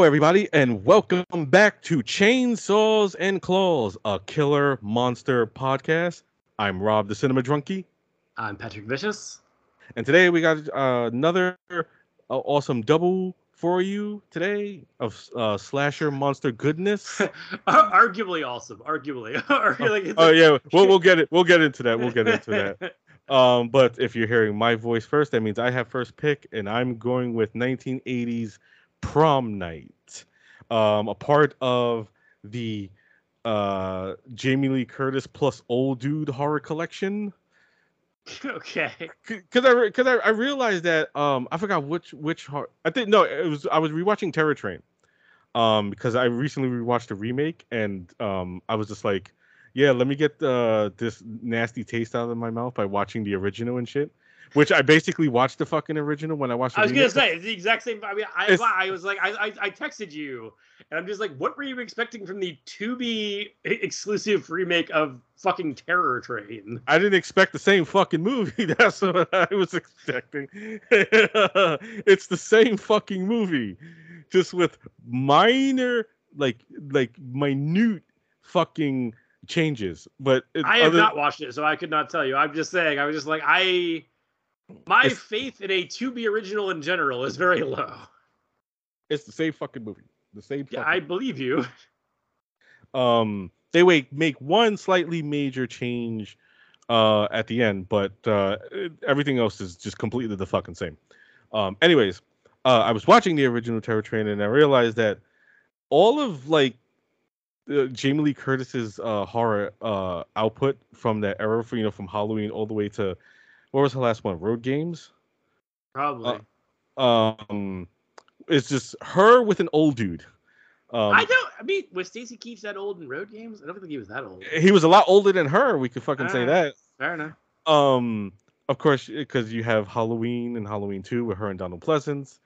Hello, everybody, and welcome back to Chainsaws and Claws, a killer monster podcast. I'm Rob, the Cinema Drunkie, I'm Patrick Vicious. and today we got uh, another uh, awesome double for you today of uh, slasher monster goodness. arguably awesome. Arguably. Arguably, it's oh like- yeah, we'll we'll get it. We'll get into that. We'll get into that. Um, but if you're hearing my voice first, that means I have first pick, and I'm going with 1980s Prom Night, um, a part of the uh, Jamie Lee Curtis plus old dude horror collection. okay. Because I because I, I realized that um I forgot which which horror I think no it was I was rewatching Terror Train, um because I recently rewatched the remake and um I was just like yeah let me get uh this nasty taste out of my mouth by watching the original and shit, which I basically watched the fucking original when I watched. I was gonna say it's the exact same. I mean, I, I was like, I, I, I texted you, and I'm just like, what were you expecting from the to be exclusive remake of fucking Terror Train? I didn't expect the same fucking movie. That's what I was expecting. it's the same fucking movie, just with minor, like, like minute fucking changes. But it- I have other- not watched it, so I could not tell you. I'm just saying. I was just like, I. My It's- faith in a to be original in general is very low. It's the same fucking movie. The same. Yeah, I believe you. um, they wait make one slightly major change, uh, at the end, but uh, everything else is just completely the fucking same. Um, anyways, uh, I was watching the original Terror Train and I realized that all of like uh, Jamie Lee Curtis's uh, horror uh, output from that era, for you know, from Halloween all the way to what was her last one, Road Games. Probably. Um, it's just her with an old dude. Um, I don't. I mean, was Stacy Keach that old in Road Games? I don't think he was that old. he was a lot older than her. We could fucking say Ah. that. Fair enough. Um, of course, because you have Halloween and Halloween Two with her and Donald Pleasence.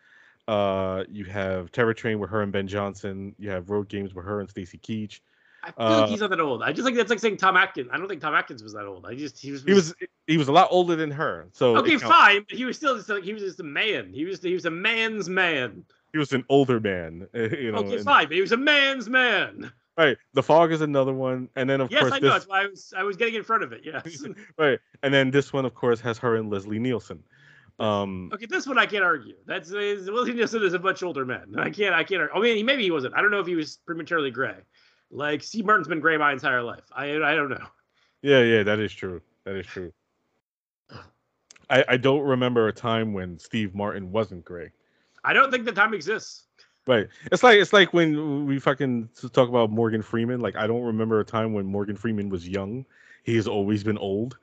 Uh, you have Terror Train with her and Ben Johnson. You have Road Games with her and Stacy Keach. I feel Uh, like he's not that old. I just like that's like saying Tom Atkins. I don't think Tom Atkins was that old. I just he was. He was he was a lot older than her. So okay, fine, but he was still just like he was just a man. He was he was a man's man. He was an older man. You know. okay, and- fine, but he was a man's man. Right. The Fog is another one, and then of yes, course Yes, I know. this That's why I was I was getting in front of it. Yes. right, and then this one of course has her and Leslie Nielsen. Um, okay, this one I can't argue. That's is, Willie Nielsen is a much older man. I can't I can't. argue. I mean, he, maybe he wasn't. I don't know if he was prematurely gray. Like Steve Martin's been gray my entire life. I I don't know. Yeah, yeah, that is true. That is true. I, I don't remember a time when Steve Martin wasn't gray. I don't think the time exists. Right. It's like it's like when we fucking talk about Morgan Freeman. Like I don't remember a time when Morgan Freeman was young. He has always been old.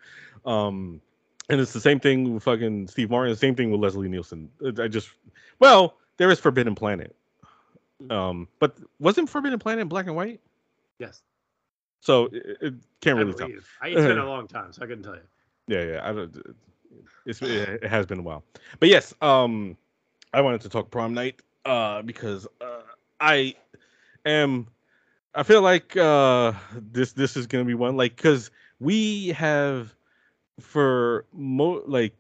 Um and it's the same thing with fucking Steve Martin, the same thing with Leslie Nielsen. I just well, there is Forbidden Planet. Um but wasn't Forbidden Planet black and white? Yes, So it, it can't I really tell. I, it's been a long time, so I couldn't tell you. Yeah, yeah. I don't. It's it has been a while, but yes. Um, I wanted to talk prom night. Uh, because uh, I am. I feel like uh this this is gonna be one like because we have for mo like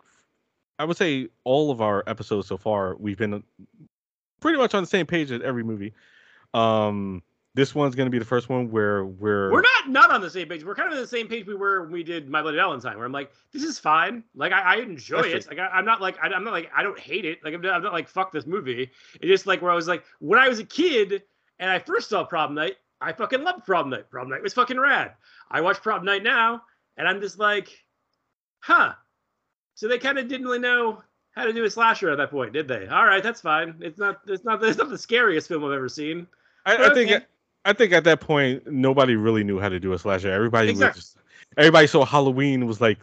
I would say all of our episodes so far we've been pretty much on the same page at every movie. Um, this one's gonna be the first one where we're We're not not on the same page. We're kind of on the same page we were when we did My Bloody Valentine, where I'm like, this is fine. Like I, I enjoy That's it. Like I, I'm not like I, I'm not like I don't hate it. Like I'm not, I'm not like fuck this movie. It's just like where I was like when I was a kid and I first saw Prom Night, I fucking loved Prom Night. Prom Night was fucking rad. I watch Prom Night now, and I'm just like, huh. So they kind of didn't really know how to do a slasher at that point, did they? All right, that's fine. It's not. It's not. It's not the scariest film I've ever seen. I, I think. I think at that point nobody really knew how to do a slasher. Everybody Exactly. was just, everybody saw Halloween was like,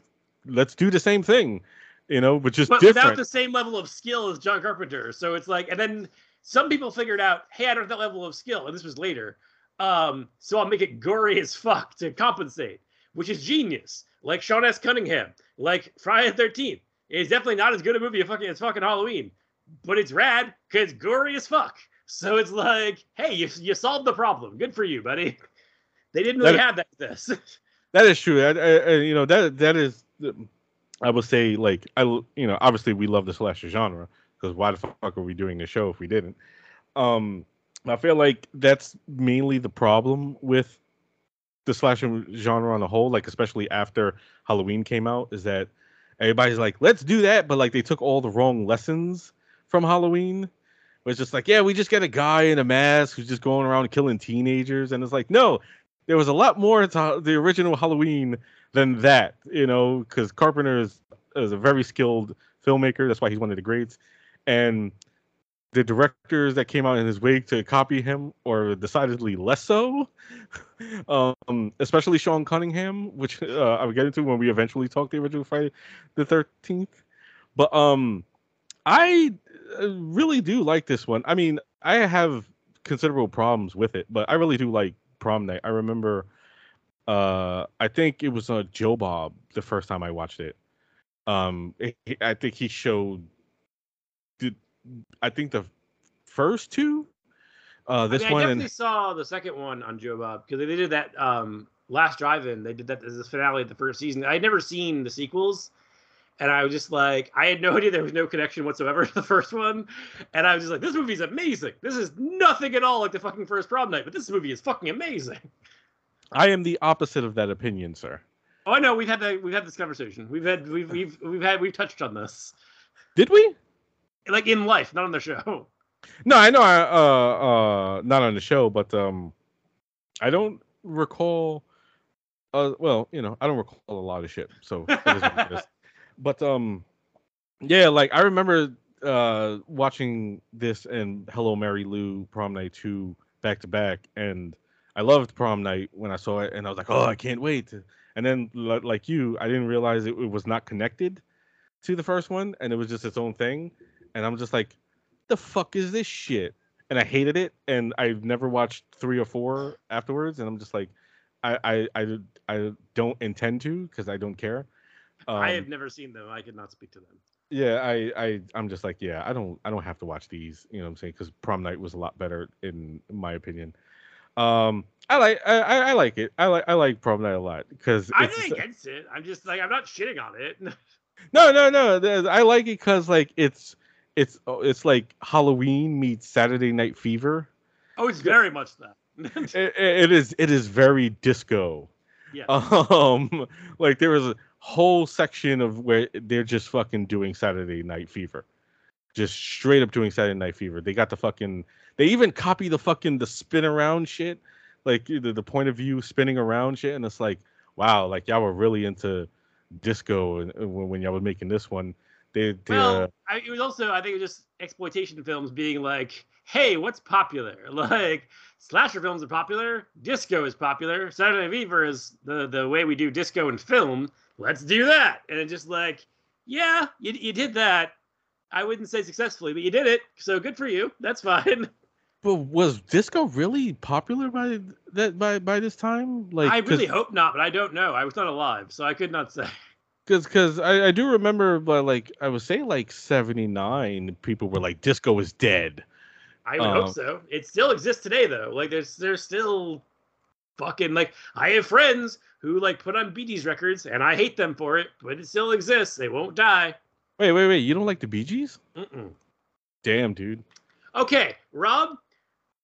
let's do the same thing, you know, but just but different. without the same level of skill as John Carpenter. So it's like, and then some people figured out, hey, I don't have that level of skill, and this was later. Um, so I'll make it gory as fuck to compensate, which is genius. Like Sean S. Cunningham, like Friday the Thirteenth. It's definitely not as good a movie as fucking as fucking Halloween, but it's rad because gory as fuck. So it's like, hey, you you solved the problem. Good for you, buddy. They didn't really That- have that this. That is true. I, I, I- you know that that is, I would say like I, you know, obviously we love the slasher genre because why the fuck are we doing the show if we didn't? Um, I feel like that's mainly the problem with the slasher genre on the whole, like especially after Halloween came out, is that everybody's like, let's do that, but like they took all the wrong lessons from Halloween. It's just like, yeah, we just get a guy in a mask who's just going around killing teenagers, and it's like, no, there was a lot more to the original Halloween than that, you know, because Carpenter is, is a very skilled filmmaker. That's why he's one of the greats, and the directors that came out in his wake to copy him or decidedly less so. Um especially sean cunningham which uh, i'll get into when we eventually talk the original friday the 13th but um i really do like this one i mean i have considerable problems with it but i really do like prom night i remember uh i think it was uh joe bob the first time i watched it um it, i think he showed the I think the first two. Uh, this I mean, one. I definitely and, saw the second one on Joe Bob because they did that um, last drive-in. They did that as the finale of the first season. I had never seen the sequels, and I was just like, I had no idea there was no connection whatsoever to the first one, and I was just like, this movie's amazing. This is nothing at all like the fucking first prom night, but this movie is fucking amazing. I am the opposite of that opinion, sir. Oh, I know. We've had that. We've had this conversation. We've had. We've. We've. We've had. We've touched on this. Did we? Like in life, not on the show. No, I know. I uh uh not on the show, but um, I don't recall. Uh, well, you know, I don't recall a lot of shit, so. but um, yeah, like I remember uh watching this and Hello Mary Lou Prom Night two back to back, and I loved Prom Night when I saw it, and I was like, oh, I can't wait. And then, like you, I didn't realize it, it was not connected to the first one, and it was just its own thing. And I'm just like, the fuck is this shit? And I hated it, and I've never watched three or four afterwards. And I'm just like, I I I, I don't intend to because I don't care. Um, I have never seen them. I could not speak to them. Yeah, I I I'm just like, yeah, I don't I don't have to watch these. You know what I'm saying? Because Prom Night was a lot better in, in my opinion. Um, I like I, I like it. I like I like Prom Night a lot because I'm not against it. I'm just like I'm not shitting on it. no, no, no. I like it because like it's it's oh, it's like Halloween meets Saturday Night Fever. Oh, it's very much that. it, it is. It is very disco. Yeah. Um, like there was a whole section of where they're just fucking doing Saturday Night Fever, just straight up doing Saturday Night Fever. They got the fucking. They even copy the fucking the spin around shit, like the, the point of view spinning around shit, and it's like, wow, like y'all were really into disco and uh, when, when y'all were making this one they, they well, uh, I, it was also I think it was just exploitation films being like, hey, what's popular? Like slasher films are popular, disco is popular, Saturday Night Fever is the the way we do disco and film. Let's do that, and it just like, yeah, you you did that. I wouldn't say successfully, but you did it, so good for you. That's fine. But was disco really popular by that by by this time? Like, I really hope not, but I don't know. I was not alive, so I could not say because because I, I do remember like I was saying like seventy nine people were like disco is dead. I would um, hope so. It still exists today though. Like there's there's still fucking like I have friends who like put on Bee Gees records and I hate them for it, but it still exists. They won't die. Wait wait wait! You don't like the Bee Gees? Mm-mm. Damn, dude. Okay, Rob,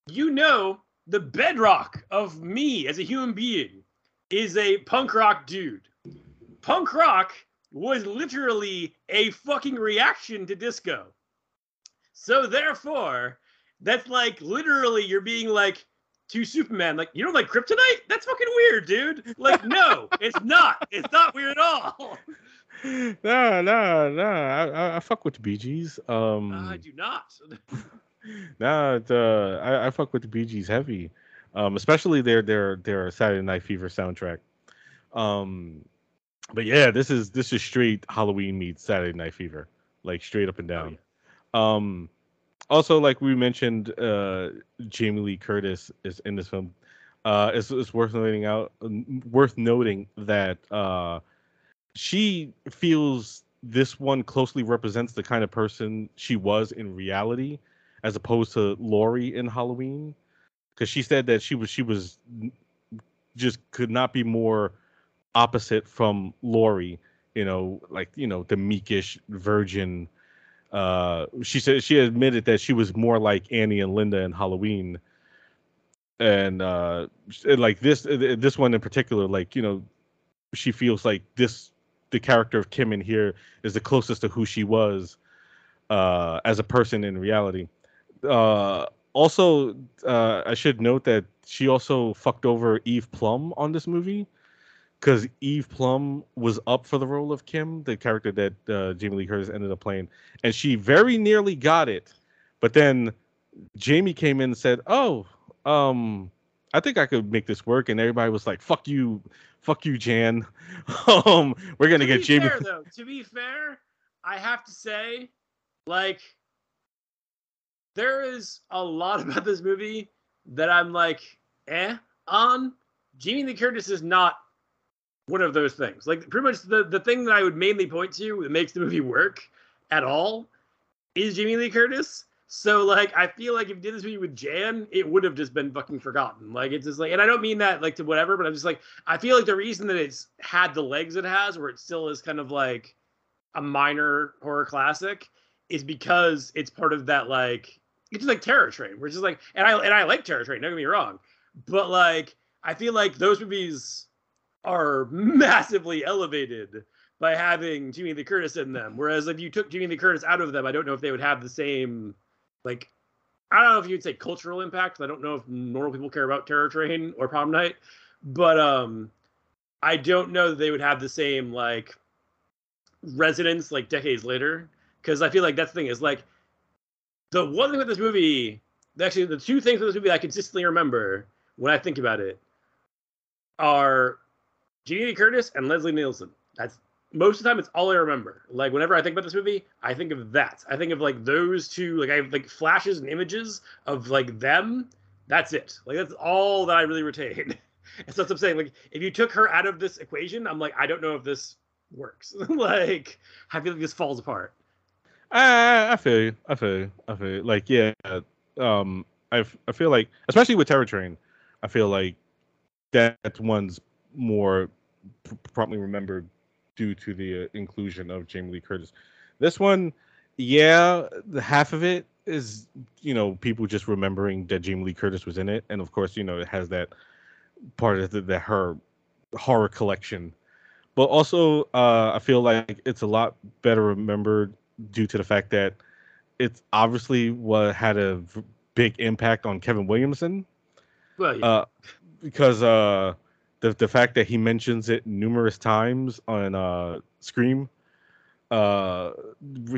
you know the bedrock of me as a human being is a punk rock dude punk rock was literally a fucking reaction to disco. So therefore, that's like literally you're being like to Superman, like, you don't like kryptonite? That's fucking weird, dude. Like, no, it's not. It's not weird at all. No, no, no. I, I, fuck with the Bee Gees. Um, I do not. nah, uh, I, I fuck with the Bee Gees heavy, um, especially their their their Saturday Night Fever soundtrack. Um, but yeah, this is this is straight Halloween meets Saturday Night Fever, like straight up and oh, down. Oh, yeah. Um, also, like we mentioned, uh, Jamie Lee Curtis is in this film. Uh, it's, it's worth noting out, worth noting that uh, she feels this one closely represents the kind of person she was in reality, as opposed to Laurie in Halloween, because she said that she was she was just could not be more opposite from Laurie, you know, like you know the meekish virgin, Uh, she said she admitted that she was more like Annie and Linda in Halloween, and uh, like this this one in particular, like you know, she feels like this the character of Kim in here is the closest to who she was uh, as a person in reality. Uh, also, uh, I should note that she also fucked over Eve Plumb on this movie because Eve Plumb was up for the role of Kim, the character that uh, Jamie Lee Curtis ended up playing, and she very nearly got it. But then Jamie came in and said, "Oh, um, I think I could make this work," and everybody was like, "Fuck you, fuck you, Jan. um, we're gonna to get Jamie." Fair, though, to be fair, I have to say, like, there is a lot about this movie that I'm like, eh, on. Jamie Lee Curtis is not one of those things. Like pretty much the, the thing that I would mainly point to that makes the movie work at all is Jamie Lee Curtis. So like I feel like if you did this movie with Jan, it would have just been fucking forgotten. Like it's just like and I don't mean that like to whatever, but I'm just like I feel like the reason that it's had the legs it has, where it still is kind of like a minor horror classic, is because it's part of that like it's just like Terror Train, which is like and I and I like Terror Train, don't get me wrong. But like I feel like those movies are massively elevated by having Jimmy Lee Curtis in them. Whereas if you took Jimmy Lee Curtis out of them, I don't know if they would have the same, like, I don't know if you'd say cultural impact. I don't know if normal people care about Terror Train or Prom Night, but um, I don't know that they would have the same like resonance like decades later. Because I feel like that's the thing is like the one thing with this movie, actually the two things with this movie I consistently remember when I think about it are Jamie Curtis and Leslie Nielsen. That's most of the time it's all I remember. Like whenever I think about this movie, I think of that. I think of like those two. Like I have like flashes and images of like them. That's it. Like that's all that I really retain. and so that's what I'm saying. Like if you took her out of this equation, I'm like I don't know if this works. like I feel like this falls apart. I, I feel you. I feel you. I feel you. Like yeah. Um. I I feel like especially with Terror Train, I feel like that one's more promptly remembered due to the uh, inclusion of Jamie Lee Curtis. This one, yeah, the half of it is you know people just remembering that Jamie Lee Curtis was in it, and of course you know it has that part of the, the her horror collection. But also, uh, I feel like it's a lot better remembered due to the fact that it's obviously what had a v- big impact on Kevin Williamson. Well, yeah. Uh, because uh, the the fact that he mentions it numerous times on uh, Scream, uh,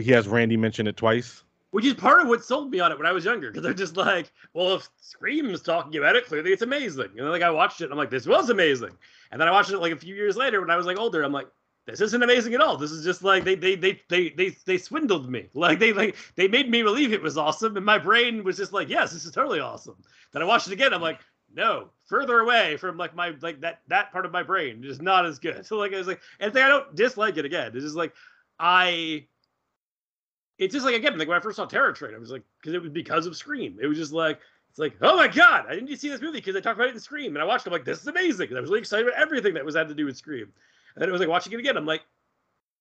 he has Randy mention it twice. which is part of what sold me on it when I was younger. Because they're just like, well, if Scream is talking about it, clearly it's amazing. And then like I watched it, and I'm like, this was amazing. And then I watched it like a few years later when I was like older. I'm like, this isn't amazing at all. This is just like they they they they they they swindled me. Like they like they made me believe it was awesome, and my brain was just like, yes, this is totally awesome. Then I watched it again. I'm like, no, further away from like my like that that part of my brain is not as good. So like I was like, and like, I don't dislike it again. It's just like I it's just like again, like when I first saw Terror Train, I was like, because it was because of Scream. It was just like, it's like, oh my god, I didn't see this movie because I talked about it in Scream, and I watched. it. I'm like, this is amazing. And I was really excited about everything that was had to do with Scream. And then it was like watching it again. I'm like,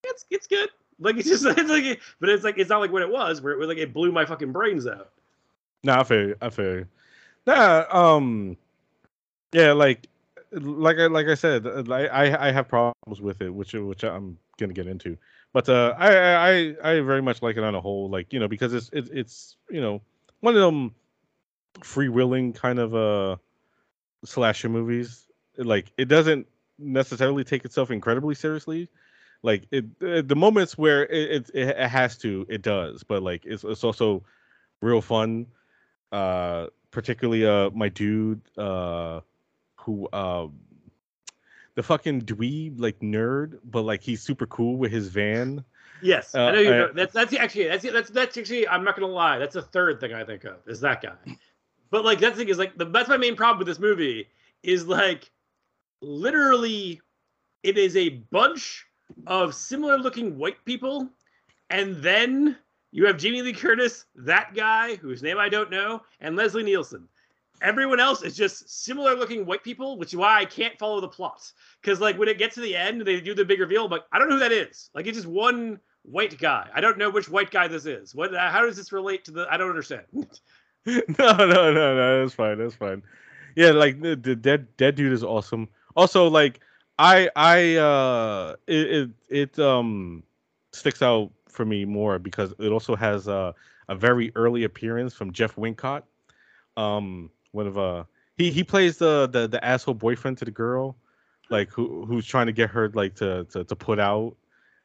it's it's good. Like it's just it's like, but it's like it's not like what it was, where it was like it blew my fucking brains out. No, I feel you. I feel you. Nah, um, yeah, like, like I like I said, uh, I I have problems with it, which which I'm gonna get into. But uh, I I I very much like it on a whole, like you know, because it's it's it's you know one of them freewheeling kind of uh slasher movies. Like it doesn't necessarily take itself incredibly seriously. Like it, uh, the moments where it, it it has to, it does. But like it's it's also real fun. Uh, particularly uh my dude uh who uh the fucking dweeb like nerd, but like he's super cool with his van. Yes, Uh, I know you know. That's that's actually that's that's that's actually I'm not gonna lie. That's the third thing I think of is that guy. But like that thing is like the that's my main problem with this movie is like literally it is a bunch of similar looking white people, and then you have Jamie Lee Curtis, that guy whose name I don't know, and Leslie Nielsen. Everyone else is just similar looking white people, which is why I can't follow the plot. Because like when it gets to the end, they do the big reveal. Like, I don't know who that is. Like it's just one white guy. I don't know which white guy this is. What? How does this relate to the? I don't understand. no, no, no, no. That's fine. That's fine. Yeah, like the, the dead dead dude is awesome. Also, like I I uh it it, it um sticks out for me more because it also has a a very early appearance from Jeff Wincott. Um, one of uh he he plays the the the asshole boyfriend to the girl, like who who's trying to get her like to to, to put out,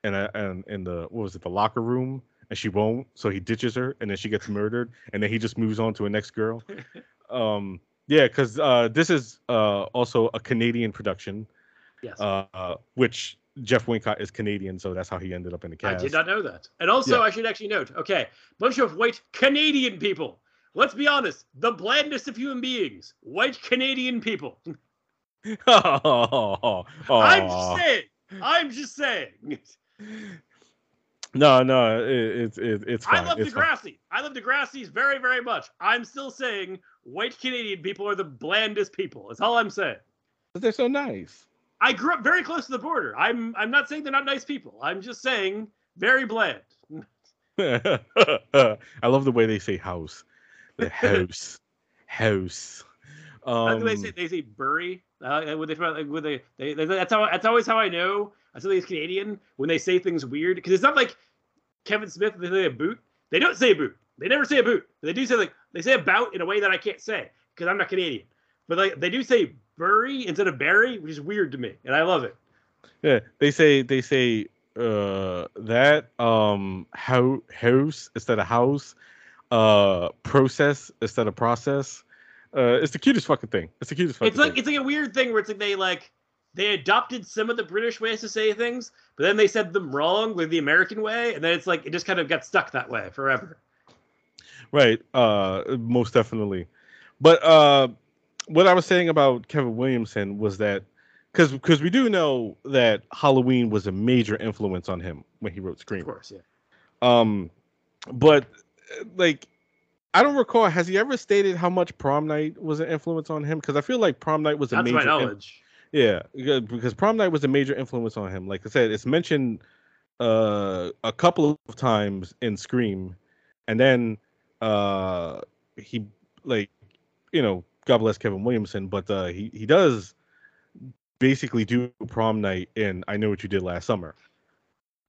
and and in the what was it the locker room, and she won't, so he ditches her, and then she gets murdered, and then he just moves on to a next girl. um, yeah, because uh, this is uh also a Canadian production. Yes. Uh, which Jeff Wincott is Canadian, so that's how he ended up in the cast. I did not know that. And also, Yeah. I should actually note, okay, bunch of white Canadian people. Let's be honest, the blandest of human beings, white Canadian people. oh, I'm just saying. I'm just saying. No, no, it's it, it's fine. I love it's fine. Degrassi. I love Degrassi's very, very much. I'm still saying white Canadian people are the blandest people. That's all I'm saying. But they're so nice. I grew up very close to the border. I'm I'm not saying they're not nice people. I'm just saying very bland. I love the way they say house. The house, house. Um, they say they say bury. Uh, when they, like, when they, they, they, that's how that's always how I know something's Canadian when they say things weird because it's not like Kevin Smith. They say a boot. They don't say a boot. They never say a boot. They do say like they say about in a way that I can't say because I'm not Canadian. But like they do say bury instead of bury, which is weird to me, and I love it. yeah, they say they say uh that um how house instead of house, uh process instead of process. Uh, it's the cutest fucking thing. It's the cutest fucking It's like thing. it's like a weird thing where it's like they like they adopted some of the British ways to say things, but then they said them wrong with the American way, and then it's like it just kind of got stuck that way forever. Right. Uh most definitely. But uh what I was saying about Kevin Williamson was that cuz cuz we do know that Halloween was a major influence on him when he wrote Scream. Of course, yeah. Um but like I don't recall has he ever stated how much Prom Night was an influence on him cuz I feel like Prom Night was a Not to major my in- knowledge. yeah, because- because Prom Night was a major influence on him. Like I said, it's mentioned uh, a couple of times in Scream, and then uh, he like you know, God bless Kevin Williamson, but uh, he he does basically do Prom Night in I Know What You Did Last Summer.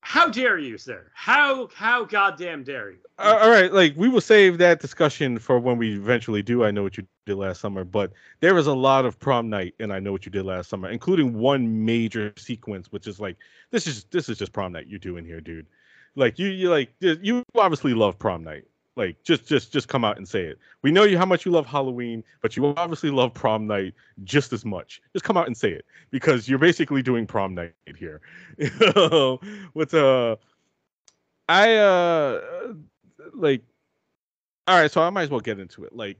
How dare you, sir? How how goddamn dare you? Uh, all right, like we will save that discussion for when we eventually do. I know what you did last summer, but there was a lot of prom night, and I know what you did last summer, including one major sequence, which is like this is this is just prom night you're doing here, dude. Like you you like you obviously love prom night. Like just just just come out and say it. We know you how much you love Halloween, but you obviously love prom night just as much. Just come out and say it because you're basically doing prom night here. With uh, I uh like all right so i might as well get into it like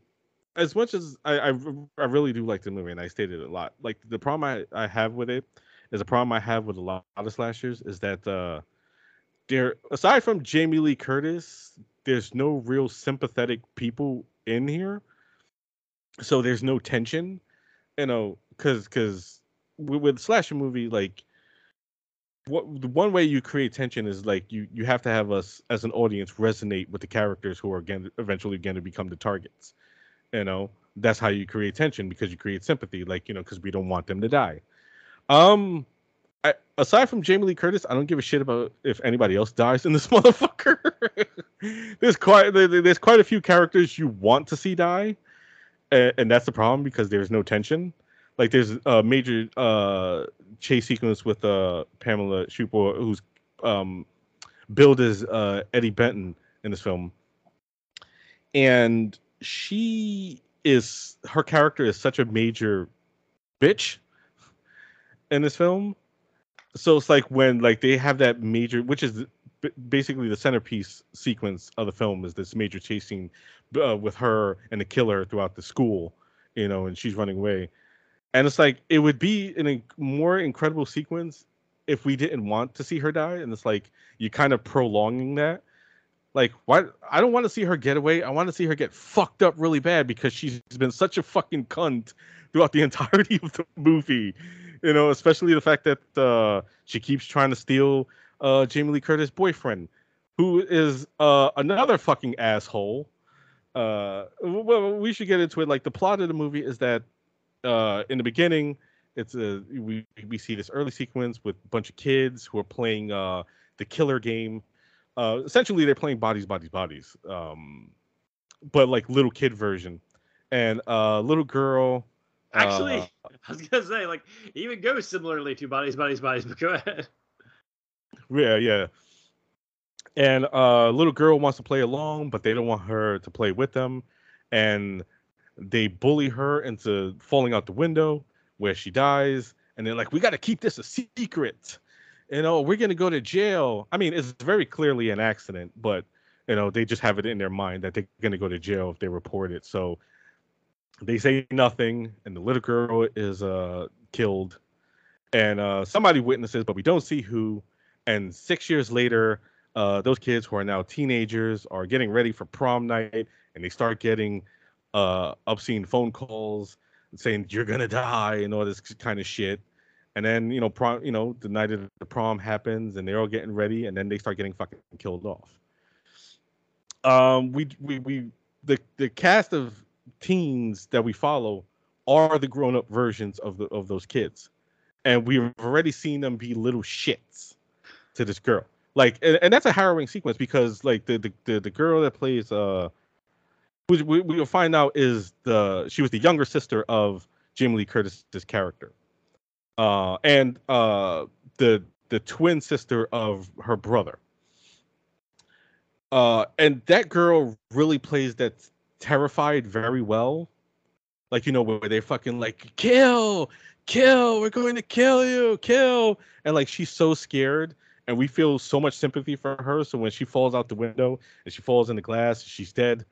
as much as I, I i really do like the movie and i stated it a lot like the problem i i have with it is a problem i have with a lot of slashers is that uh there aside from jamie lee curtis there's no real sympathetic people in here. So there's no tension you know because because with, with slasher movie like what the one way you create tension is like you you have to have us as an audience resonate with the characters who are again eventually going to become the targets you know? That's how you create tension because you create sympathy like you know because we don't want them to die. Um I, aside from Jamie Lee Curtis, I don't give a shit about if anybody else dies in this motherfucker. there's quite there's quite a few characters you want to see die, and, and that's the problem because there's no tension. Like there's a major uh chase sequence with uh Pamela Schuper, who's um billed as uh Eddie Benton in this film, and she is her character is such a major bitch in this film. So it's like when like they have that major, which is basically the centerpiece sequence of the film, is this major chasing uh, with her and the killer throughout the school, you know, and she's running away. And it's like it would be an in- more incredible sequence if we didn't want to see her die and it's like you kind of prolonging that. Like why i don't want to see her get away. I want to see her get fucked up really bad because she's been such a fucking cunt throughout the entirety of the movie you know especially the fact that uh she keeps trying to steal uh, Jamie Lee Curtis' boyfriend, who is uh, another fucking asshole. Uh, well, we should get into it. Like the plot of the movie is that uh, in the beginning, it's a we we see this early sequence with a bunch of kids who are playing uh, the killer game. Uh, essentially, they're playing bodies, bodies, bodies, um, but like little kid version. And a uh, little girl. Actually, uh, I was gonna say like even goes similarly to bodies, bodies, bodies. But go ahead. Yeah, yeah. And a uh, little girl wants to play along, but they don't want her to play with them, and they bully her into falling out the window where she dies. And they're like, "We got to keep this a secret." You know, we're gonna go to jail. I mean, it's very clearly an accident, but you know, they just have it in their mind that they're gonna go to jail if they report it. So they say nothing, and the little girl is uh killed, and uh somebody witnesses, but we don't see who and six years later, uh, those kids who are now teenagers are getting ready for prom night, and they start getting uh, obscene phone calls saying you're gonna die and all this kind of shit. And then you know, prom, you know, the night of the prom happens, and they're all getting ready, and then they start getting fucking killed off. Um, we we we the the cast of teens that we follow are the grown up versions of the of those kids, and we've already seen them be little shits to this girl. Like, and, and that's a harrowing sequence because like the the the, the girl that plays uh, we we will find out is the she was the younger sister of jim Lee Curtis's character, uh, and uh the the twin sister of her brother. Uh, and that girl really plays that terrified very well. Like, you know, where they fucking like, kill, kill, we're going to kill you, kill. And like, she's so scared and we feel so much sympathy for her. So when she falls out the window and she falls in the glass, she's dead.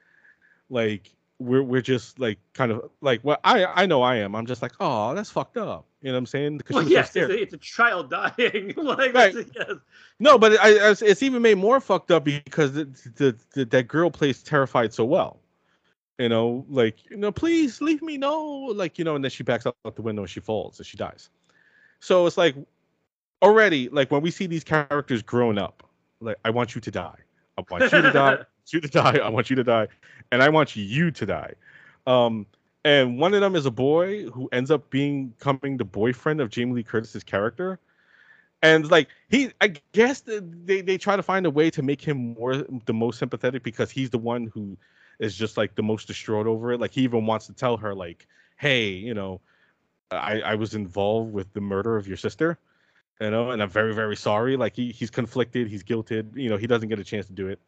Like we're we're just like kind of like well I I know I am. I'm just like oh that's fucked up. You know what I'm saying? Because well, yes, so it's, a, it's, a, child dying. like right. yes. No, but I, it's even made more fucked up because the, the, the, that girl plays terrified so well. You know, like you know, please leave me. No, like you know, and then she backs out the window and she falls and she dies. So it's like already like when we see these characters grown up, like I want you to die. I want you to die. you to die. I want you to die, and I want you to die. Um, and one of them is a boy who ends up being becoming the boyfriend of Jamie Lee Curtis's character. And like he, I guess they they try to find a way to make him more the most sympathetic because he's the one who is just like the most distraught over it. Like he even wants to tell her like, hey, you know, I I was involved with the murder of your sister you know, and I'm very, very sorry. Like he, he's conflicted, he's guilted, you know, he doesn't get a chance to do it.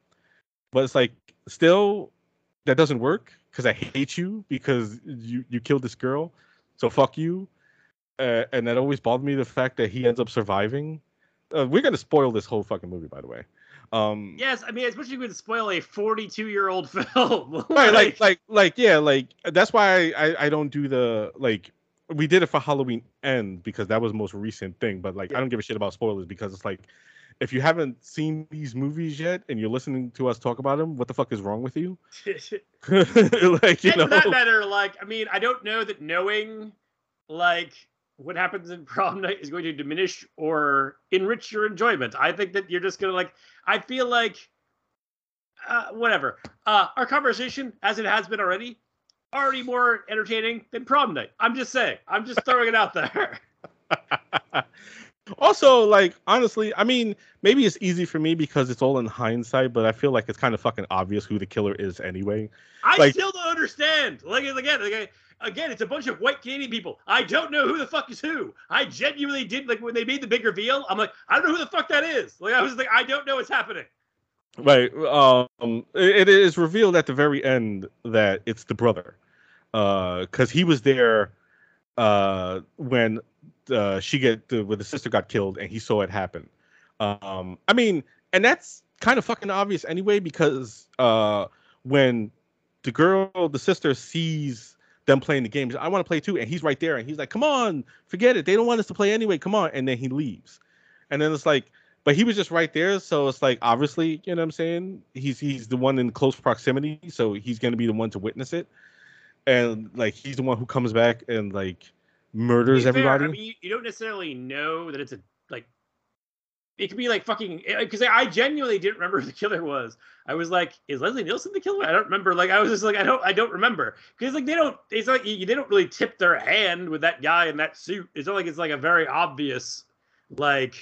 But it's like still that doesn't work because I hate you because you you killed this girl. So fuck you. Uh, and that always bothered me the fact that he ends up surviving. Uh, we're gonna spoil this whole fucking movie, by the way. Um, yes, I mean, especially when spoil a 42 year old film. like, right, like, like, like, yeah, like that's why I, I, I don't do the like we did it for Halloween End because that was the most recent thing. But like, yeah. I don't give a shit about spoilers because it's like, if you haven't seen these movies yet and you're listening to us talk about them, what the fuck is wrong with you? like, you and know, for that matter, like, I mean, I don't know that knowing like what happens in prom night is going to diminish or enrich your enjoyment. I think that you're just gonna like. I feel like. Uh, whatever. Uh, our conversation, as it has been already, already more entertaining than prom night. I'm just saying. I'm just throwing it out there. also, like honestly, I mean, maybe it's easy for me because it's all in hindsight, but I feel like it's kind of fucking obvious who the killer is anyway. I like, still don't understand. Like again, again, again, it's a bunch of white Canadian people. I don't know who the fuck is who. I genuinely did like when they made the big reveal. I'm like, I don't know who the fuck that is. Like I was like, I don't know what's happening. Right. Um. It, it is revealed at the very end that it's the brother, uh, because he was there, uh, when uh she get the the sister got killed and he saw it happen. Um. I mean, and that's kind of fucking obvious anyway because uh when the girl the sister sees them playing the games i want to play too and he's right there and he's like come on forget it they don't want us to play anyway come on and then he leaves and then it's like but he was just right there so it's like obviously you know what i'm saying he's he's the one in close proximity so he's to be the one to witness it and like he's the one who comes back and like murders everybody I mean, you don't necessarily know that it's a like it could be like fucking eh, because I genuinely didn't remember who the killer was. I was like, is Leslie Nielsen the killer? I don't remember. Like I was just like, I don't, I don't remember because like they don't. It's like you, they don't really tip their hand with that guy in that suit. It's not like it's like a very obvious like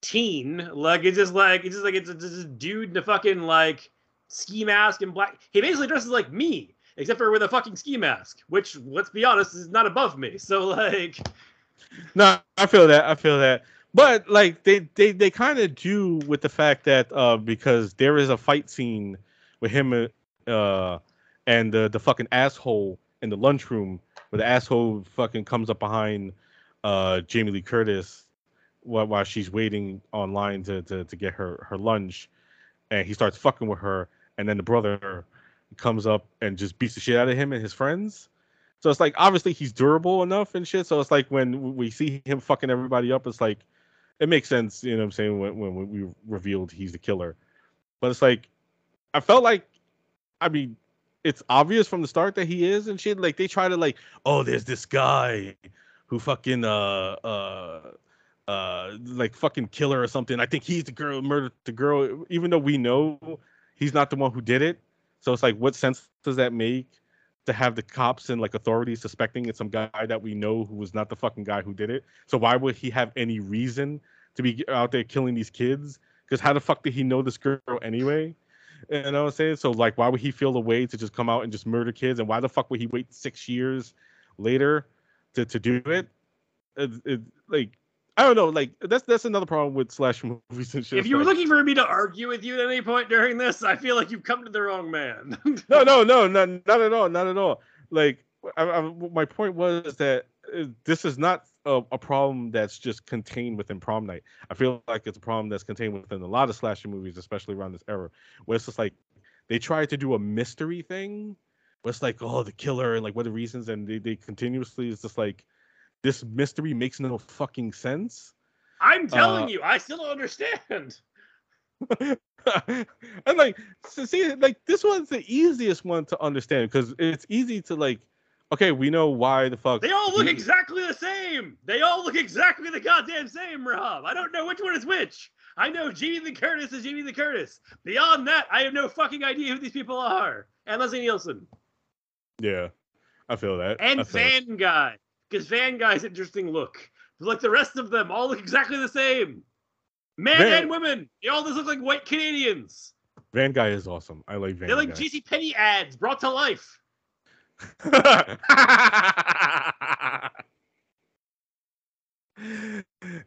teen. Like it's just like it's just like it's just a dude in a fucking like ski mask and black. He basically dresses like me, except for with a fucking ski mask, which let's be honest is not above me. So like, no, I feel that. I feel that. But like they they they kind of do with the fact that uh because there is a fight scene with him uh and the the fucking asshole in the lunchroom where the asshole fucking comes up behind uh Jamie Lee Curtis while, while she's waiting online to, to to get her her lunch and he starts fucking with her and then the brother comes up and just beats the shit out of him and his friends. So it's like obviously he's durable enough and shit. So it's like when we see him fucking everybody up, it's like it makes sense, you know what I'm saying, when, when we revealed he's the killer. But it's like, I felt like, I mean, it's obvious from the start that he is and shit. Like they try to like, oh, there's this guy who fucking uh uh uh like fucking killer or something. I think he's the girl murdered the girl, even though we know he's not the one who did it. So it's like, what sense does that make to have the cops and like authorities suspecting it's some guy that we know who was not the fucking guy who did it? So why would he have any reason to be out there killing these kids because how the fuck did he know this girl anyway? You know what I'm saying? So like, why would he feel the way to just come out and just murder kids? And why the fuck would he wait six years later to to do it? It, it like I don't know. Like that's that's another problem with slash movies and shit. If you were looking for me to argue with you at any point during this, I feel like you've come to the wrong man. no, no, no, not not at all, not at all. Like I, I, my point was that uh, this is not a, a, problem that's just contained within prom night. I feel like it's a problem that's contained within a lot of slasher movies, especially around this era, where it's just like they try to do a mystery thing, where it's like, oh, the killer and like what are the reasons, and they, they continuously is just like this mystery makes no fucking sense. I'm telling uh, you, I still don't understand. and like see like this one's the easiest one to understand because it's easy to like okay, we know why the fuck. They all look he... exactly the same. They all look exactly the goddamn same, Rob. I don't know which one is which. I know Jamie the Curtis is Jamie the Curtis. Beyond that, I have no fucking idea who these people are. And Leslie Nielsen. Yeah, I feel that. And feel Van it. Guy, because Van Guy's interesting look. Like the rest of them, all look exactly the same. Men Van... and women, they all just look like white Canadians. Van Guy is awesome. I like Van. They're like JC Penney ads brought to life.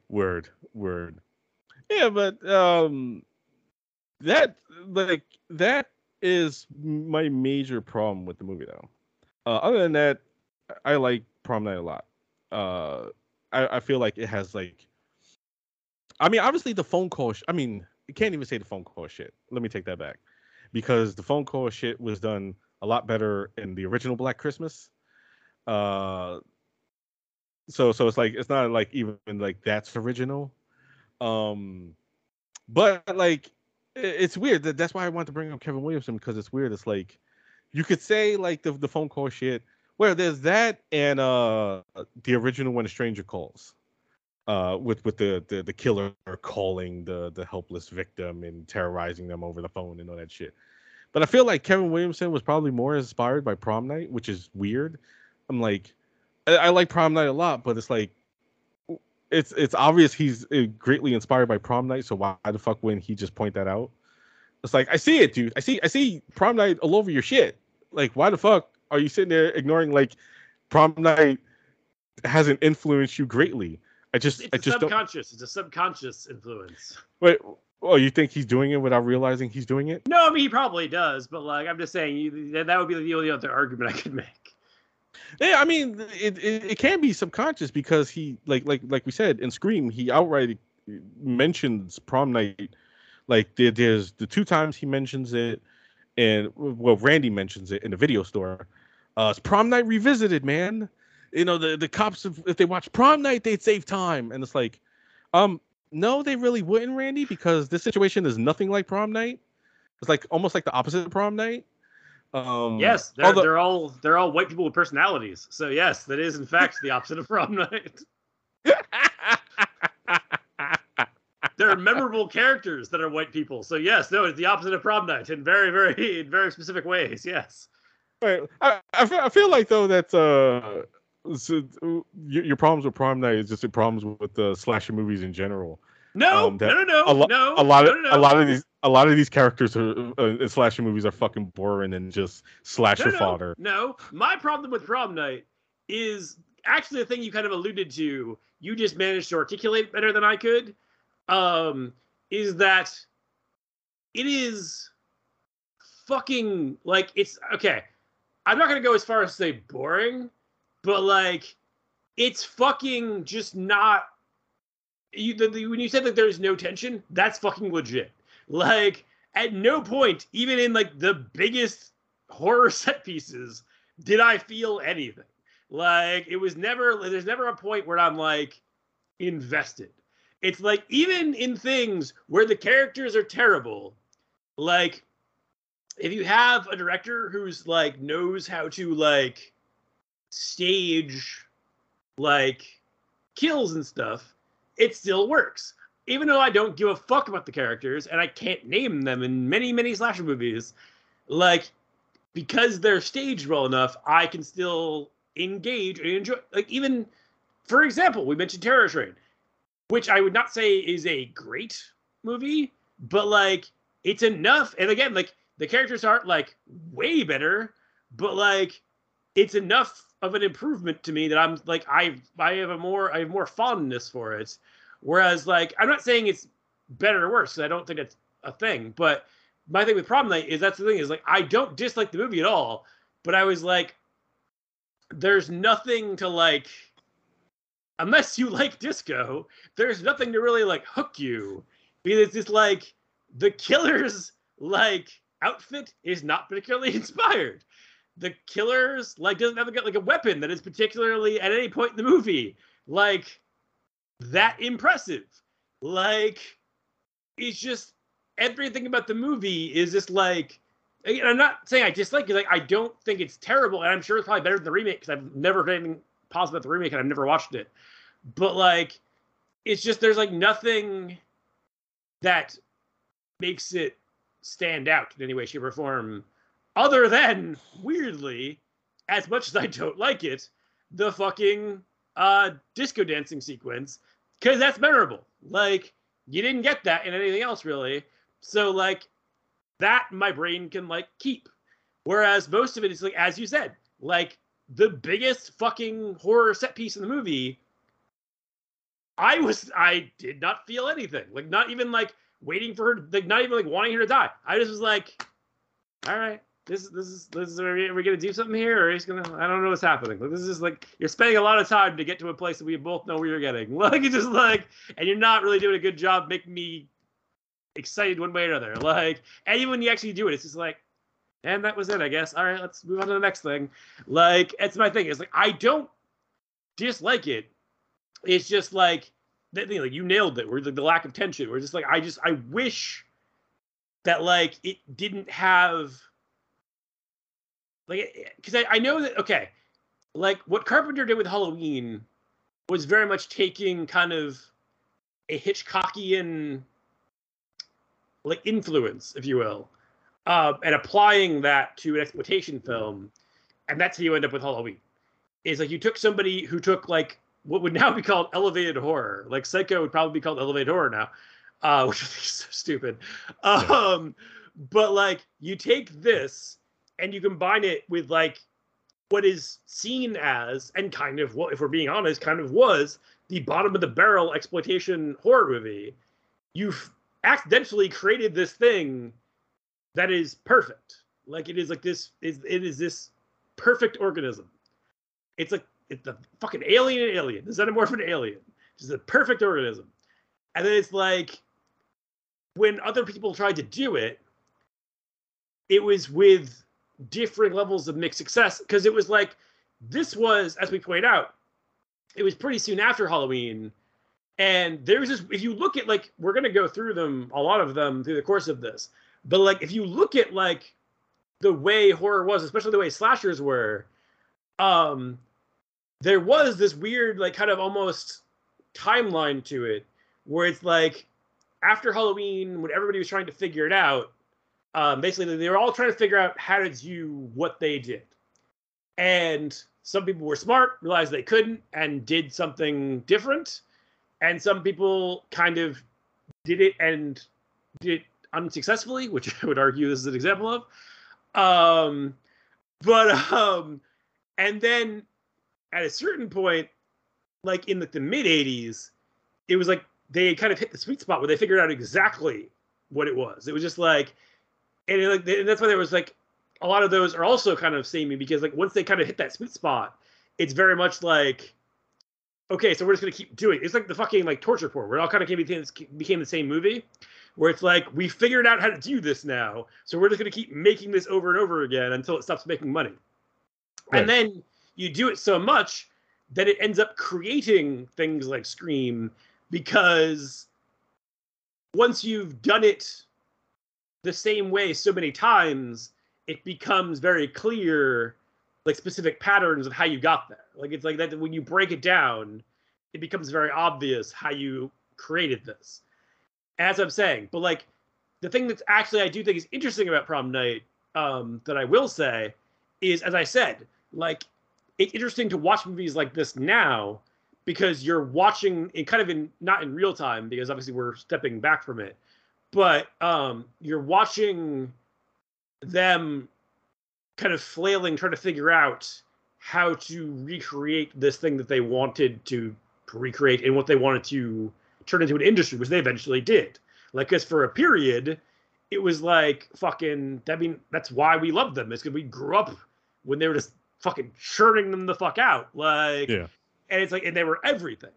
word, word. Yeah, but um that like that is my major problem with the movie though. Uh, other than that, I like prom night a lot. Uh I, I feel like it has like I mean obviously the phone call sh- I mean you can't even say the phone call shit. Let me take that back. Because the phone call shit was done a lot better in the original Black Christmas. Uh, so so it's like it's not like even like that's original. Um, but like it's weird. That that's why I want to bring up Kevin Williamson because it's weird. It's like you could say like the the phone call shit. Where there's that and uh the original when a stranger calls uh, with with the, the the killer calling the the helpless victim and terrorizing them over the phone and all that shit. But I feel like Kevin Williamson was probably more inspired by Prom Night, which is weird. I'm like, I, I like Prom Night a lot, but it's like, it's it's obvious he's uh, greatly inspired by Prom Night. So why the fuck wouldn't he just point that out? It's like I see it, dude. I see I see Prom Night all over your shit. Like why the fuck are you sitting there ignoring like Prom Night hasn't influenced you greatly? I just it's I just subconscious. Don't... It's a subconscious influence. Wait, Oh, you think he's doing it without realizing he's doing it? No, I mean he probably does, but like I'm just saying, you, that would be the only other argument I could make. Yeah, I mean it, it, it can be subconscious because he like like like we said in Scream, he outright mentions prom night. Like there, there's the two times he mentions it, and well, Randy mentions it in the video store. Uh, it's prom night revisited, man. You know the the cops if, they watch prom night, they'd save time, and it's like, um, no, they really wouldn't, Randy, because this situation is nothing like prom night. It's like almost like the opposite of prom night. Um, yes, they're, although, they're all they're all white people with personalities. So yes, that is in fact the opposite of prom night. there are memorable characters that are white people. So yes, no, it's the opposite of prom night in very, very, in very specific ways. Yes. Right. I, I, feel, I feel like though that uh, so, your, your problems with prom night is just the problems with the uh, slasher movies in general. No, um, no, no, no, a lo- no. A lot of no, no, a lot of these a lot of these characters are, uh, in slasher movies are fucking boring and just slasher no, fodder. No, my problem with prom night is actually the thing you kind of alluded to. You just managed to articulate better than I could. Um, is that it is fucking like it's okay. I'm not gonna go as far as to say boring, but like it's fucking just not you the, the, when you said that there's no tension that's fucking legit like at no point even in like the biggest horror set pieces did i feel anything like it was never there's never a point where i'm like invested it's like even in things where the characters are terrible like if you have a director who's like knows how to like stage like kills and stuff, it still works. Even though I don't give a fuck about the characters and I can't name them in many, many slasher movies, like because they're staged well enough, I can still engage and enjoy. Like even, for example, we mentioned Terror Train, which I would not say is a great movie, but like it's enough. And again, like the characters aren't like way better, but like it's enough of an improvement to me that I'm like I I have a more I have more fondness for it. Whereas like I'm not saying it's better or worse I don't think it's a thing. But my thing with Prom Night is that's the thing is like I don't dislike the movie at all, but I was like, there's nothing to like unless you like disco, there's nothing to really like hook you. Because it's just like the killer's like outfit is not particularly inspired the killers like doesn't have like a weapon that is particularly at any point in the movie like that impressive. Like it's just everything about the movie is just like I'm not saying I dislike it. Like I don't think it's terrible, and I'm sure it's probably better than the remake because I've never heard anything positive about the remake and I've never watched it. But like, it's just there's like nothing that makes it stand out in any way, shape, or form other than weirdly, as much as I don't like it, the fucking uh disco dancing sequence because that's memorable. Like you didn't get that in anything else really. So like that my brain can like keep. Whereas most of it is like as you said, like the biggest fucking horror set piece in the movie. I was I did not feel anything. Like not even like waiting for her like not even like wanting her to die. I just was like, all right, this this is this is are we, are gonna do something here or he's gonna I don't know what's happening. Like this is like you're spending a lot of time to get to a place that we both know where you're getting. Like it's just like and you're not really doing a good job making me excited one way or another. Like and even when you actually do it, it's just like and that was it, I guess. All right, let's move on to the next thing. Like it's my thing. It's like I don't dislike it. It's just like that thing, like you nailed it. We're like the lack of tension. We're just like I just I wish that like it didn't have like because I, I know that okay like what carpenter did with halloween was very much taking kind of a hitchcockian like influence if you will uh, and applying that to an exploitation film and that's how you end up with halloween is like you took somebody who took like what would now be called elevated horror like psycho would probably be called elevated horror now uh, which is so stupid. Um, but like you take this and you combine it with like what is seen as and kind of what if we're being honest kind of was the bottom of the barrel exploitation horror movie. You've accidentally created this thing that is perfect. Like it is like this is it is this perfect organism. It's like it's the fucking alien alien the xenomorph in alien. Just a perfect organism. And then it's like when other people tried to do it it was with different levels of mixed success. Because it was like this was as we point out it was pretty soon after halloween. And there's this if you look at like we're going to go through them a lot of them through the course of this but like if you look at like the way horror was especially the way slashers were um there was this weird like kind of almost timeline to it where it's like after Halloween, when everybody was trying to figure it out, um, basically they were all trying to figure out how to do what they did. And some people were smart, realized they couldn't, and did something different. And some people kind of did it and did unsuccessfully, which I would argue this is an example of. Um, but um, and then at a certain point, like in the, the mid '80s, it was like they kind of hit the sweet spot where they figured out exactly what it was. It was just like, and, it, like, and that's why there was like a lot of those are also kind of samey because like once they kind of hit that sweet spot, it's very much like, okay, so we're just gonna keep doing. It. It's like the fucking like torture porn where it all kind of became, became the same movie, where it's like we figured out how to do this now, so we're just gonna keep making this over and over again until it stops making money. Right. And then you do it so much that it ends up creating things like Scream because once you've done it the same way so many times, it becomes very clear like specific patterns of how you got there. Like it's like that when you break it down, it becomes very obvious how you created this. As I'm saying, but like the thing that's actually I do think is interesting about prom night, um, that I will say, is as I said, like it's interesting to watch movies like this now because you're watching it kind of in not in real time because obviously we're stepping back from it, but um, you're watching them kind of flailing, trying to figure out how to recreate this thing that they wanted to, to recreate and what they wanted to turn into an industry, which they eventually did. Like, because for a period, it was like fucking. I mean, that's why we loved them. It's because we grew up when they were just fucking churning them the fuck out. Like, yeah. And it's like, and they were everything.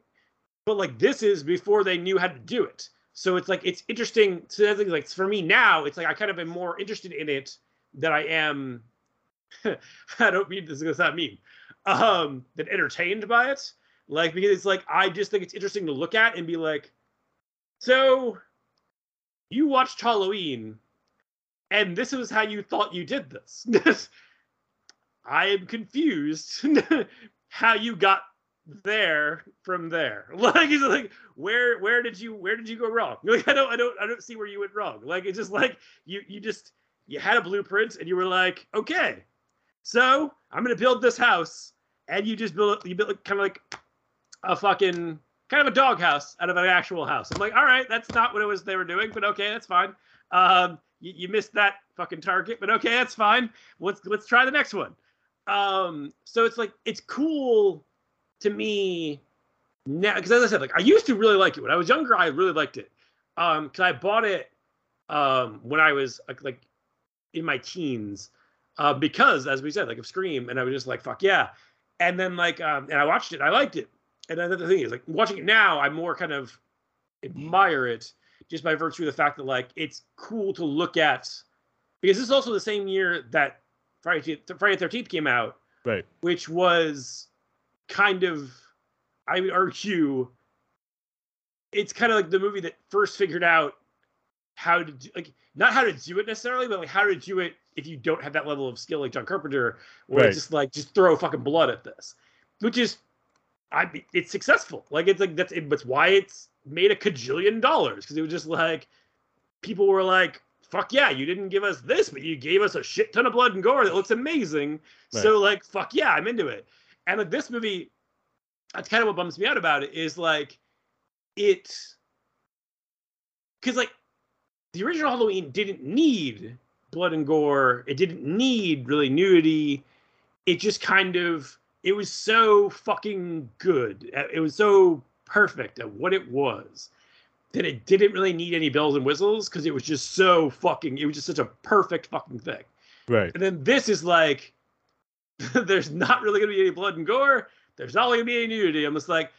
But like, this is before they knew how to do it. So it's like, it's interesting. So that's like, for me now, it's like I kind of am more interested in it than I am I don't mean this is mean. Um, than entertained by it. Like because it's like I just think it's interesting to look at and be like, so you watched Halloween, and this is how you thought you did this. I am confused how you got there from there. Like it's like where where did you where did you go wrong? Like I don't I don't I don't see where you went wrong. Like it's just like you you just you had a blueprint and you were like, okay, so I'm gonna build this house, and you just build. You build it kind of like a fucking kind of a doghouse out of an actual house. I'm like, all right, that's not what it was they were doing, but okay, that's fine. Um, you, you missed that fucking target, but okay, that's fine. Let's let's try the next one. Um, so it's like it's cool to me now because as I said, like I used to really like it when I was younger. I really liked it. Um, because I bought it um when I was like, like in my teens uh, because as we said, like of Scream, and I was just like, fuck yeah. And then like, um, and I watched it, I liked it. And then the thing is, like watching it now, I more kind of admire it just by virtue of the fact that like it's cool to look at because this is also the same year that Friday Friday Thirteenth came out, right? Which was kind of, I would argue, it's kind of like the movie that first figured out how to do, like not how to do it necessarily, but like how to do it if you don't have that level of skill like John Carpenter, where right. it's just like just throw fucking blood at this, which is, I it's successful. Like it's like that's it's why it's made a cajillion dollars because it was just like people were like, fuck yeah, you didn't give us this, but you gave us a shit ton of blood and gore that looks amazing. Right. So like fuck yeah, I'm into it. And like this movie, that's kind of what bums me out about it is like it because like the original Halloween didn't need blood and gore. It didn't need really nudity. It just kind of it was so fucking good. Uh, it was so perfect at what it was that it didn't really need any bells and whistles because it was just so fucking it was just such a perfect fucking thing. Right. And then this is like there's not really gonna be any blood and gore. There's not really gonna be any nudity. I'm just like,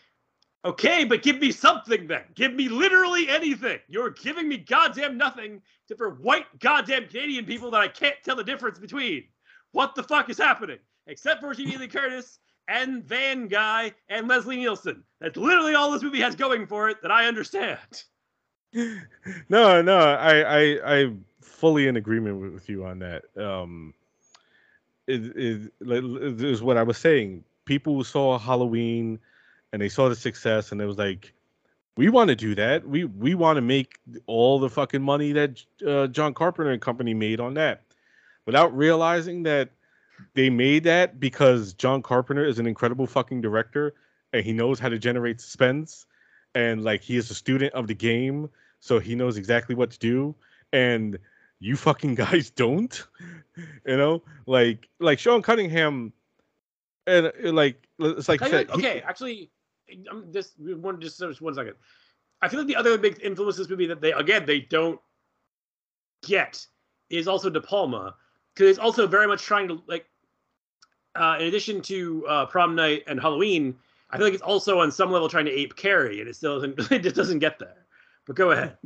Okay, but give me something then. Give me literally anything. You're giving me goddamn nothing except for white goddamn Canadian people that I can't tell the difference between. What the fuck is happening? Except for Jamie Lee Curtis and Van Guy and Leslie Nielsen. That's literally all this movie has going for it that I understand. No, no, I, I, I'm fully in agreement with, with you on that. Um, is it is what I was saying. People saw Halloween and they saw the success and it was like we want to do that. We we want to make all the fucking money that uh, John Carpenter and company made on that, without realizing that they made that because John Carpenter is an incredible fucking director and he knows how to generate suspense and like he is a student of the game, so he knows exactly what to do. And you fucking guys don't, you know, like like Sean Cunningham, and uh, like it's like said, okay, he, actually, I'm just one just, just one second. I feel like the other big influence this movie that they again they don't get is also De Palma because it's also very much trying to like uh, in addition to uh, prom night and Halloween, I feel like it's also on some level trying to ape Carrie, and it still doesn't it just doesn't get there. But go ahead.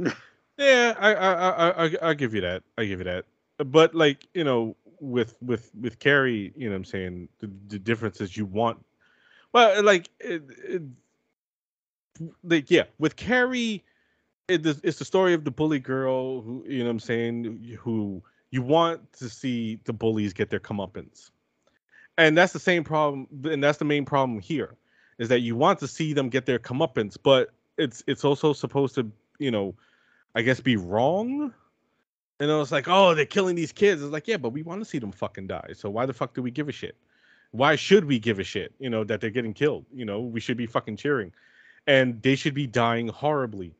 yeah, I I I I give you that. I give you that. But like you know, with with with Carrie, you know, what I'm saying the, the difference is you want. Well, like it, it, like yeah, with Carrie, it, it's the story of the bully girl who you know what I'm saying who you want to see the bullies get their comeuppance, and that's the same problem, and that's the main problem here, is that you want to see them get their comeuppance, but it's it's also supposed to you know, I guess be wrong. And it was like, oh, they're killing these kids. It's like, yeah, but we want to see them fucking die. So why the fuck do we give a shit? Why should we give a shit? You know that they're getting killed. You know we should be fucking cheering and they should be dying horribly.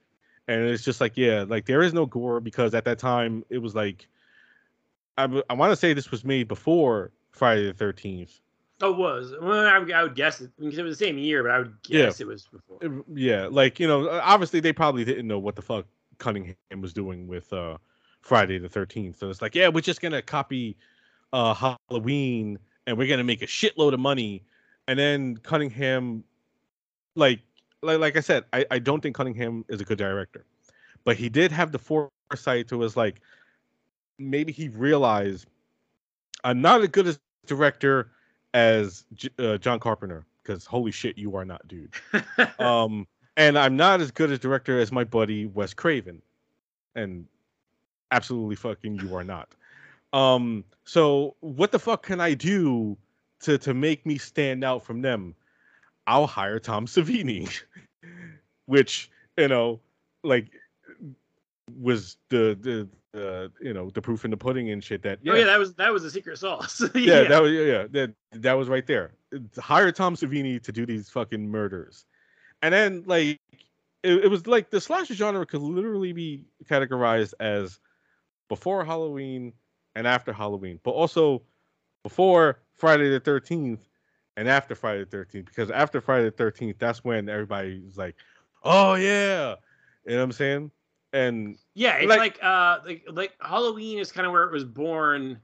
And it's just like, yeah, like there is no gore because at that time it was like, I, I want to say this was made before Friday the Thirteenth. Oh, it was. Well, I, I would guess it because it was the same year, but I would guess yeah. it was before. Yeah, like you know, obviously they probably didn't know what the fuck Cunningham was doing with uh Friday the Thirteenth. So it's like, yeah, we're just gonna copy uh Halloween and we're gonna make a shitload of money, and then Cunningham like like, like I said, I, I don't think Cunningham is a good director, but he did have the foresight to was like maybe he realized I'm not as good as director as uh, John Carpenter because holy shit, you are not, dude. um, and I'm not as good as director as my buddy Wes Craven, and absolutely fucking you are not. Um, so what the fuck can I do to to make me stand out from them? I'll hire Tom Savini, which you know, like, was the the uh, you know the proof in the pudding and shit. That yeah, oh, yeah that was that was the secret sauce. yeah, yeah, that was yeah, yeah that that was right there. Hire Tom Savini to do these fucking murders, and then like it, it was like the slasher genre could literally be categorized as before Halloween and after Halloween, but also before Friday the Thirteenth and after Friday the 13th because after Friday the 13th, that's when everybody's like, "Oh yeah," you know what I'm saying? And yeah, it's like, like uh like like Halloween is kind of where it was born,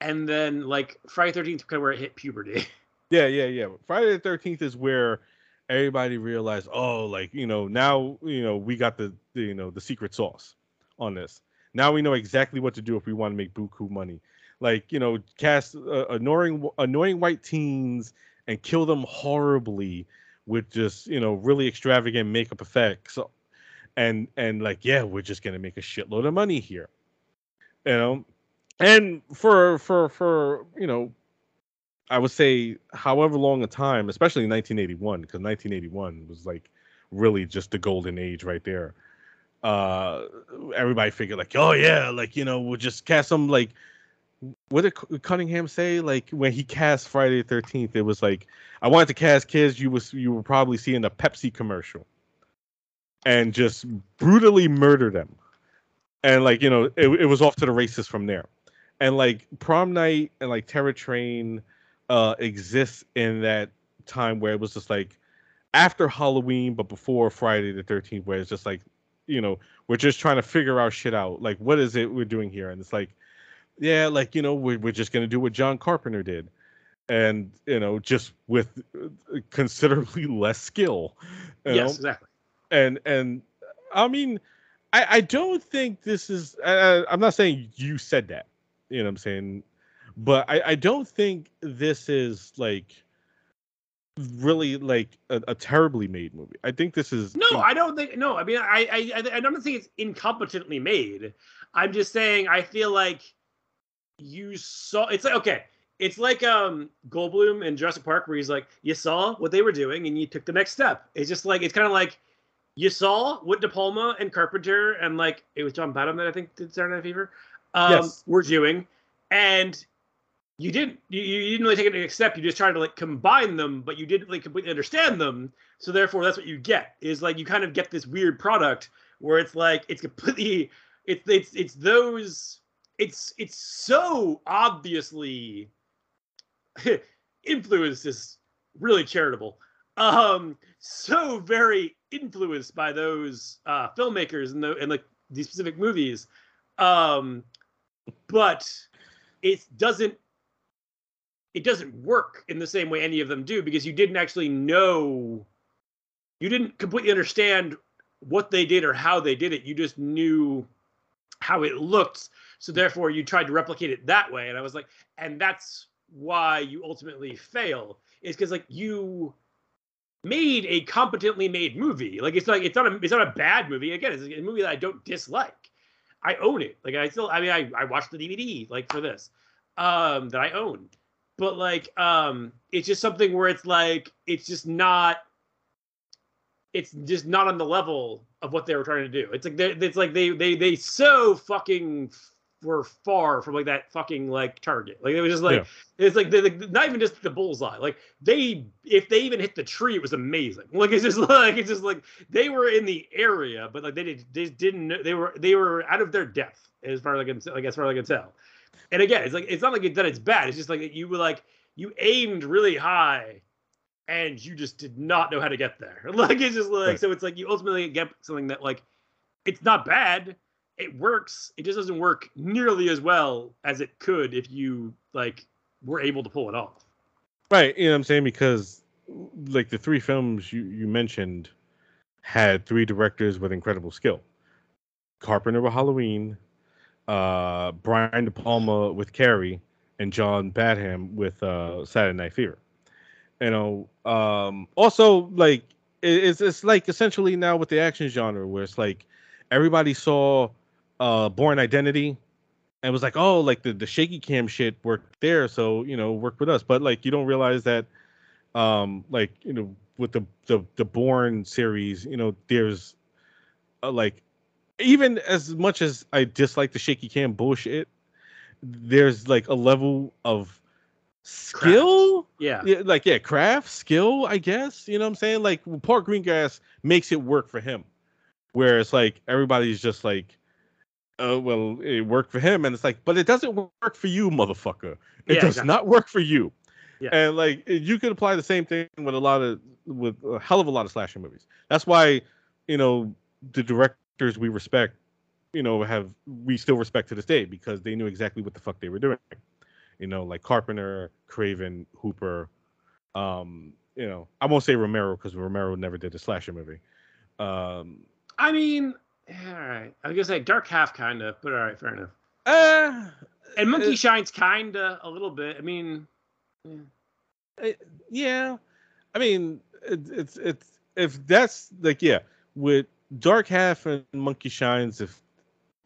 and then like Friday 13th kind of where it hit puberty. Yeah, yeah, yeah. Friday the 13th is where everybody realized, oh, like you know now you know we got the, the you know the secret sauce on this. Now we know exactly what to do if we want to make buku money like you know cast uh, annoying annoying white teens and kill them horribly with just you know really extravagant makeup effects and and like yeah we're just gonna make a shitload of money here you know and for for for you know i would say however long a time especially in 1981 because 1981 was like really just the golden age right there uh everybody figured like oh yeah like you know we'll just cast some like what did Cunningham say? Like when he cast Friday the Thirteenth, it was like I wanted to cast kids you was you were probably seeing a Pepsi commercial, and just brutally murder them, and like you know it, it was off to the races from there, and like Prom Night and like Terror Train, uh, exists in that time where it was just like after Halloween but before Friday the Thirteenth, where it's just like you know we're just trying to figure our shit out, like what is it we're doing here, and it's like yeah, like you know, we're, we're just gonna do what John Carpenter did, and you know, just with uh, considerably less skill. yes, know? exactly. And and I mean, I I don't think this is. I, I'm not saying you said that. You know what I'm saying, but I I don't think this is like really like a, a, terribly made movie. I think this is no. I don't think no. I mean, I I I don't think it's incompetently made. I'm just saying I feel like you saw it's like okay it's like um Goldblum in Jurassic Park where he's like, you saw what they were doing and you took the next step. It's just like it's kind of like you saw what De Palma and Carpenter and like it was John Badham that I think did Saturday Night Fever um, Yes. were doing, and you didn't you, you didn't really take it to accept. You just tried to like combine them, but you didn't like completely understand them. So therefore, that's what you get is like you kind of get this weird product where it's like it's completely it's it's it's those it's it's so obviously influenced is really charitable um so very influenced by those uh filmmakers and the and like these specific movies. Um but it doesn't it doesn't work in the same way any of them do because you didn't actually know you didn't completely understand what they did or how they did it. You just knew how it looked. So therefore you tried to replicate it that way. And i was like and that's why you ultimately fail is because like you made a competently made movie. Like it's like it's not a it's not a bad movie. Again it's a movie that i don't dislike. I own it. Like i still i mean i, I watched the dvd like for this um that i own. But like um it's just something where it's like it's just not it's just not on the level of what they were trying to do. It's like it's like they they they so fucking were far from like that fucking like target. Like it was just like Yeah. it's like the, not even just the bullseye. Like they if they even hit the tree, it was amazing. Like it's just like it's just like they were in the area, but like they did they didn't know they were they were out of their depth as far as I can like as far as I can tell. And again, it's like it's not like it, that it's bad. It's just like you were like you aimed really high and you just did not know how to get there. Like it's just like Right. so it's like you ultimately get something that like it's not bad. It works. It just doesn't work nearly as well as it could if you like were able to pull it off. Right, you know what I'm saying? Because like the three films you, you mentioned had three directors with incredible skill. Carpenter with Halloween, uh, Brian De Palma with Carrie, and John Badham with uh, Saturday Night Fever. You know, um, also like it's it's like essentially now with the action genre where it's like everybody saw uh, Bourne Identity and was like, oh, like the, the shaky cam shit worked there, so you know, work with us. But like you don't realize that um like, you know, with the the, the Bourne series, you know, there's uh, like even as much as I dislike the shaky cam bullshit, there's like a level of skill Yeah. yeah, like yeah, craft skill, I guess. You know what I'm saying? Like Paul Greengrass makes it work for him, where it's like everybody's just like, oh well, it worked for him, and it's like, but it doesn't work for you, motherfucker. It Yeah, does exactly. not work for you. Yeah. And like you could apply the same thing with a lot of with a hell of a lot of slasher movies. That's why, you know, the directors we respect, you know, have we still respect to this day because they knew exactly what the fuck they were doing you know, like Carpenter, Craven, Hooper. Um, you know, I won't say Romero because Romero never did a slasher movie. Um, I mean, all right. I was gonna say dark half kind of, but all right, fair enough. uh, And Monkey uh, Shines kind of a little bit. I mean, yeah. uh, yeah, I mean, it, it's it's if that's like yeah, with Dark Half and Monkey Shines, if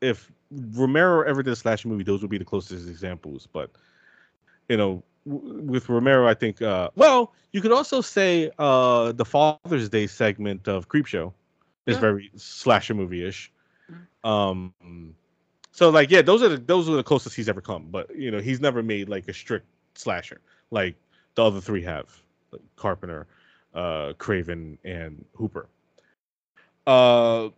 if Romero ever did a slasher movie, those would be the closest examples. But you know, w- with Romero, I think. Uh, well, you could also say uh, the Father's Day segment of Creepshow is Yeah. very slasher movie ish. Um, so like yeah, those are the those are the closest he's ever come. But you know, he's never made like a strict slasher like the other three have, like Carpenter, uh, Craven, and Hooper. Uh,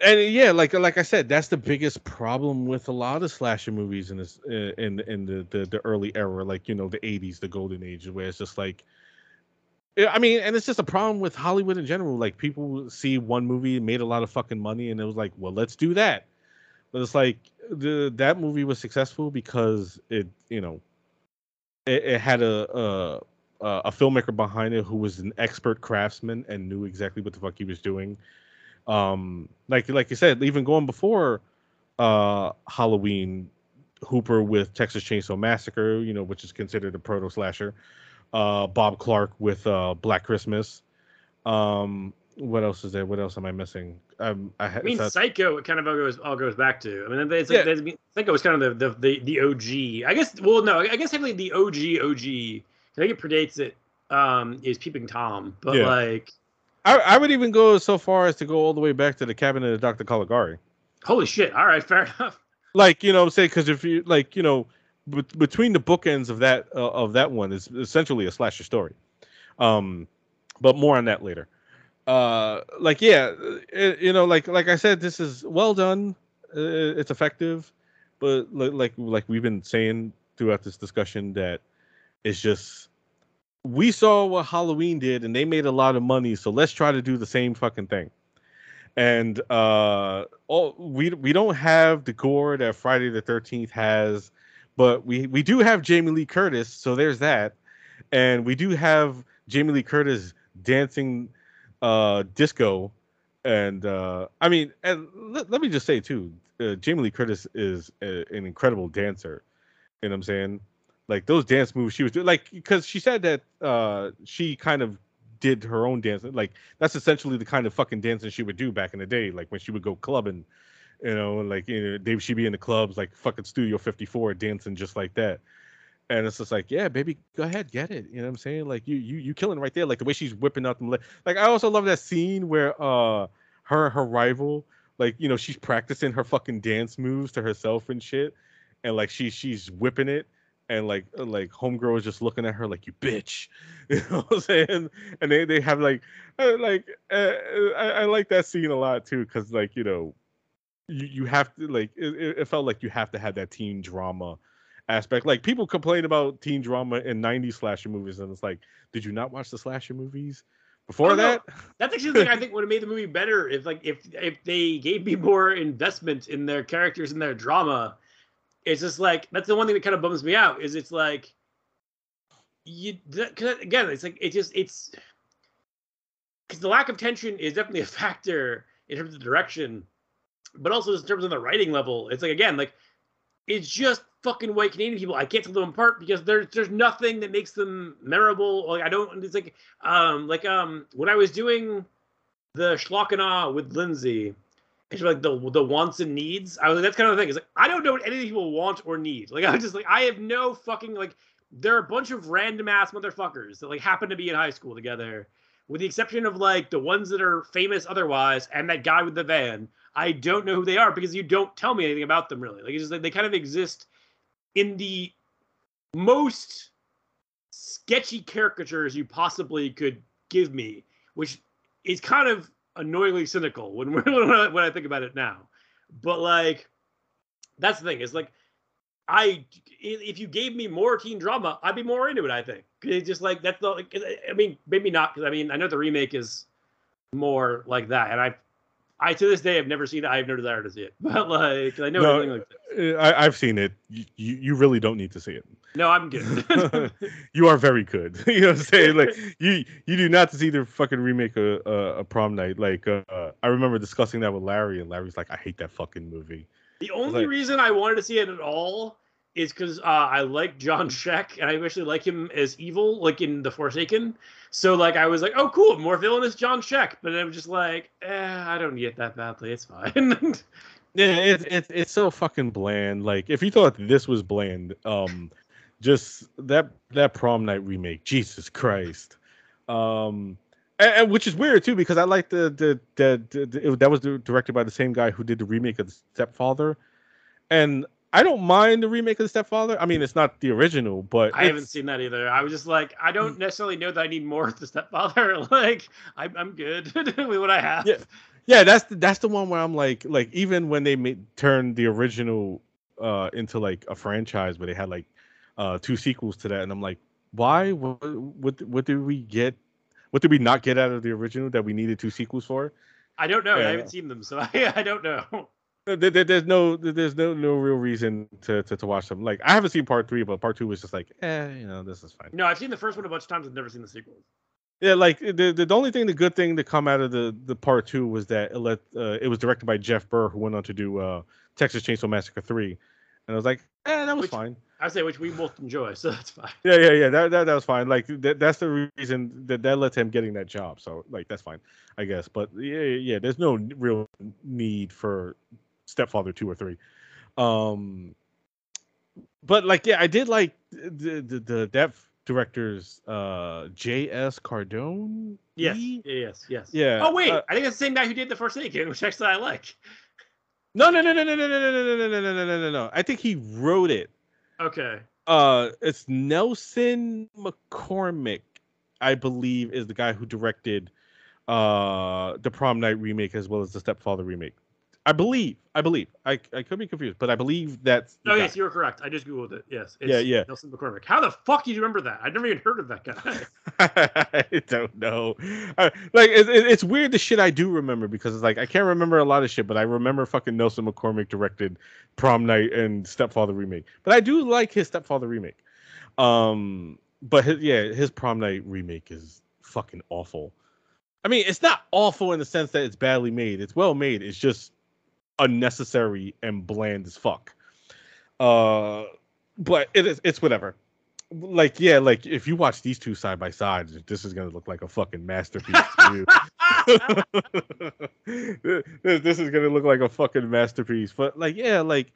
and yeah, like like I said, that's the biggest problem with a lot of slasher movies in this in in the the, the early era, like you know the '80s, the golden age, where it's just like. I mean, and it's just a problem with Hollywood in general. Like people see one movie made a lot of fucking money, and it was like, well, let's do that. But it's like the that movie was successful because it, you know, it, it had a, a a a filmmaker behind it who was an expert craftsman and knew exactly what the fuck he was doing. Um, like like you said, even going before uh Halloween, Hooper with Texas Chainsaw Massacre, you know, which is considered a proto slasher. Uh, Bob Clark with uh Black Christmas. Um, what else is there? What else am I missing? Um, I, ha- I mean, not- Psycho. It kind of all goes all goes back to. I mean, it's like Yeah. I mean, Psycho was kind of the, the the the OG. I guess. Well, no, I guess technically the OG OG. I think it predates it. Um, is Peeping Tom, but Yeah. like, I, I would even go so far as to go all the way back to the cabinet of Dr. Caligari. Holy shit! All right, fair enough. Like you know, I'm saying because if you like you know, between the bookends of that uh, of that one is essentially a slasher story. Um, but more on that later. Uh, like yeah, it, you know, like like I said, this is well done. Uh, it's effective, but like like we've been saying throughout this discussion that it's just we saw what Halloween did and they made a lot of money, so let's try to do the same fucking thing. And uh all we we don't have the gore that Friday the 13th has, but we we do have Jamie Lee Curtis, so there's that. And we do have Jamie Lee Curtis dancing uh disco and uh I mean and let, let me just say too, uh, Jamie Lee Curtis is a, an incredible dancer. You know what I'm saying? like those dance moves she was doing like because she said that uh she kind of did her own dance like that's essentially the kind of fucking dancing she would do back in the day like when she would go clubbing you know like you know they she'd be in the clubs like fucking studio 54 dancing just like that. And it's just like yeah baby go ahead get it. You know what i'm saying? Like you you you killing right there. Like the way she's whipping out them le- like i also love that scene where uh her her rival like you know she's practicing her fucking dance moves to herself and shit. And like she she's whipping it. And like uh, like homegirl is just looking at her like you bitch. You know what i'm saying? And they, they have like uh, like uh, I, I like that scene a lot too because like you know you, you have to like it, it felt like you have to have that teen drama aspect like people complain about teen drama in 90s slasher movies and it's like did you not watch the slasher movies before Oh, no. that That's actually the thing I think would have made the movie better if like if if they gave me more investment in their characters and their drama. It's just like that's the one thing that kind of bums me out is it's like you again it's like it just it's because the lack of tension is definitely a factor in terms of direction, but also in terms of the writing level. It's like again like it's just fucking white Canadian people. I can't tell them apart because there's there's nothing that makes them memorable. Like I don't. It's like um like um when I was doing the Schlockena with Lindsay, it's like the the wants and needs. I was like that's kind of the thing. It's like I don't know what any people want or need. Like I was just like I have no fucking like. They're a bunch of random ass motherfuckers that like happen to be in high school together, with the exception of like the ones that are famous otherwise and that guy with the van. I don't know who they are because you don't tell me anything about them really. Like it's just like they kind of exist in the most sketchy caricatures you possibly could give me, which is kind of annoyingly cynical when when I, when I think about it now. But like, that's the thing. Is like, I if you gave me more teen drama, I'd be more into it. I think it's just like that's the. I mean, maybe not because I mean I know the remake is more like that, and I. I to this day have never seen it. I have no desire to see it, but like I know No, everything like that. Uh, I, i've seen it you, you really don't need to see it No, I'm good. you are very good. you know what I'm saying? Like you you do not see the fucking remake of uh, a prom night. Like uh, I remember discussing that with Larry, and Larry's like, I hate that fucking movie. The only like- reason I wanted to see it at all is because uh, I like John Schaech and I actually like him as evil, like in The Forsaken. So like I was like, oh cool, more villainous John Schaech. But I'm just like, eh, I don't it that badly. It's fine. Yeah, it's it's it's so fucking bland. Like if you thought this was bland, um, just that that prom night remake, Jesus Christ, um, and, and which is weird too because I like the the the, the, the it, that was directed by the same guy who did the remake of the Stepfather, and I don't mind the remake of the Stepfather. I mean, it's not the original, but I haven't seen that either. I was just like, I don't necessarily know that I need more of the stepfather. Like, I'm, I'm good with what I have. Yeah. Yeah, that's the, that's the one where I'm like like even when they made turned the original uh into like a franchise where they had like uh two sequels to that and I'm like why what what, what did we get what did we not get out of the original that we needed two sequels for? I don't know. I haven't seen them, so I, I don't know. There, there- there's no there's no no real reason to, to to watch them. Like I haven't seen part 3 but part 2 was just like eh, you know, this is fine. No, I've seen the first one a bunch of times. I've never seen the sequels. Yeah, like the, the the only thing, the good thing to come out of the the part two was that it let uh, it was directed by Jeff Burr, who went on to do uh, Texas Chainsaw Massacre three, and I was like, eh, that was Which- fine. I say which we both enjoy, so that's fine. Yeah, yeah, yeah, that that, that was fine. Like that, that's the reason that that led to him getting that job. So like that's fine, I guess. But yeah, yeah, there's no real need for Stepfather two or three. Um, but like yeah, I did like the the, the that directors uh J.S. Cardone. Yes, E? yes, yes. Yeah. Oh wait, uh, I think it's the same guy who did the first Forsaken, which actually I like. no, no, no, no, no, no, no, no, no, no, no, no, no, no, no, no. I think he wrote it. Okay. Uh, it's Nelson McCormick, I believe, is the guy who directed uh the Prom Night remake as well as the Stepfather remake. I believe. I believe. I I could be confused, but I believe that's. Oh yes, you're correct. I just googled it. Yes. Yeah, yeah. Nelson McCormick. How the fuck do you remember that? I've never even heard of that guy. I don't know. I, like it, it- it's weird the shit I do remember because it's like I can't remember a lot of shit, but I remember fucking Nelson McCormick directed Prom Night and Stepfather remake. But I do like his Stepfather remake. Um, but his, yeah, his Prom Night remake is fucking awful. I mean, it's not awful in the sense that it's badly made. It's well made. It's just unnecessary and bland as fuck. Uh, but it is. It's whatever like yeah, like if you watch these two side by side, this is gonna look like a fucking masterpiece to you. this, is gonna look like a fucking masterpiece. But like yeah, like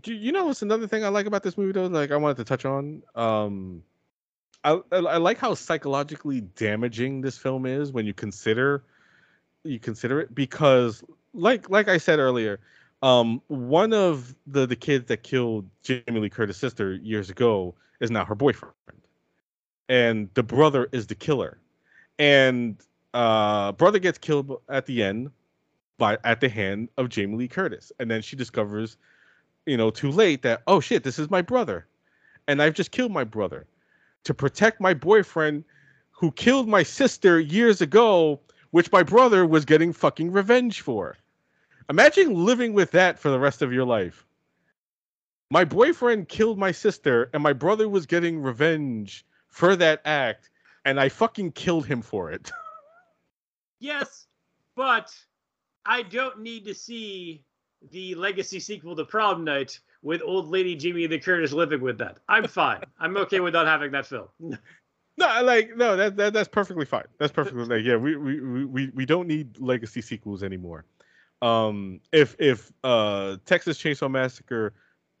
do you know what's another thing I like about this movie though? Like I wanted to touch on. Um I I like how psychologically damaging this film is when you consider you consider it because like like I said earlier, um one of the the kids that killed Jamie Lee Curtis' sister years ago is now her boyfriend. And the brother is the killer. And uh brother gets killed at the end by at the hand of Jamie Lee Curtis. And then she discovers, you know, too late that oh shit, this is my brother. And I've just killed my brother to protect my boyfriend who killed my sister years ago, which my brother was getting fucking revenge for. Imagine living with that for the rest of your life. My boyfriend killed my sister, and my brother was getting revenge for that act, and I fucking killed him for it. yes, but I don't need to see the legacy sequel to Prom Night with old lady Jamie Lee Curtis living with that. I'm fine. I'm okay with not having that film. No, like no, that, that that's perfectly fine. That's perfectly like yeah, we, we we- we don't need legacy sequels anymore. Um, if if uh Texas Chainsaw Massacre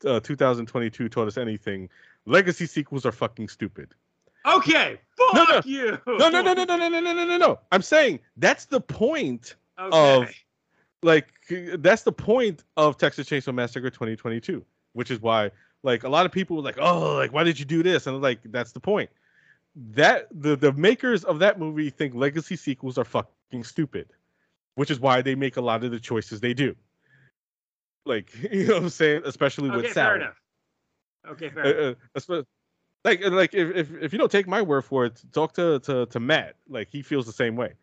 uh, 2022 taught us anything, legacy sequels are fucking stupid. Okay, fuck No, no. you. No, no, no, no, no, no, no, no, no, no, no. I'm saying that's the point. Okay. of- Like that's the point of Texas Chainsaw Massacre 2022, which is why like a lot of people were like, oh, like why did you do this? And I'm like that's the point. That the the makers of that movie think legacy sequels are fucking stupid, which is why they make a lot of the choices they do. Like you know what I'm saying, especially with okay, Sal. fair enough. Okay, fair Uh, uh, like like if, if if you don't take my word for it, talk to to to Matt. Like he feels the same way.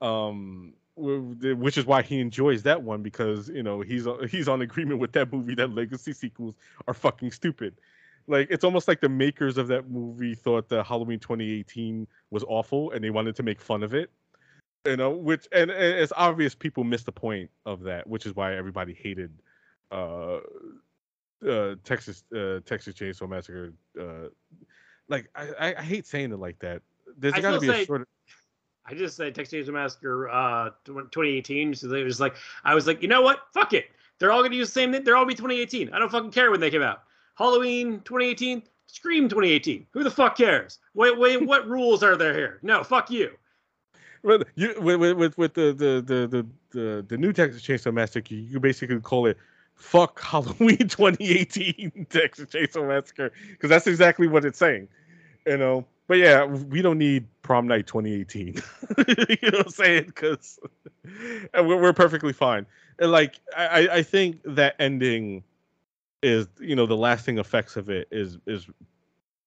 Um, which is why he enjoys that one because you know he's he's on agreement with that movie that legacy sequels are fucking stupid. Like it's almost like the makers of that movie thought that Halloween 2018 was awful and they wanted to make fun of it. You know, which and, and it's obvious people missed the point of that, which is why everybody hated uh uh Texas uh Texas Chainsaw Massacre uh like I, I, hate saying it like that. There's got to be say- a short I just say Texas Chainsaw Massacre uh, 2018. So they was like, I was like, you know what? Fuck it. They're all gonna use the same thing. They're all be 2018. I don't fucking care when they came out. Halloween 2018, Scream 2018. Who the fuck cares? Wait, wait, what rules are there here? No, fuck you. Well, you with with with, the, the, the the the the new Texas Chainsaw Massacre, you, basically call it "fuck Halloween 2018" Texas Chainsaw Massacre because that's exactly what it's saying, you know. But yeah, we don't need Prom Night 2018. you know what I'm saying? Because we're, we're perfectly fine. And like I- I think that ending is you know the lasting effects of it is is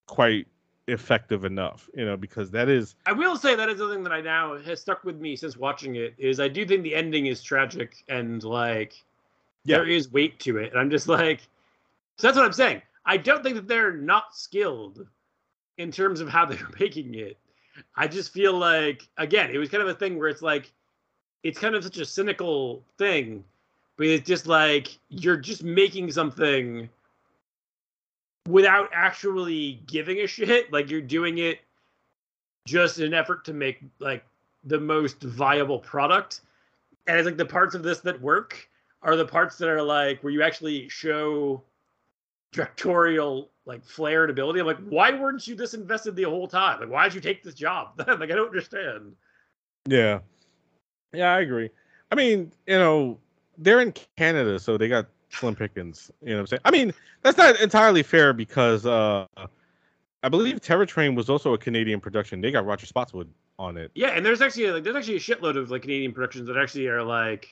quite effective enough, you know, because that is I will say that is something that I now has stuck with me since watching it. Is I do think the ending is tragic and like Yeah. there is weight to it, and I'm just like, so that's what I'm saying. I don't think that they're not skilled in terms of how they're making it. I just feel like again, it was kind of a thing where it's like, it's kind of such a cynical thing, but it's just like you're just making something without actually giving a shit. Like you're doing it just in an effort to make like the most viable product. And it's like the parts of this that work are the parts that are like where you actually show directorial like flair and ability. I'm like, why weren't you this invested the whole time? Like, why did you take this job? like, I don't understand. Yeah. Yeah, I agree. I mean, you know, they're in Canada, so they got slim pickings. You know what I'm saying? I mean, that's not entirely fair because uh I believe Terror Train was also a Canadian production. They got Roger Spottiswoode on it. Yeah, and there's actually like there's actually a shitload of like Canadian productions that actually are like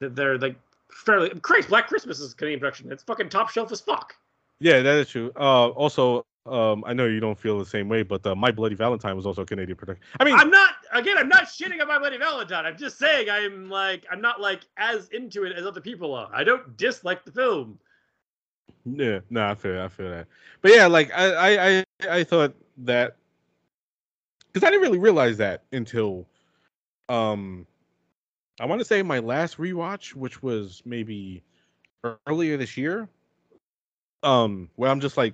that they're like fairly Christ, Black Christmas is a Canadian production. It's fucking top shelf as fuck. Yeah, that is true. Uh, also, um, I know you don't feel the same way, but uh, My Bloody Valentine was also a Canadian production. I mean, I'm not again. I'm not shitting on My Bloody Valentine. I'm just saying I'm like I'm not like as into it as other people are. I don't dislike the film. Yeah, no, I feel I feel that. But yeah, like I I I, I thought that because I didn't really realize that until um I want to say my last rewatch, which was maybe earlier this year. Um, where I'm just like,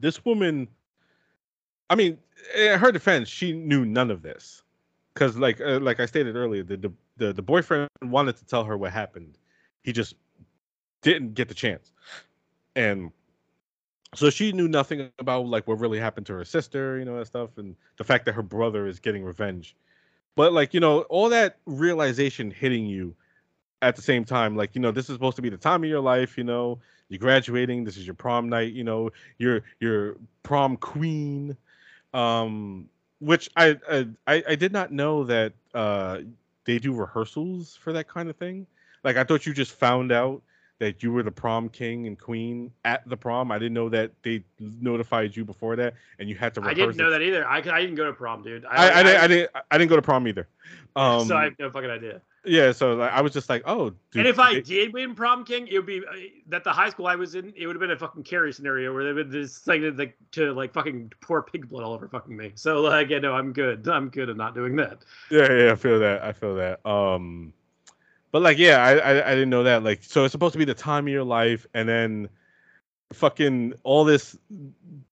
this woman. I mean, in her defense, she knew none of this, because like uh, like I stated earlier, the, the the the boyfriend wanted to tell her what happened. He just didn't get the chance, and so she knew nothing about like what really happened to her sister, you know that stuff, and the fact that her brother is getting revenge. But like you know, all that realization hitting you at the same time, like you know, this is supposed to be the time of your life, you know, you're graduating, this is your prom night, you know, you're you're prom queen, um, which I I I did not know that uh they do rehearsals for that kind of thing. Like I thought you just found out that you were the prom king and queen at the prom. I didn't know that they notified you before that, and you had to. I didn't know it. that either. I, I didn't go to prom, dude. I, I, I, didn't, I didn't. I didn't go to prom either. Um, so I have no fucking idea. Yeah, so like, I was just like, oh. Dude, and if I they, did win prom king, it would be uh, that the high school I was in. It would have been a fucking Carrie scenario where they would just like to, like to like fucking pour pig blood all over fucking me. So like, yeah, no, I'm good. I'm good at not doing that. Yeah, yeah, I feel that. I feel that. Um, but like, yeah, I, I I didn't know that. Like, so it's supposed to be the time of your life, and then fucking all this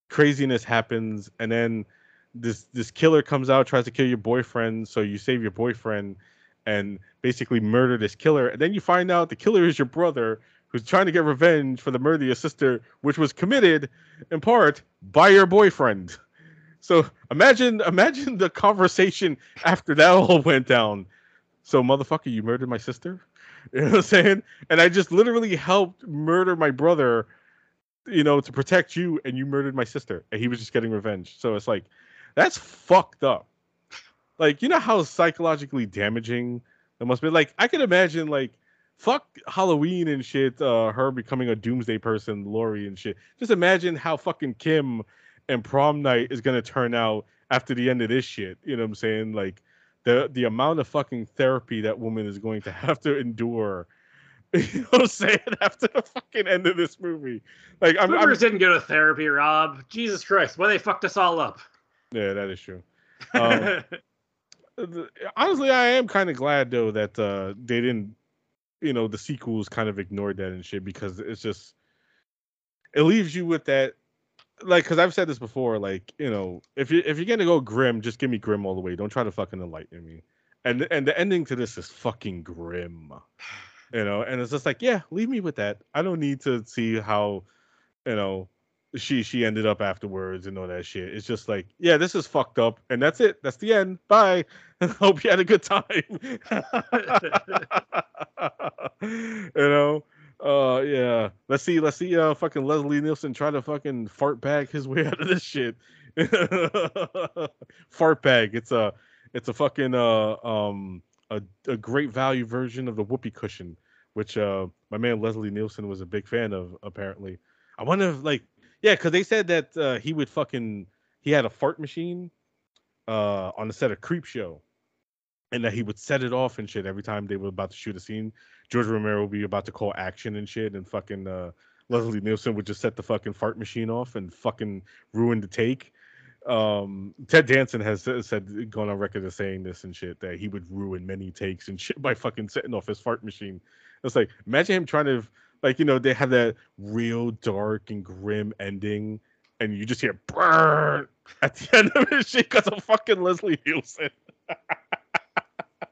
craziness happens, and then this this killer comes out, tries to kill your boyfriend, so you save your boyfriend and basically murder this killer. And then you find out the killer is your brother who's trying to get revenge for the murder of your sister, which was committed in part by your boyfriend. So imagine imagine the conversation after that all went down. So motherfucker, you murdered my sister? You know what I'm saying? And I just literally helped murder my brother, you know, to protect you, and you murdered my sister. And he was just getting revenge. So it's like, that's fucked up. Like, you know how psychologically damaging it must be? Like, I can imagine, like, fuck Halloween and shit, uh, her becoming a doomsday person, Laurie and shit. Just imagine how fucking Kim and prom night is gonna turn out after the end of this shit. You know what I'm saying? Like the the amount of fucking therapy that woman is going to have to endure. You know what I'm saying? After the fucking end of this movie. Like I'm, I'm didn't go to therapy, Rob. Jesus Christ, why they fucked us all up. Yeah, that is true. Um, honestly, I am kind of glad though that uh, they didn't, you know, the sequels kind of ignored that and shit because it's just it leaves you with that, like, because I've said this before, like, you know, if you if you're gonna go grim, just give me grim all the way. Don't try to fucking enlighten me. And and the ending to this is fucking grim, you know. And it's just like, yeah, leave me with that. I don't need to see how, you know, she she ended up afterwards and all that shit. It's just like, yeah, this is fucked up, and that's it. That's the end. Bye. Hope you had a good time. you know. Uh yeah. Let's see. Let's see. Uh, fucking Leslie Nielsen try to fucking fart bag his way out of this shit. fart bag. It's a. It's a fucking uh um a, a great value version of the whoopee cushion, which uh my man Leslie Nielsen was a big fan of apparently. I wonder if like yeah, because they said that uh, he would fucking he had a fart machine uh, on the set of Creepshow, and that he would set it off and shit every time they were about to shoot a scene. George Romero would be about to call action and shit, and fucking uh, Leslie Nielsen would just set the fucking fart machine off and fucking ruin the take. Um, Ted Danson has said, gone on record as saying this and shit, that he would ruin many takes and shit by fucking setting off his fart machine. It's like, imagine him trying to like you know they have that real dark and grim ending, and you just hear burn at the end of it shit because of fucking Leslie Nielsen.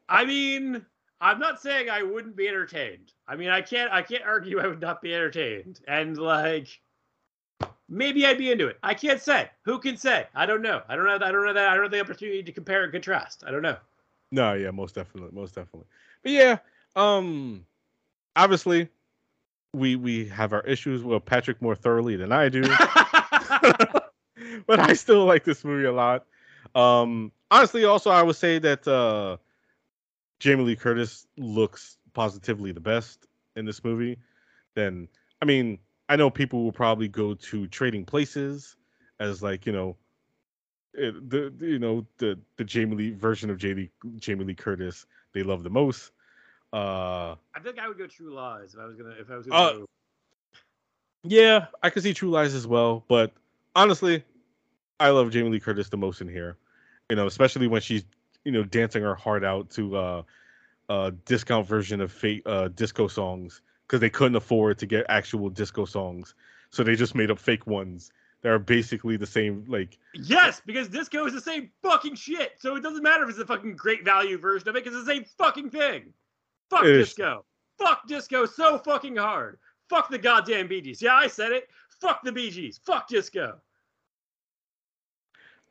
I mean, I'm not saying I wouldn't be entertained. I mean, I can't I can't argue I would not be entertained. And like maybe I'd be into it. I can't say. Who can say? I don't know. I don't know. I don't know that. I don't have the opportunity to compare and contrast. I don't know. No, yeah, most definitely, most definitely. But yeah, um, obviously, we we have our issues with Patrick more thoroughly than I do, but I still like this movie a lot. Um, honestly, also I would say that uh, Jamie Lee Curtis looks positively the best in this movie. Then, I mean, I know people will probably go to Trading Places as like you know, it, the you know the the Jamie Lee version of Jamie Jamie Lee Curtis they love the most. Uh, I think I would go True Lies if I was gonna if I was gonna Uh, go. yeah, I could see True Lies as well, but honestly, I love Jamie Lee Curtis the most in here. You know, especially when she's you know dancing her heart out to uh, a discount version of fake uh, disco songs because they couldn't afford to get actual disco songs, so they just made up fake ones that are basically the same. Like, Yes, because disco is the same fucking shit. So it doesn't matter if it's a fucking great value version of it, because it's the same fucking thing. Fuck disco. Fuck disco so fucking hard. Fuck the goddamn Bee Gees. Yeah, I said it. Fuck the Bee Gees. Fuck disco.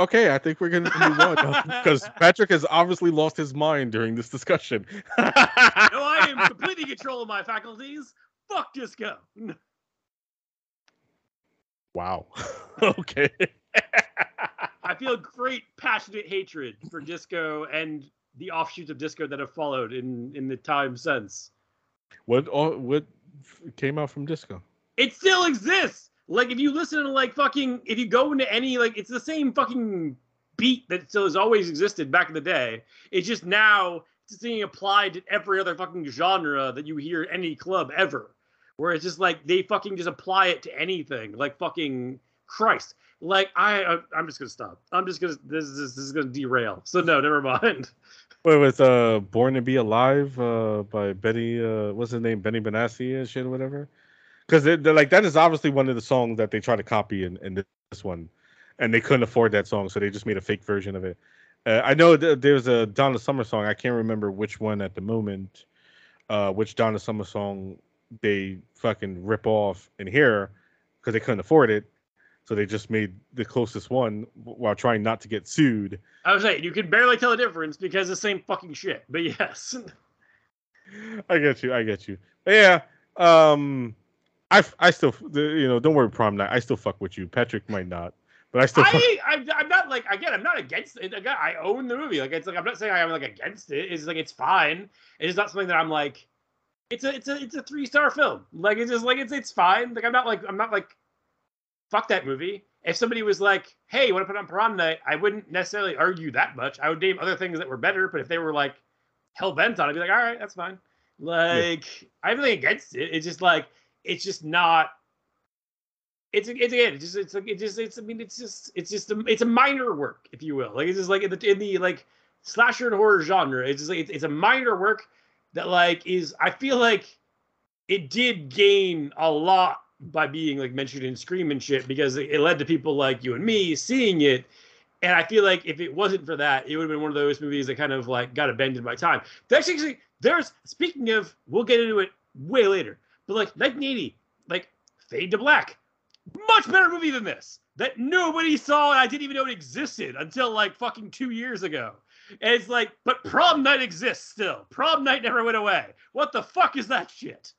okay, I think we're gonna move on because Patrick has obviously lost his mind during this discussion. No, I am completely in control of my faculties. Fuck disco. wow. okay. I feel great, passionate hatred for disco and the offshoots of disco that have followed in in the time since. What all what came out from disco? It still exists. Like if you listen to like fucking if you go into any like it's the same fucking beat that still has always existed back in the day. It's just now it's being applied to every other fucking genre that you hear any club ever. Where it's just like they fucking just apply it to anything. Like fucking Christ. Like I I- I'm just gonna stop. I'm just gonna this is this is gonna derail. So no, never mind. Wait, with uh Born to Be Alive uh by Benny uh what's his name? Benny Benassi and shit or whatever. Because they're, they're like that is obviously one of the songs that they try to copy in, in this one. And they couldn't afford that song, so they just made a fake version of it. Uh, I know th- there's a Donna Summer song. I can't remember which one at the moment, uh, which Donna Summer song they fucking rip off in here because they couldn't afford it. So they just made the closest one while trying not to get sued. I was saying you can barely tell the difference because it's the same fucking shit. But yes. I get you. I get you. But yeah. Um, I I still you know don't worry prom night. I still fuck with you. Patrick might not, but I still. I, I'm, I'm not like again. I'm not against it. Again, I own the movie. Like it's like I'm not saying I'm like against it. It's like it's fine. It's not something that I'm like. It's a it's a it's a three star film. Like it's just like it's it's fine. Like I'm not like I'm not like. Fuck that movie. If somebody was like, "Hey, you want to put on prom night?" I wouldn't necessarily argue that much. I would name other things that were better. But if they were like hell bent on it, I'd be like, "All right, that's fine." Like I have nothing against it. It's just like it's just not it's it's again it's just it's like it just it's I mean it's just it's just a, it's a minor work if you will like it's just like in the in the like slasher and horror genre it's just like it's, it's a minor work that like is I feel like it did gain a lot by being like mentioned in Scream and shit because it, led to people like you and me seeing it and I feel like if it wasn't for that it would have been one of those movies that kind of like got abandoned by time there's actually there's speaking of we'll get into it way later but like 1980 like Fade to Black much better movie than this that nobody saw and I didn't even know it existed until like fucking two years ago. And it's like, but prom night exists still. Prom night never went away. What the fuck is that shit?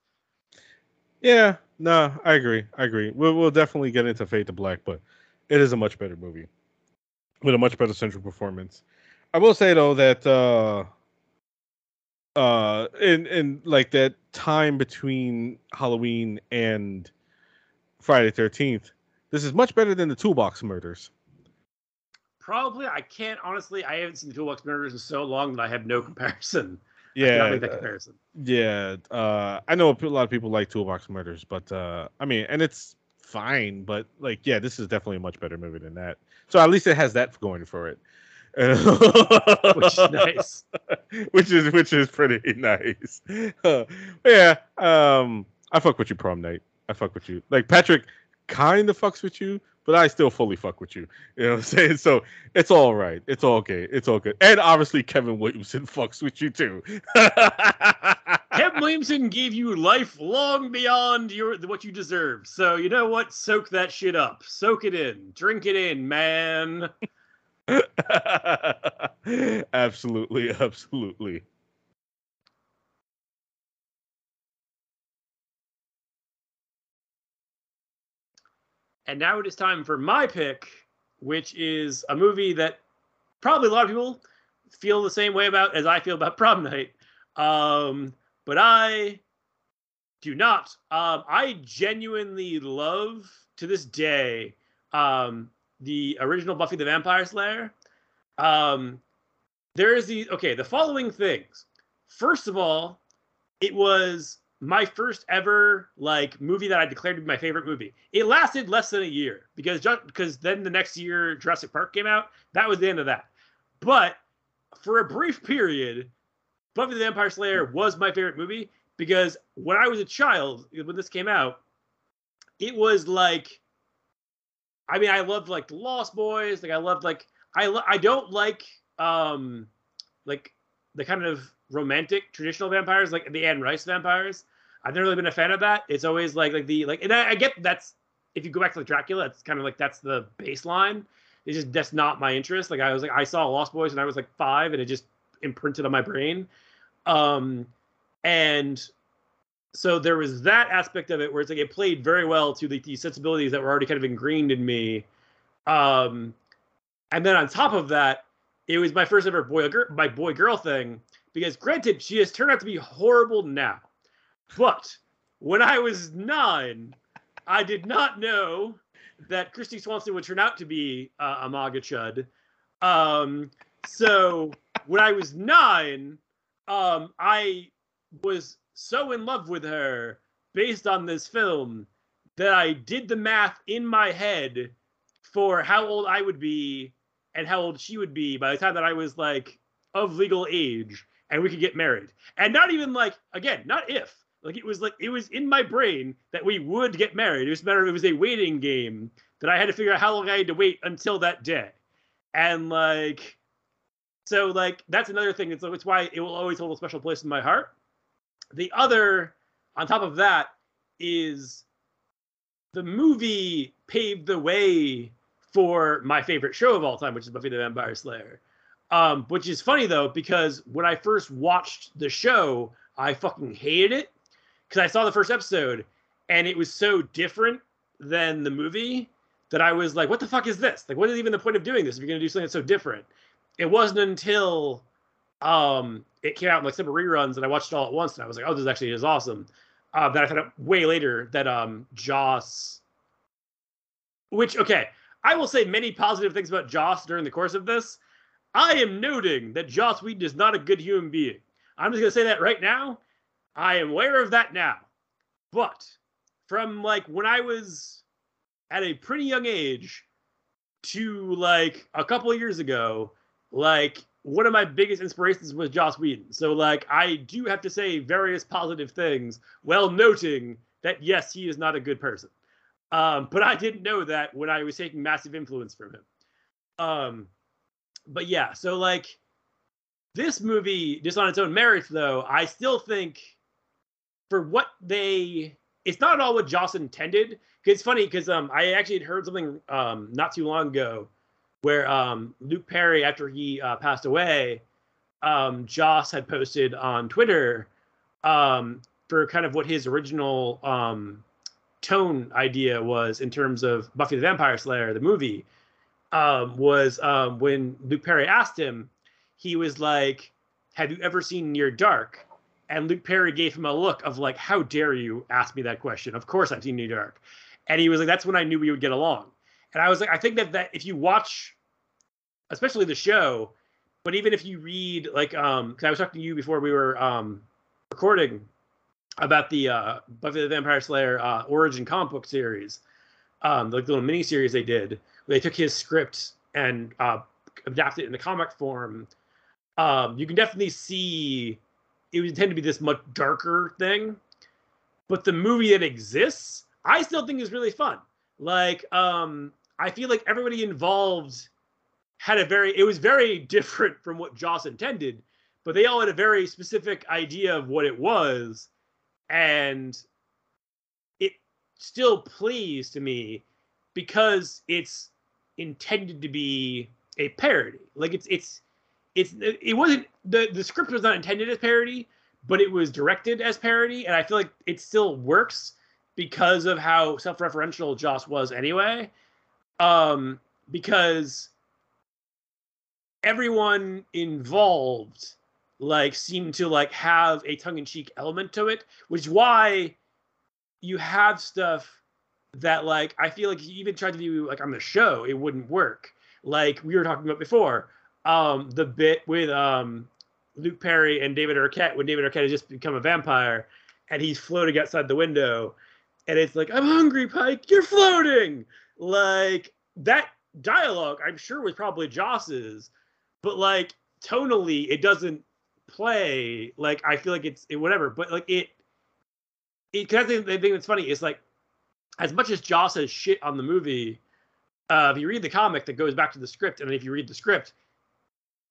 yeah, no, I agree. I agree. We'll we'll definitely get into Fade to Black, but it is a much better movie with a much better central performance. I will say though that uh uh in in like that time between Halloween and Friday Thirteenth, this is much better than the Toolbox Murders. Probably, I can't honestly. I haven't seen the Toolbox Murders in so long that I have no comparison. I Yeah, cannot make that uh, comparison. Yeah, uh, I know a lot of people like Toolbox Murders, but uh, I mean, and it's fine, but like, yeah, this is definitely a much better movie than that. So at least it has that going for it, Which is nice. which is which is pretty nice. Uh, yeah, um, I fuck with you, prom night. I fuck with you. Like Patrick kind of fucks with you, but I still fully fuck with you. You know what I'm saying? So it's all right. It's all okay. It's all good. And obviously Kevin Williamson fucks with you too. Kevin Williamson gave you life long beyond your what you deserve. So you know what? Soak that shit up. Soak it in. Drink it in, man. absolutely, absolutely. And now it is time for my pick, which is a movie that probably a lot of people feel the same way about as I feel about Prom Night. Um, but I do not. Um, I genuinely love to this day um, the original Buffy the Vampire Slayer. Um, there is the okay. The following things. First of all, it was my first ever like movie that I declared to be my favorite movie. It lasted less than a year because because then the next year Jurassic Park came out. That was the end of that. But for a brief period, Buffy the Vampire Slayer was my favorite movie because when I was a child, when this came out, it was like, I mean, I loved like the Lost Boys. Like I loved like I lo- I don't like um like the kind of romantic traditional vampires like the Anne Rice vampires. I've never really been a fan of that. It's always like like the like, and I, I get that's if you go back to like Dracula, it's kind of like that's the baseline. It's just that's not my interest. Like I was like I saw Lost Boys and I was like five, and it just imprinted on my brain. Um, and so there was that aspect of it where it's like it played very well to the, the sensibilities that were already kind of ingrained in me. Um, and then on top of that, it was my first ever boy girl, my boy girl thing because granted she has turned out to be horrible now but when I was nine, I did not know that Kristy Swanson would turn out to be uh, a MAGA chud. Um, so when I was nine, um, I was so in love with her based on this film that I did the math in my head for how old I would be and how old she would be by the time that I was like of legal age and we could get married. And not even like, again, not if, like it was like it was in my brain that we would get married. It was a matter of It was a waiting game that I had to figure out how long I had to wait until that day, and like, so like that's another thing. It's it's why it will always hold a special place in my heart. The other, on top of that, is the movie paved the way for my favorite show of all time, which is Buffy the Vampire Slayer. Um, which is funny though, because when I first watched the show, I fucking hated it because I saw the first episode and it was so different than the movie that I was like, what the fuck is this? Like, what is even the point of doing this if you're going to do something that's so different? It wasn't until um, it came out in like some reruns and I watched it all at once and I was like, oh, this actually is awesome. Uh, that I found out way later that um, Joss, which, okay, I will say many positive things about Joss during the course of this. I am noting that Joss Whedon is not a good human being. I'm just going to say that right now. I am aware of that now. But from like when I was at a pretty young age to like a couple years ago, like one of my biggest inspirations was Joss Whedon. So like I do have to say various positive things while noting that yes, he is not a good person. Um, but I didn't know that when I was taking massive influence from him. Um, but yeah, so like this movie, just on its own merits, though, I still think for what they it's not at all what Joss intended. Cause it's funny because um I actually had heard something um not too long ago where um Luke Perry after he uh, passed away, um Joss had posted on Twitter um for kind of what his original um tone idea was in terms of Buffy the Vampire Slayer the movie um was um when Luke Perry asked him he was like have you ever seen Near Dark and Luke Perry gave him a look of like, "How dare you ask me that question? Of course I've seen Near Dark." And he was like, "That's when I knew we would get along." And I was like, I think that that if you watch, especially the show, but even if you read like, um, because I was talking to you before we were um recording about the uh, Buffy the Vampire Slayer uh, origin comic book series, um, the little mini series they did. Where they took his script and uh, adapted it in the comic form. Um, you can definitely see it was intended to be this much darker thing. But the movie that exists, I still think is really fun. Like, um, I feel like everybody involved had a very it was very different from what Joss intended, but they all had a very specific idea of what it was, and it still plays to me because it's intended to be a parody. Like it's it's it's it wasn't the the script was not intended as parody, but it was directed as parody, and I feel like it still works because of how self-referential Joss was anyway. Um, because everyone involved like seemed to like have a tongue-in-cheek element to it, which is why you have stuff that like I feel like if you even tried to do like on the show, it wouldn't work. Like we were talking about before, um, the bit with um Luke Perry and David Arquette when David Arquette has just become a vampire and he's floating outside the window and it's like, I'm hungry, Pike, you're floating. Like that dialogue, I'm sure was probably Joss's, but like tonally, it doesn't play like I feel like it's it, whatever, but like it it cause I think the thing that's funny is like as much as Joss has shit on the movie, uh, if you read the comic that goes back to the script, and if you read the script,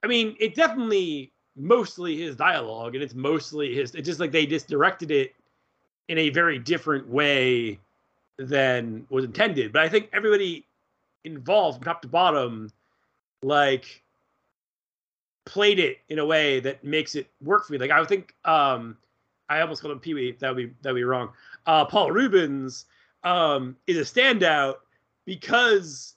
I mean, it definitely mostly his dialogue, and it's mostly his. It's just like they just directed it in a very different way than was intended. But I think everybody involved, from top to bottom, like played it in a way that makes it work for me. Like I would think, um, I almost called him Pee Wee. That would be that would be wrong. Uh, Paul Reubens um, is a standout because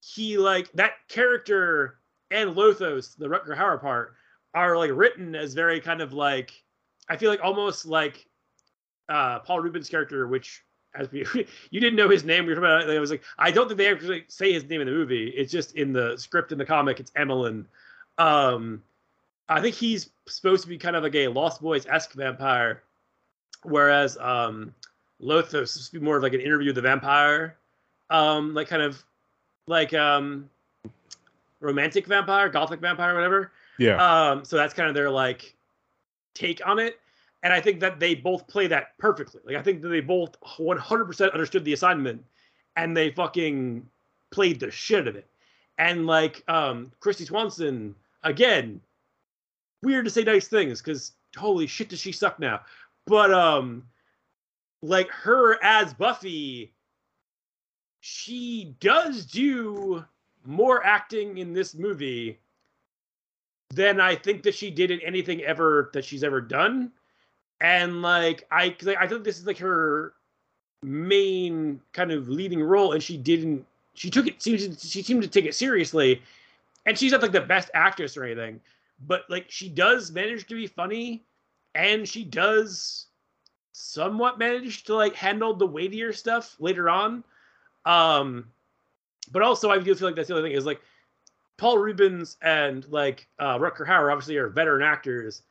he like that character and Lothos, the Rutger Hauer part, are like written as very kind of like I feel like almost like uh, Paul Reubens' character, which as we you didn't know his name. We were talking about. It was like I don't think they actually say his name in the movie. It's just in the script in the comic. It's Amilyn. Um, I think he's supposed to be kind of like a Lost Boys esque vampire, whereas um, Lothos is more of like an interview with the vampire, um, like kind of like um, romantic vampire, gothic vampire, whatever. Yeah. Um, so that's kind of their like take on it. And I think that they both play that perfectly. Like I think that they both 100% understood the assignment and they fucking played the shit of it. And like um Kristy Swanson again, weird to say nice things cuz holy shit does she suck now. But um like her as Buffy she does do more acting in this movie than I think that she did in anything ever that she's ever done. And like I, I think this is like her main kind of leading role, and she didn't. She took it. She, she seemed to take it seriously, and she's not like the best actress or anything, but like she does manage to be funny, and she does somewhat manage to like handle the weightier stuff later on. Um, but also I do feel like that's the other thing is like Paul Reubens and like uh, Rutger Hauer obviously are veteran actors,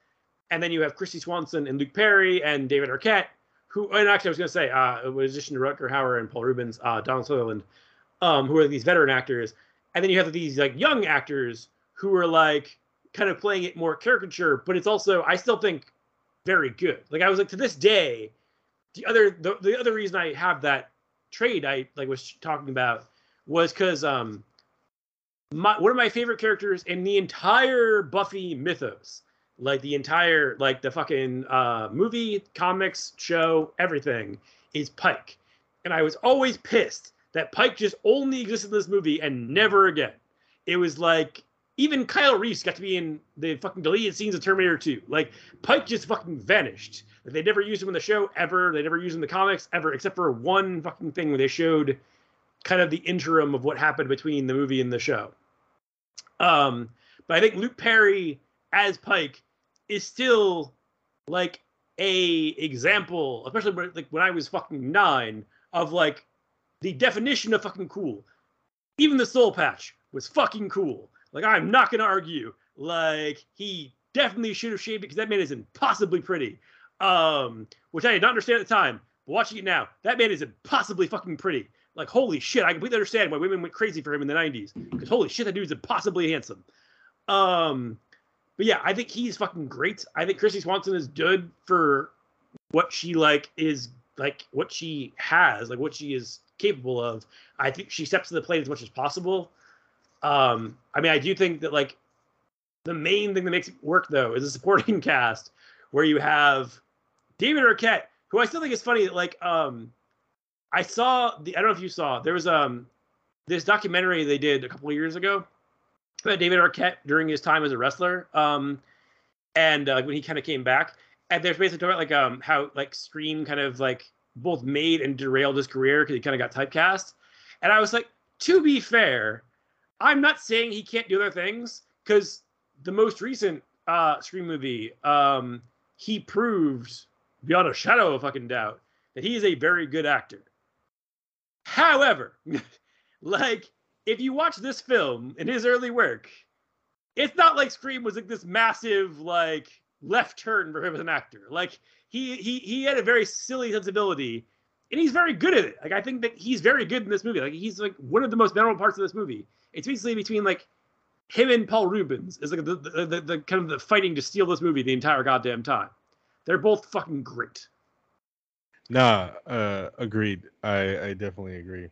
and then you have Kristy Swanson and Luke Perry and David Arquette, who and actually I was to say, uh, in addition to Rutger Hauer and Paul Reubens, uh, Donald Sutherland, um, who are these veteran actors, and then you have these like young actors who are like kind of playing it more caricature, but it's also I still think very good. Like I was like to this day, the other the, the other reason I have that trade I like was talking about was because um my one of my favorite characters in the entire Buffy mythos, like the entire like the fucking uh, movie, comics, show, everything, is Pike, and I was always pissed that Pike just only existed in this movie and never again. It was like even Kyle Reese got to be in the fucking deleted scenes of Terminator 2. Like Pike just fucking vanished. Like, they never used him in the show ever. They never used him in the comics ever, except for one fucking thing where they showed kind of the interim of what happened between the movie and the show. Um, but I think Luke Perry as Pike is still like a example, especially when, like when I was fucking nine, of like the definition of fucking cool. Even the soul patch was fucking cool. Like I'm not gonna argue. Like he definitely should have shaved because that man is impossibly pretty. Um, which I did not understand at the time. But watching it now, that man is impossibly fucking pretty. Like holy shit, I completely understand why women went crazy for him in the '90s. Because holy shit, that dude's impossibly handsome. Um, but yeah, I think he's fucking great. I think Kristy Swanson is good for what she like is like what she has, like what she is capable of. I think she steps to the plate as much as possible. Um, I mean, I do think that like The main thing that makes it work though is a supporting cast where you have David Arquette, who I still think is funny. Like, um, I saw the I don't know if you saw there was um this documentary they did a couple of years ago about David Arquette during his time as a wrestler. Um, and uh, when he kind of came back, and there's basically talking about like um how like Scream kind of like both made and derailed his career because he kind of got typecast. And I was like, to be fair, I'm not saying he can't do other things because the most recent uh Scream movie, um, he proved beyond a shadow of fucking doubt that he is a very good actor. However, like if you watch this film in his early work, it's not like Scream was like this massive like left turn for him as an actor. Like he he he had a very silly sensibility, and he's very good at it. Like I think that he's very good in this movie. Like he's like one of the most memorable parts of this movie. It's basically between like him and Paul Reubens is like the the, the, the kind of the fighting to steal this movie the entire goddamn time. They're both fucking great. Nah, uh, agreed. I I definitely agree.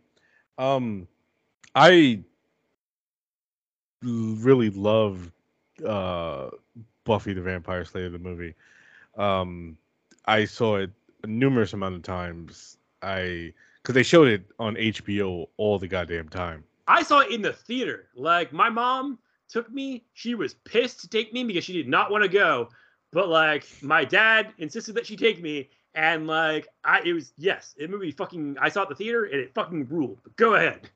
Um, I really love uh Buffy the Vampire Slayer the movie. Um, I saw it numerous amount of times. I because they showed it on HBO all the goddamn time. I saw it in the theater. Like my mom took me. She was pissed to take me because she did not want to go. But like my dad insisted that she take me, and like I, it was yes, it movie fucking. I saw it the theater and it fucking ruled. Go ahead.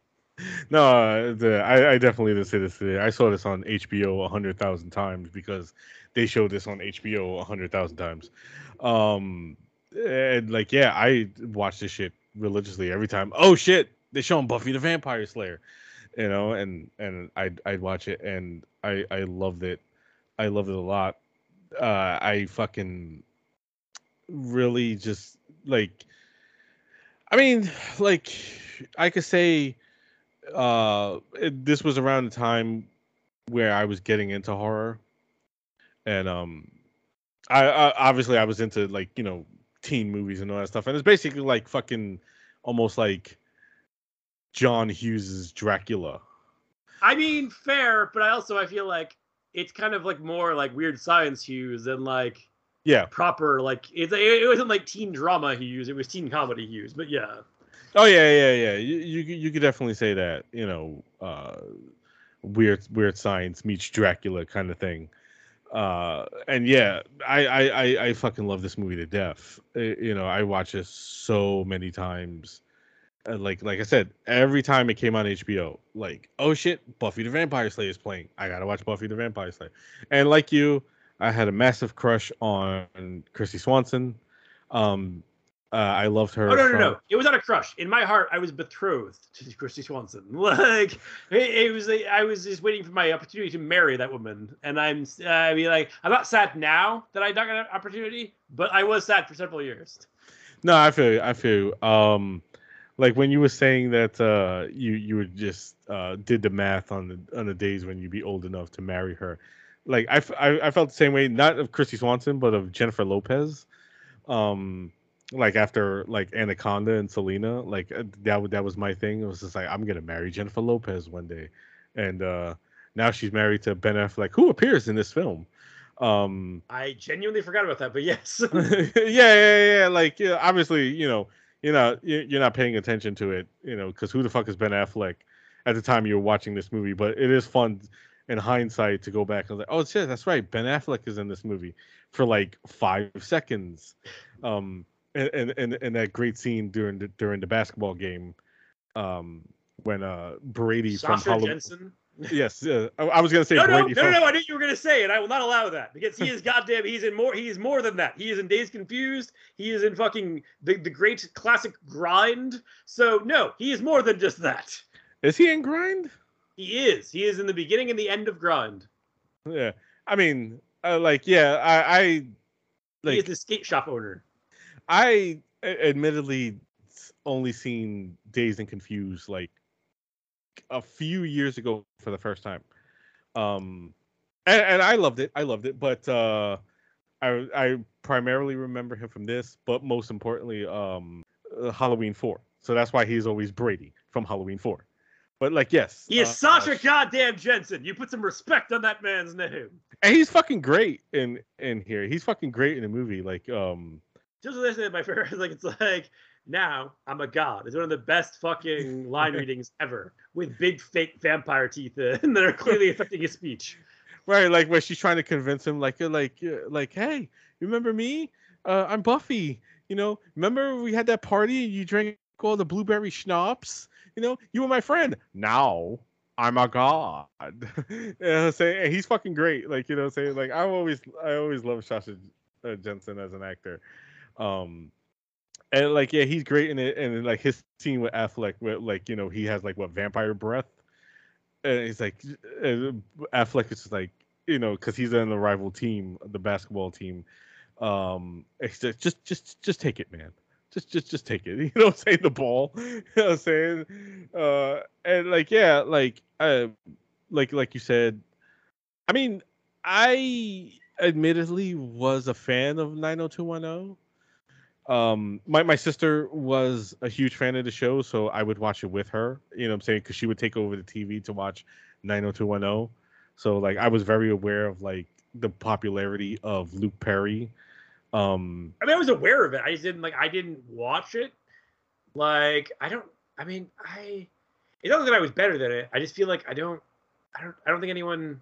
No, the, I, I definitely didn't say this today. I saw this on HBO a hundred thousand times because they showed this on HBO a hundred thousand times. Um, and like, yeah, I watch this shit religiously every time. Oh shit, they showing Buffy the Vampire Slayer, you know, and and I'd I'd watch it and I I loved it. I loved it a lot. Uh, I fucking really just like. I mean, like I could say uh it, this was around the time where I was getting into horror and um I, I obviously I was into like you know teen movies and all that stuff and it's basically like fucking almost like John Hughes's Dracula. I mean, fair, but I also I feel like it's kind of like more like weird science Hughes than like yeah proper like it, it wasn't like teen drama he used it was teen comedy he used but yeah. Oh yeah, yeah, yeah. You you you could definitely say that. You know, uh, weird weird science meets Dracula kind of thing. Uh, and yeah, I, I I I fucking love this movie to death. It, you know, I watch this so many times. Uh, like like I said, every time it came on HBO, like oh shit, Buffy the Vampire Slayer is playing. I gotta watch Buffy the Vampire Slayer. And like you, I had a massive crush on Kristy Swanson. Um, uh, I loved her. Oh no, no, no! It was not a crush. In my heart, I was betrothed to Kristy Swanson. Like it, it was, I was just waiting for my opportunity to marry that woman. And I'm, I mean, like I'm not sad now that I got an opportunity, but I was sad for several years. No, I feel, you, I feel. You. Um, like when you were saying that uh, you you were just uh, did the math on the on the days when you'd be old enough to marry her. Like I, I, I felt the same way, not of Kristy Swanson, but of Jennifer Lopez. Um, like after like Anaconda and Selena, like uh, that that was my thing. It was just like I'm gonna marry Jennifer Lopez one day, and uh now she's married to Ben Affleck, who appears in this film. Um I genuinely forgot about that, but yes, yeah, yeah, yeah. Like yeah, obviously, you know, you know, you're not paying attention to it, you know, because who the fuck is Ben Affleck at the time you were watching this movie? But it is fun in hindsight to go back and like, oh shit, that's right, Ben Affleck is in this movie for like five seconds. Um, and and and that great scene during the during the basketball game, um, when uh Brady Sasha from Halloween. Jenson. Yes, uh, I, I was gonna say no, no, Brady no, from... no, no. I knew you were gonna say it. I will not allow that because he is goddamn. He's in more. He is more than that. He is in Days Confused. He is in fucking the the great classic Grind. So no, he is more than just that. Is he in Grind? He is. He is in the beginning and the end of Grind. Yeah, I mean, uh, like, yeah, I, I like, he is the skate shop owner. I admittedly only seen Dazed and Confused like a few years ago for the first time. Um and, and I loved it. I loved it, but uh I I primarily remember him from this, but most importantly um Halloween 4. So that's why he's always Brady from Halloween 4. But like, yes, He is uh, Sasha uh, goddamn Jenson. You put some respect on that man's name. and he's fucking great in in here. He's fucking great in the movie. Like, um, Just listen to my favorite. Like it's like now I'm a god. It's one of the best fucking line readings ever with big fake vampire teeth in that are clearly affecting his speech. right, like where she's trying to convince him, like, uh, like, uh, like, hey, remember me? Uh, I'm Buffy. You know, remember we had that party and you drank all the blueberry schnapps? You know, you were my friend. Now I'm a god. And he's fucking great. Like, you know I'm? Like, I always, I always love Sasha uh, Jenson as an actor. Um, and like, yeah, he's great in it. And like his scene with Affleck, where like, you know, he has like what vampire breath, and he's like, uh, Affleck is just like, you know, because he's in the rival team, the basketball team. Um, just, just, just take it, man. Just, just, just take it. You know saying? The ball. You know what I'm saying? Uh, and like, yeah, like, uh, like, like you said. I mean, I admittedly was a fan of 90210. Um, my my sister was a huge fan of the show, so I would watch it with her. You know what I'm saying? Because she would take over the TV to watch 90210. So like I was very aware of like the popularity of Luke Perry. Um, I mean, I was aware of it. I just didn't like. I didn't watch it. Like, I don't. I mean, I. It's doesn't that I was better than it. I just feel like I don't. I don't. I don't think anyone.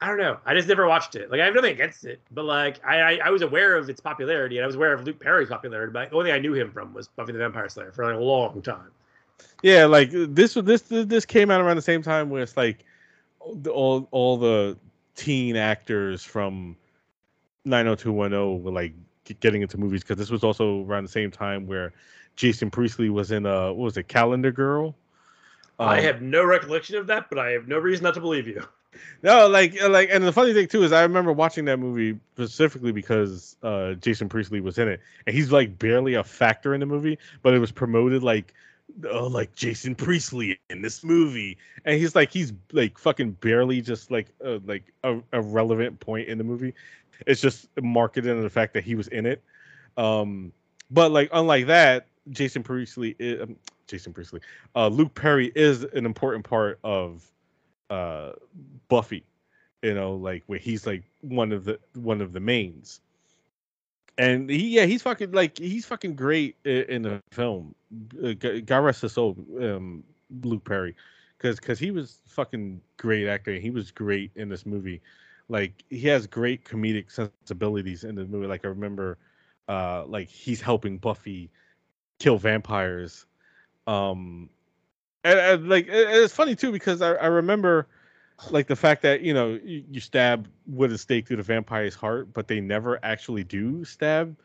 I don't know. I just never watched it. Like, I have nothing against it, but like, I I, I was aware of its popularity, and I was aware of Luke Perry's popularity. But the only thing I knew him from was Buffy the Vampire Slayer for like a long time. yeah, like this was this this came out around the same time where it's like the- all all the teen actors from 90210 were like getting into movies because this was also around the same time where Jason Priestley was in a what was it Calendar Girl. I Um, have no recollection of that, but I have no reason not to believe you. No, like uh, like, and the funny thing too is I remember watching that movie specifically because uh Jason Priestley was in it, and he's like barely a factor in the movie, but it was promoted like, oh, like Jason Priestley in this movie, and he's like he's like fucking barely just like uh, like a, a relevant point in the movie. It's just marketed on the fact that he was in it. Um, but like unlike that, Jason Priestley, is, um, Jason Priestley, uh, Luke Perry is an important part of uh Buffy, you know, like where he's like one of the one of the mains. And he, yeah, he's fucking like he's fucking great in the film. Uh, God rest his soul, um, Luke Perry, because because he was fucking great actor. He was great in this movie. Like he has great comedic sensibilities in the movie. Like I remember, uh, like he's helping Buffy kill vampires. Um, and, and like it- it's funny too because I, I remember like the fact that you know you, you stab with a stake through the vampire's heart, but they never actually do stab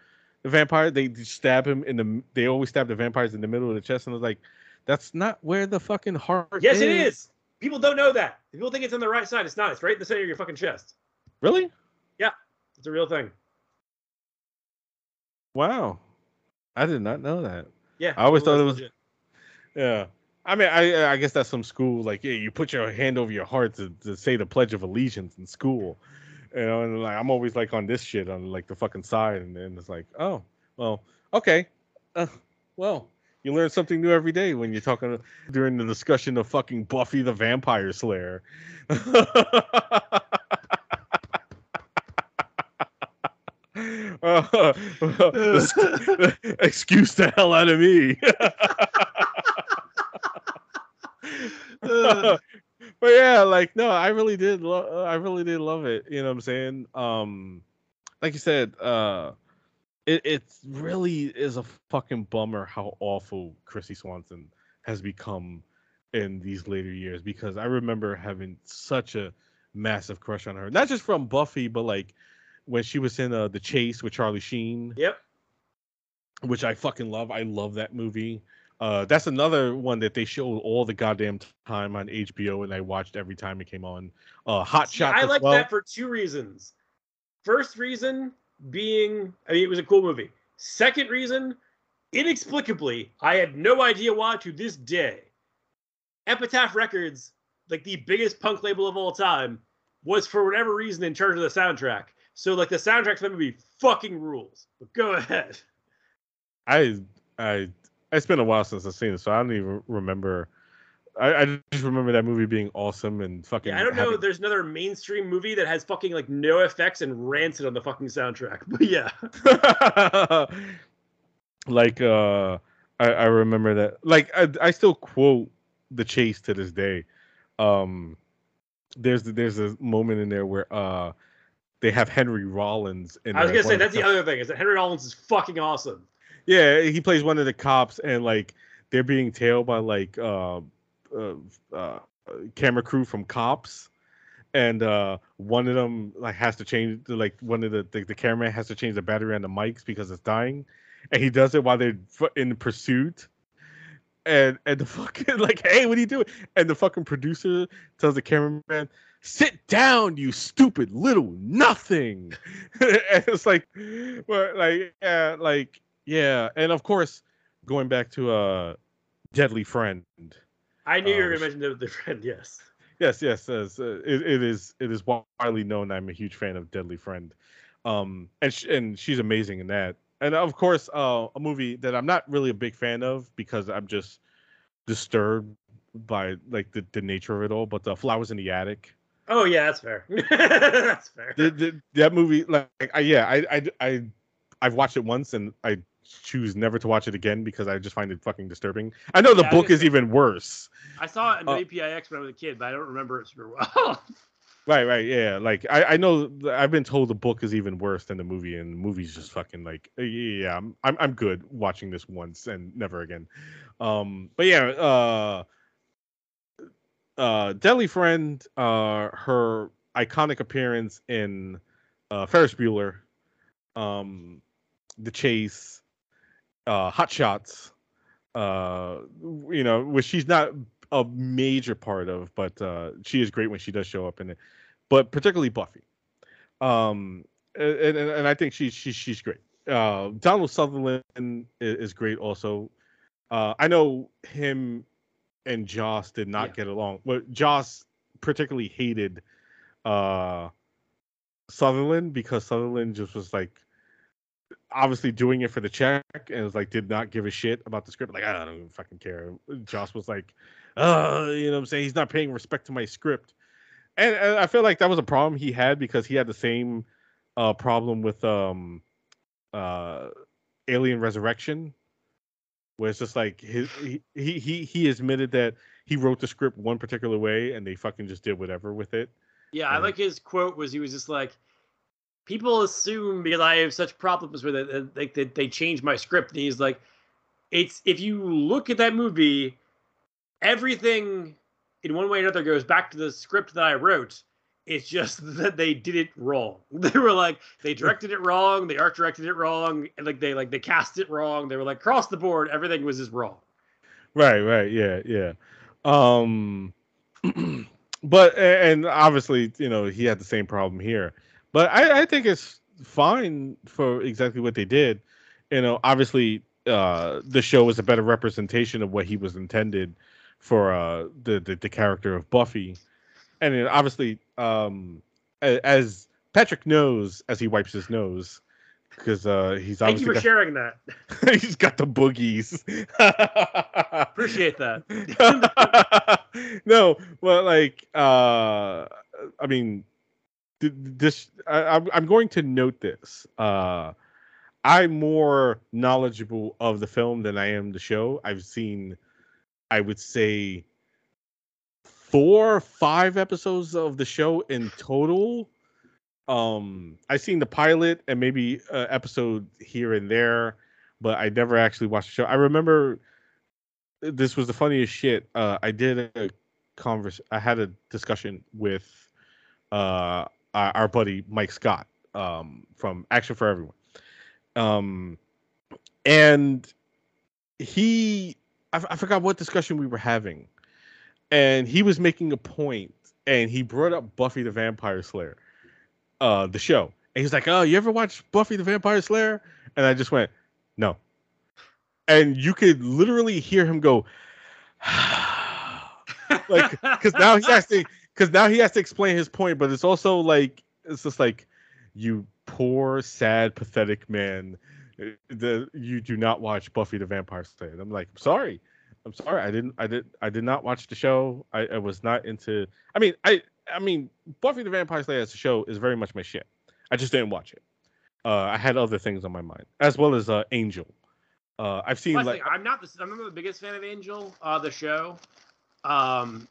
the vampire. They stab him in the. They always stab the vampires in the middle of the chest, and I was like, that's not where the fucking heart. Yes, it is. People don't know that. People think it's on the right side. It's not. It's right in the center of your fucking chest. Really? Yeah, it's a real thing. Wow, I did not know that. Yeah. I always thought it was- legit. Yeah. I mean, I I guess that's some school like yeah, you put your hand over your heart to, to say the Pledge of Allegiance in school, you know, and like I'm always like on this shit on like the fucking side, and then it's like, oh, well, okay, uh, well, you learn something new every day when you're talking during the discussion of fucking Buffy the Vampire Slayer. Uh, excuse the hell out of me. But yeah, like no, I really did. Lo- I really did love it. You know what I'm saying? Um, like you said, uh, it it really is a fucking bummer how awful Chrissy Swanson has become in these later years because I remember having such a massive crush on her, not just from Buffy, but like when she was in uh, the Chase with Charlie Sheen Yep. which I fucking love. I love that movie. Uh, that's another one that they showed all the goddamn time on HBO, and I watched every time it came on. Uh, Hot See, Shots. I like well. that for two reasons. First reason being, I mean, it was a cool movie. Second reason, inexplicably, I had no idea why to this day. Epitaph Records, like the biggest punk label of all time, was for whatever reason in charge of the soundtrack. So, like, the soundtrack to that movie fucking rules. But go ahead. I I it's been a while since I've seen it, so I don't even remember I, I just remember that movie being awesome and fucking. Yeah, I don't know. There's another mainstream movie that has fucking like no effects and rancid on the fucking soundtrack. But yeah, like uh I, I remember that like I, I still quote the chase to this day um there's there's a moment in there where uh they have henry rollins in I was gonna say that's the co- other thing is that Henry Rollins is fucking awesome. yeah he plays one of the cops and like they're being tailed by like uh uh, uh camera crew from cops and uh one of them like has to change like one of the the, the cameraman has to change the battery on the mics because it's dying and he does it while they're in pursuit and and the fucking like hey what are you doing? And the fucking producer tells the cameraman sit down you stupid little nothing. And it's like well, like yeah like yeah and of course going back to uh deadly friend I knew you were Oh, gonna mention the, the friend. Yes. Yes, yes, yes. Uh, it, it is it is widely known I'm a huge fan of Deadly Friend, um, and sh- and she's amazing in that. And of course, uh, a movie that I'm not really a big fan of because I'm just disturbed by like the, the nature of it all. But the Flowers in the Attic, Oh yeah, that's fair. that's fair. the, the, that movie, like, I, yeah, I, I I I've watched it once and I choose never to watch it again because I just find it fucking disturbing. I know the Yeah, book is even worse. I saw it in Uh, WPIX when I was a kid, but I don't remember it super well. Right, right, yeah. Like I, I know I've been told the book is even worse than the movie, and the movie's just fucking like, uh, yeah, I'm, I'm, I'm good watching this once and never again. Um, but yeah, uh, uh, Deadly Friend, uh, her iconic appearance in uh, Ferris Bueller, um, The Chase, uh, Hot Shots, uh, you know, which she's not a major part of, but uh, she is great when she does show up in it. But particularly Buffy, um, and, and, and I think she's she's she's great. Uh, Donald Sutherland is, is great also. Uh, I know him and Joss did not Yeah. get along. Well, Joss particularly hated uh, Sutherland because Sutherland just was like obviously doing it for the check and was like did not give a shit about the script. Like I don't fucking care. Joss was like, uh, you know what I'm saying? He's not paying respect to my script. And, and I feel like that was a problem he had because he had the same uh problem with um uh Alien Resurrection where it's just like his he he he, he admitted that he wrote the script one particular way and they fucking just did whatever with it. yeah, I like his quote was he was just like, people assume because I have such problems with it that they, they, changed my script. And he's like, it's if you look at that movie, everything in one way or another goes back to the script that I wrote. It's just that they did it wrong. They were like they directed it wrong, they art directed it wrong, and like they like they cast it wrong. They were like across the board, everything was just wrong. Right, right, yeah, yeah. Um but and obviously, you know, he had the same problem here. But I, I think it's fine for exactly what they did. You know, obviously uh the show was a better representation of what he was intended for uh the the, the character of Buffy. And then obviously um as Patrick knows as he wipes his nose because uh he's Thank you for got, sharing that. he's got the boogies. Appreciate that. no, well, like, uh, I mean, this, I, I'm, I'm going to note this. Uh, I'm more knowledgeable of the film than I am the show. I've seen, I would say, four, five episodes of the show in total. Um, I've seen the pilot and maybe uh, episode here and there, but I never actually watched the show. I remember this was the funniest shit. Uh, I did a converse. I had a discussion with uh, our, our buddy Mike Scott um, from Action for Everyone, um, and he I, f- I forgot what discussion we were having, and he was making a point, and he brought up Buffy the Vampire Slayer, uh, the show, and he's like, "Oh, you ever watch Buffy the Vampire Slayer?" And I just went, "No." and you could literally hear him go like because now he's to because now he has to explain his point but it's also like it's just like you poor sad pathetic man uh, the you do not watch buffy the vampire slayer i'm like i'm sorry I'm sorry, I didn't. I did. I did not watch the show. I, I was not into. I mean, I. I mean, Buffy the Vampire Slayer as a show is very much my shit. I just didn't watch it. Uh, I had other things on my mind, as well as uh, Angel. Uh, I've seen Plus, like like, I'm not the I'm not the biggest fan of Angel, uh, the show. Um,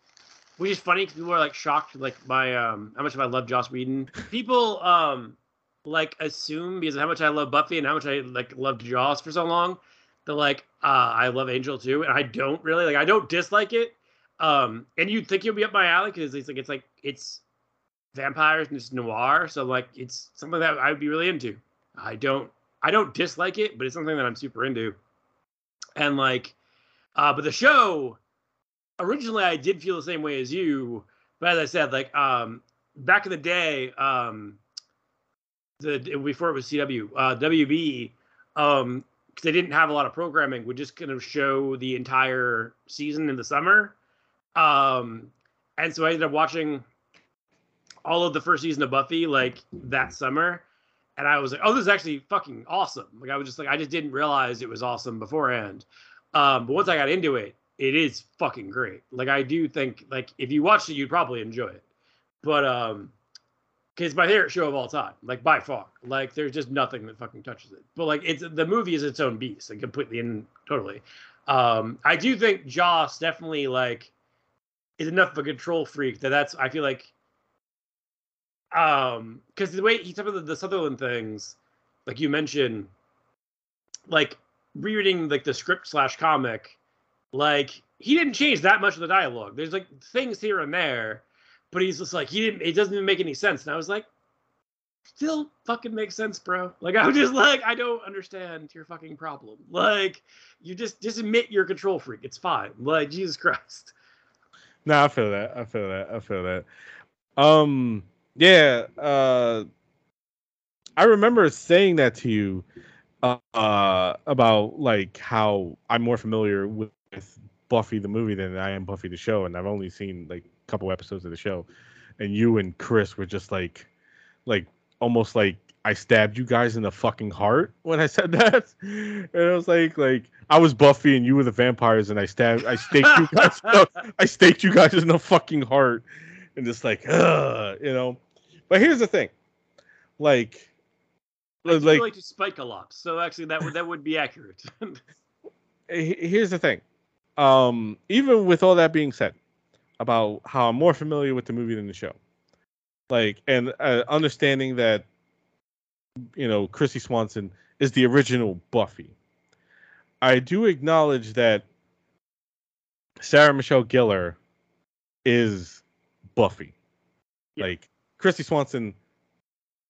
which is funny because people are like shocked like by um how much I love Joss Whedon. People um like assume because of how much I love Buffy and how much I like loved Joss for so long that like uh I love Angel too, and I don't really like I don't dislike it. Um, and you'd think you'll be up my alley because it's like it's like it's vampires and it's noir, so like it's something that I would be really into. I don't I don't dislike it, but it's something that I'm super into. And like, uh, but the show originally I did feel the same way as you, but as I said, like um, back in the day, um, the before it was CW, uh, WB, um, because they didn't have a lot of programming, would just kind of show the entire season in the summer. Um, and so I ended up watching all of the first season of Buffy like that summer and I was like, "Oh, this is actually fucking awesome!" Like I was just like, I just didn't realize it was awesome beforehand. Um, but once I got into it, it is fucking great. Like I do think, like if you watched it, you'd probably enjoy it. But um, because it's my favorite show of all time, like by far. Like there's just nothing that fucking touches it. But like it's the movie is its own beast, like completely and totally. Um, I do think Joss definitely like is enough of a control freak that that's I feel like um because the way he some of the, the Sutherland things, like you mentioned, like rereading like the script slash comic, like he didn't change that much of the dialogue. There's like things here and there, but he's just like he didn't. It doesn't even make any sense. And I was like, still fucking makes sense, bro. Like I'm just like I don't understand your fucking problem. Like you just just admit you're a control freak. It's fine. Like Jesus Christ. No, I feel that. I feel that. I feel that. Um, yeah. Uh, I remember saying that to you, uh, uh, about like how I'm more familiar with, with Buffy the movie than I am Buffy the show, and I've only seen like a couple episodes of the show, and you and Chris were just like, like almost like I stabbed you guys in the fucking heart when I said that, and I was like, like I was Buffy and you were the vampires, and I stabbed, I staked you guys, I staked you guys in the fucking heart, and just like, Ugh, you know. But here's the thing, like, I like, like to spike a lot, so actually that would that would be accurate. here's the thing, um, even with all that being said, about how I'm more familiar with the movie than the show, like, and uh, understanding that, you know, Kristy Swanson is the original Buffy. I do acknowledge that Sarah Michelle Gellar is Buffy. Yeah. Like Kristy Swanson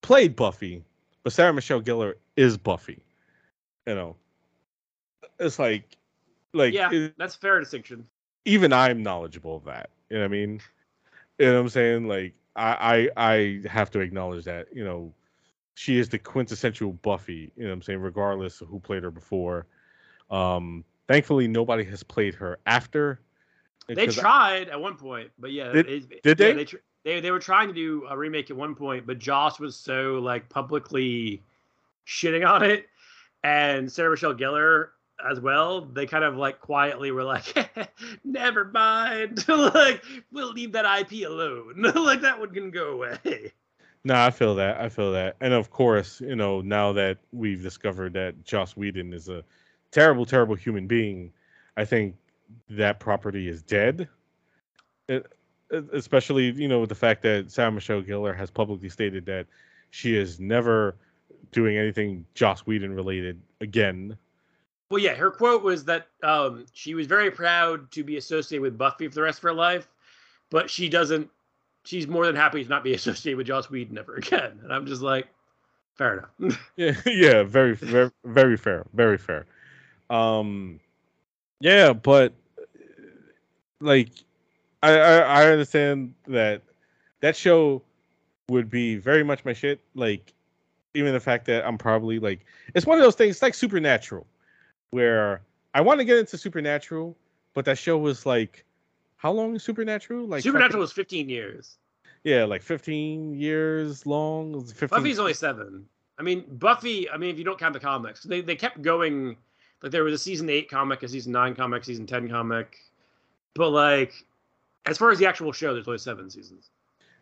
played Buffy, but Sarah Michelle Gellar is Buffy. You know, it's like, like yeah, it- that's a fair distinction. even I'm knowledgeable of that. You know what I mean? You know what I'm saying? Like I I I have to acknowledge that, you know, she is the quintessential Buffy, you know what I'm saying, regardless of who played her before. Um thankfully nobody has played her after. They because I- tried at one point, but yeah, Did- it- did yeah, they? They, tr- they they were trying to do a remake at one point, but Joss was so like publicly shitting on it, and Sarah Michelle Gellar as well. They kind of like quietly were like, "Never mind, like we'll leave that IP alone. like that one can go away." No, I feel that. I feel that. And of course, you know, now that we've discovered that Joss Whedon is a terrible, terrible human being, I think that property is dead. It, especially, you know, with the fact that Sarah Michelle Gellar has publicly stated that she is never doing anything Joss Whedon related again. Well, yeah, her quote was that um, she was very proud to be associated with Buffy for the rest of her life, but she doesn't. She's more than happy to not be associated with Joss Whedon ever again. And I'm just like, fair enough. Yeah, yeah, very, very, very fair, very fair. Um, yeah, but like, I, I, I understand that that show would be very much my shit. Like, even the fact that I'm probably like, it's one of those things. Like Supernatural, where I want to get into Supernatural, but that show was like, how long is Supernatural? Like Supernatural fucking- was 15 years. yeah, like 15 years long. 15 Buffy's only seven. I mean, Buffy. I mean, if you don't count the comics, they they kept going. Like there was a season eight comic, a season nine comic, season ten comic, but like as far as the actual show, there's only seven seasons.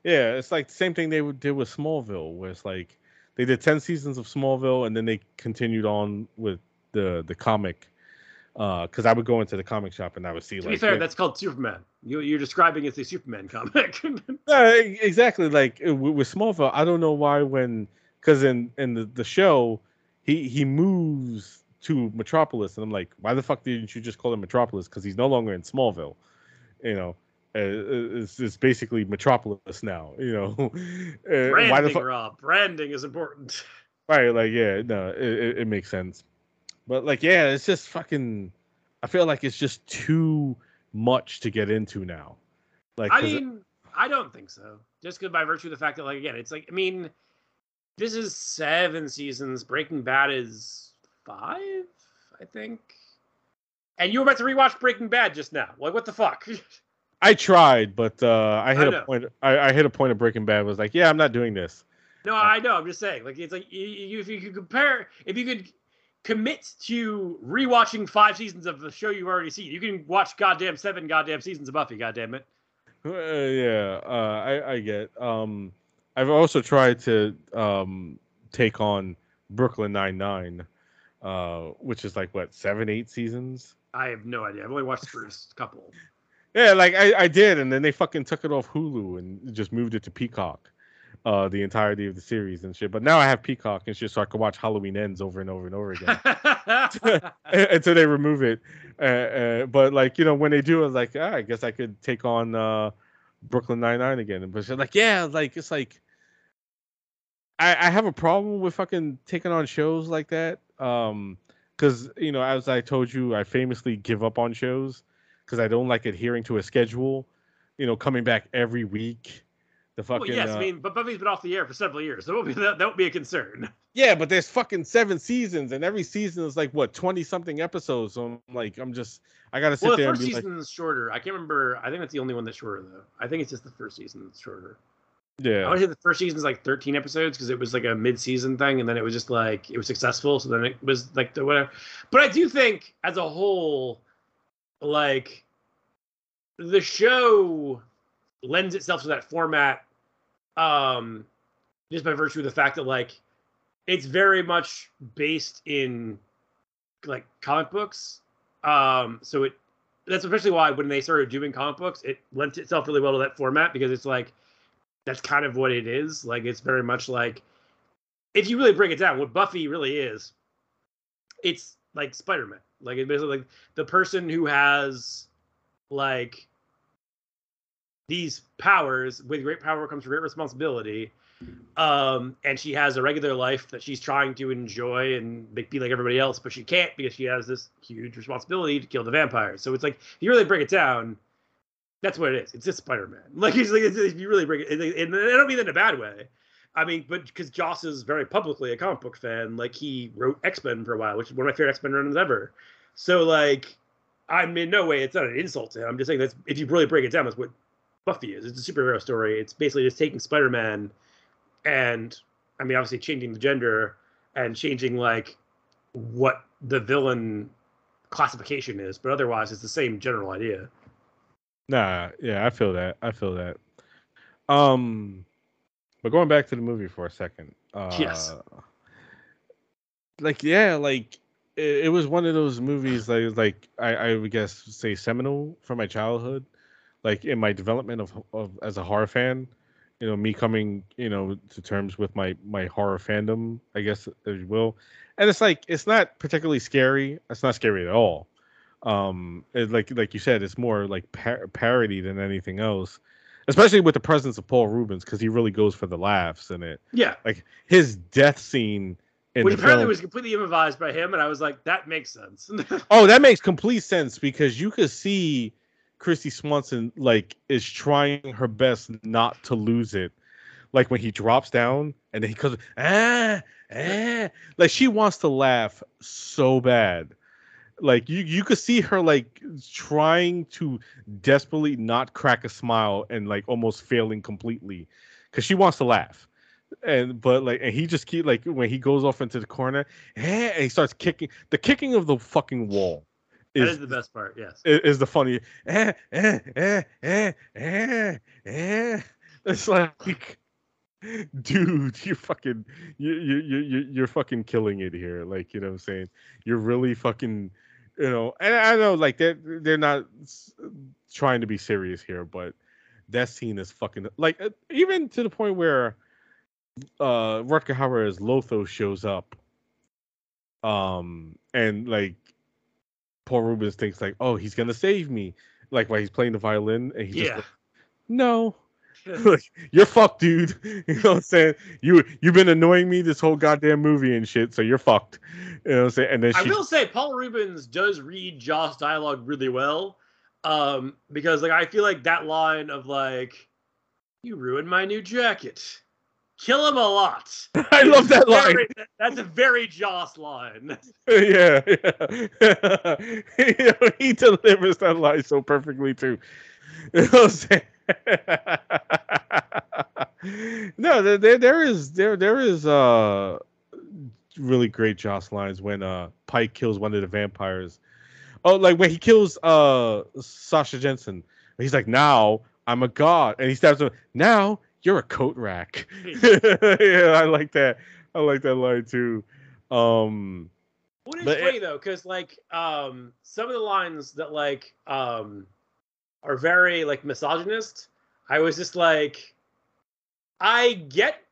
Yeah, it's like the same thing they did with Smallville, where it's like they did ten seasons of Smallville, and then they continued on with the the comic. Uh because uh, I would go into the comic shop and I would see. To like, be fair, that's called Superman. You, you're describing it as a Superman comic. Yeah, exactly. Like uh, with, Smallville, I don't know why when because in in the, the show he he moves to Metropolis, and I'm like, why the fuck didn't you just call him Metropolis? Because he's no longer in Smallville. You know, uh, it's, it's basically Metropolis now. You know, Uh, why the branding, fuck? Rob. Branding is important. Right, like yeah, no, it, it, it makes sense. But like yeah, it's just fucking. I feel like it's just too much to get into now. Like, I 'cause it- mean, I don't think so. Just because by virtue of the fact that, like, again, it's like, I mean, this is seven seasons. Breaking Bad is five, I think. And you were about to rewatch Breaking Bad just now. Like, what the fuck? I tried, but uh, I hit I a point. I, I hit a point of Breaking Bad. Was like, yeah, I'm not doing this. no, I know. I'm just saying. Like, it's like you, you, if you could compare, if you could commit to rewatching five seasons of the show you've already seen, you can watch goddamn seven goddamn seasons of Buffy. Goddamn it. Uh, yeah, uh, I, I get. Um, I've also tried to um, take on Brooklyn Nine Nine, uh, which is like what seven, eight seasons. I have no idea. I've only watched the first couple. Yeah, like I, I did, and then they fucking took it off Hulu and just moved it to Peacock, uh, the entirety of the series and shit. But now I have Peacock and shit, so I can watch Halloween Ends over and over and over again. until they remove it. Uh, uh, but like you know, when they do, I was like, ah, I guess I could take on uh, Brooklyn Nine Nine again. But she's like, yeah, like it's like I, I have a problem with fucking taking on shows like that. Um, because you know, as I told you, I famously give up on shows because I don't like adhering to a schedule. You know, coming back every week. The well, yes, uh, I mean, but Buffy's been off the air for several years. So that would be that, that would be a concern. Yeah, but there's fucking seven seasons, and every season is like what twenty something episodes. So I'm like, I'm just, I gotta sit Well, the there and first be like, season is shorter. I can't remember. I think that's the only one that's shorter though. I think it's just the first season that's shorter. I yeah, want to say the first season is like 13 episodes because it was like a mid-season thing, and then it was just like it was successful. So then it was like the whatever. But I do think, as a whole, like the show lends itself to that format, um, just by virtue of the fact that like it's very much based in like comic books. Um, so it that's especially why when they started doing comic books, it lent itself really well to that format because it's like that's kind of what it is. Like it's very much like if you really break it down, what Buffy really is, it's like Spider-Man. Like it's basically like the person who has like these powers with great power comes great responsibility. Um, and she has a regular life that she's trying to enjoy and be like everybody else, but she can't because she has this huge responsibility to kill the vampires. So it's like if you really break it down, that's what it is. It's just Spider-Man. Like it's like if you really break it, and I don't mean that in a bad way. I mean, but because Joss is very publicly a comic book fan, like he wrote X Men for a while, which is one of my favorite X Men runs ever. So like, I'm in no way it's not an insult to him. I'm just saying that's if you really break it down, that's what Buffy is. It's a superhero story. It's basically just taking Spider-Man, and I mean, obviously changing the gender and changing like what the villain classification is, but otherwise it's the same general idea. nah, yeah, I feel that. I feel that. Um, but going back to the movie for a second. Uh, Yes. Like yeah, like it, it was one of those movies like like I I would guess say seminal for my childhood, like in my development of of as a horror fan. You know, me coming you know to terms with my my horror fandom, I guess as you will, and it's like it's not particularly scary. It's not scary at all. Um, it, like like you said, it's more like par- parody than anything else. Especially with the presence of Paul Reubens, because he really goes for the laughs in it. Yeah, Like his death scene in which apparently film. was completely improvised by him, and I was like, that makes sense. Oh, that makes complete sense because you could see Kristy Swanson like is trying her best not to lose it. Like when he drops down and then he goes ah ah like she wants to laugh so bad. Like you you could see her like trying to desperately not crack a smile and like almost failing completely cuz she wants to laugh. and but like and he just keep like when he goes off into the corner eh, and he starts kicking the kicking of the fucking wall that is the best part. Yes, is, is the funny eh, eh, eh, eh, eh, eh. It's like, dude, you're fucking, you you you you're fucking killing it here. Like you know what I'm saying? You're really fucking, you know. And I know like they're they're not trying to be serious here, but that scene is fucking like uh, even to the point where uh Rutger Hauer as Lothos shows up um and like Paul Reubens thinks like oh he's gonna save me like while he's playing the violin and he's yeah. just like, no. Like you're fucked dude. You know what I'm saying? You you've been annoying me this whole goddamn movie and shit so you're fucked. You know what I'm saying? And then I will say Paul Reubens does read Joss dialogue really well um because like I feel like that line of like you ruined my new jacket kill him a lot I love that line that's a very Joss line yeah, yeah. You know, he delivers that line so perfectly too. You know what I'm saying? no, there, there, there is there there is uh really great Joss lines when uh Pike kills one of the vampires. Oh, like when he kills uh Sasha Jenson. He's like, now I'm a god, and he stabs him. Now you're a coat rack. yeah, I like that. I like that line too. Um, What is But it- funny though, because like um some of the lines that like um are very like misogynist, I was just like, I get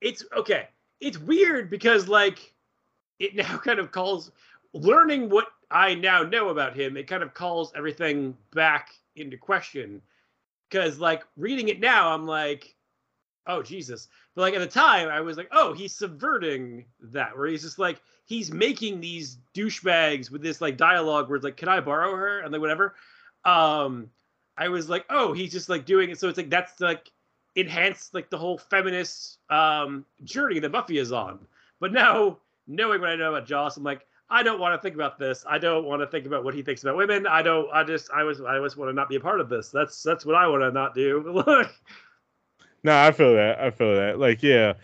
it's okay. It's weird because like it now kind of calls learning what I now know about him, it kind of calls everything back into question. Cause like reading it now, I'm like, oh Jesus. But like at the time, I was like, oh, he's subverting that, where he's just like, he's making these douchebags with this like dialogue where it's like, can I borrow her? And like whatever. Um, I was like, oh, he's just like doing it. So it's like that's like enhanced like the whole feminist um journey that Buffy is on. But now, knowing what I know about Joss, I'm like, I don't want to think about this. I don't want to think about what he thinks about women. I don't. I just. I was. I just want to not be a part of this. That's. That's what I want to not do. Look. No, I feel that. I feel that. Like, yeah,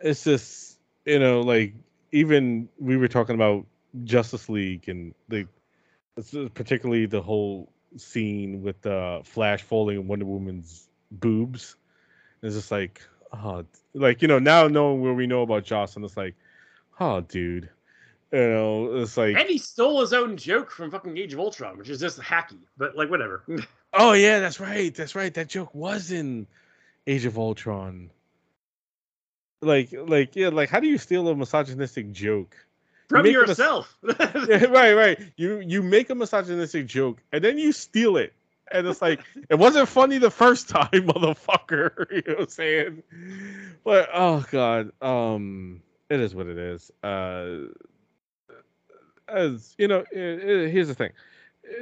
it's just you know, like even we were talking about Justice League and like uh, particularly the whole scene with uh, Flash falling Wonder Woman's boobs. It's just like, oh, like you know, now knowing what we know about Joss, and it's like, oh, dude, you know, it's like, And he stole his own joke from fucking Age of Ultron, which is just hacky. But like whatever. oh yeah, that's right, that's right. That joke was in Age of Ultron. Like, like, yeah, like, how do you steal a misogynistic joke? from make him a- yourself. yeah, right, right. You you make a misogynistic joke and then you steal it. And it's like it wasn't funny the first time, motherfucker. You know what I'm saying? But oh god, um, it is what it is. Uh, as you know, i i here's the thing.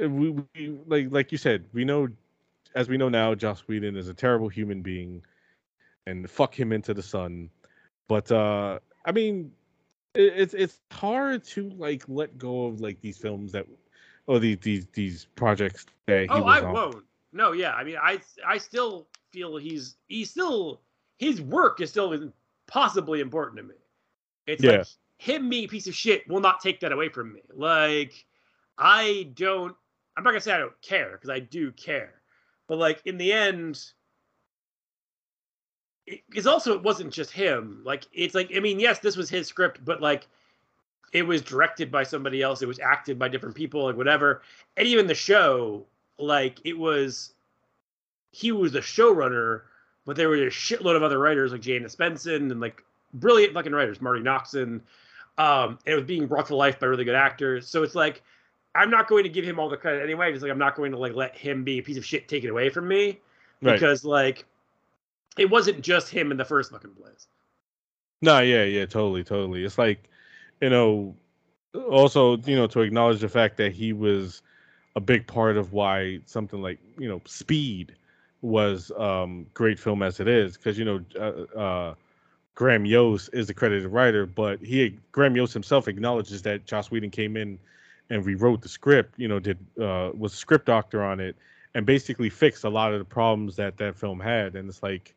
Uh, We, we like like you said, we know, as we know now, Joss Whedon is a terrible human being, and fuck him into the sun. But uh, I mean, it, it's it's hard to like let go of like these films that or these these these projects that he oh, was I on. won't. No, yeah. I mean, I I still feel he's he's still his work is still possibly important to me. It's Yeah. like him being a piece of shit will not take that away from me. Like I don't. I'm not gonna say I don't care because I do care, but like in the end, because also it wasn't just him. Like it's like I mean, yes, this was his script, but like it was directed by somebody else. It was acted by different people, like whatever. And even the show, like it was, he was the showrunner, but there were a shitload of other writers like Jane Espenson and like brilliant fucking writers, Marti Noxon. Um, and it was being brought to life by really good actors. So it's like I'm not going to give him all the credit anyway. Just like I'm not going to like let him be a piece of shit taken away from me Right. because like it wasn't just him in the first fucking place. No, yeah, yeah, totally, totally. It's like, you know, also, you know, to acknowledge the fact that he was a big part of why something like, you know, Speed was um great film as it is because you know uh, uh Graham Yost is the credited writer but he Graham Yost himself acknowledges that Joss Whedon came in and rewrote the script you know did uh was a script doctor on it and basically fixed a lot of the problems that that film had and it's like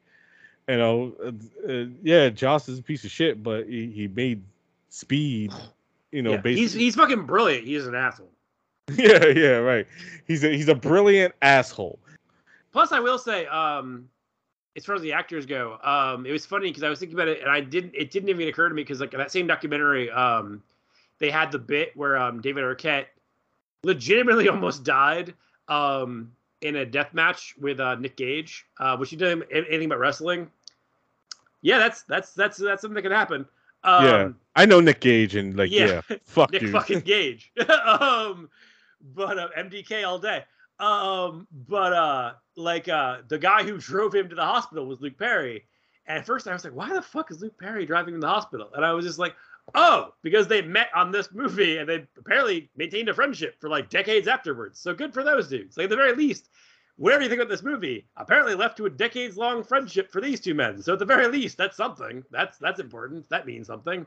You know, uh, uh, yeah, Joss is a piece of shit, but he, he made Speed. You know, Yeah, basically. he's he's fucking brilliant. He's an asshole. yeah, yeah, right. He's a he's a brilliant asshole. Plus, I will say, um, as far as the actors go, um, it was funny because I was thinking about it and I didn't. It didn't even occur to me because like that same documentary, um, they had the bit where um, David Arquette legitimately almost died um, in a death match with uh, Nick Gage. Uh, which you know anything about wrestling? Yeah, that's that's that's that's something that can happen. Um, Yeah. I know Nick Gage and like Yeah. yeah, fuck Nick dude. fucking Gage. um, but uh, MDK all day. Um, but uh, like uh, the guy who drove him to the hospital was Luke Perry. And at first I was like, why the fuck is Luke Perry driving him to the hospital? And I was just like, oh, because they met on this movie and they apparently maintained a friendship for like decades afterwards. So good for those dudes. Like at the very least, whatever you think about this movie, apparently left to a decades long friendship for these two men. So at the very least, that's something. That's that's important. That means something.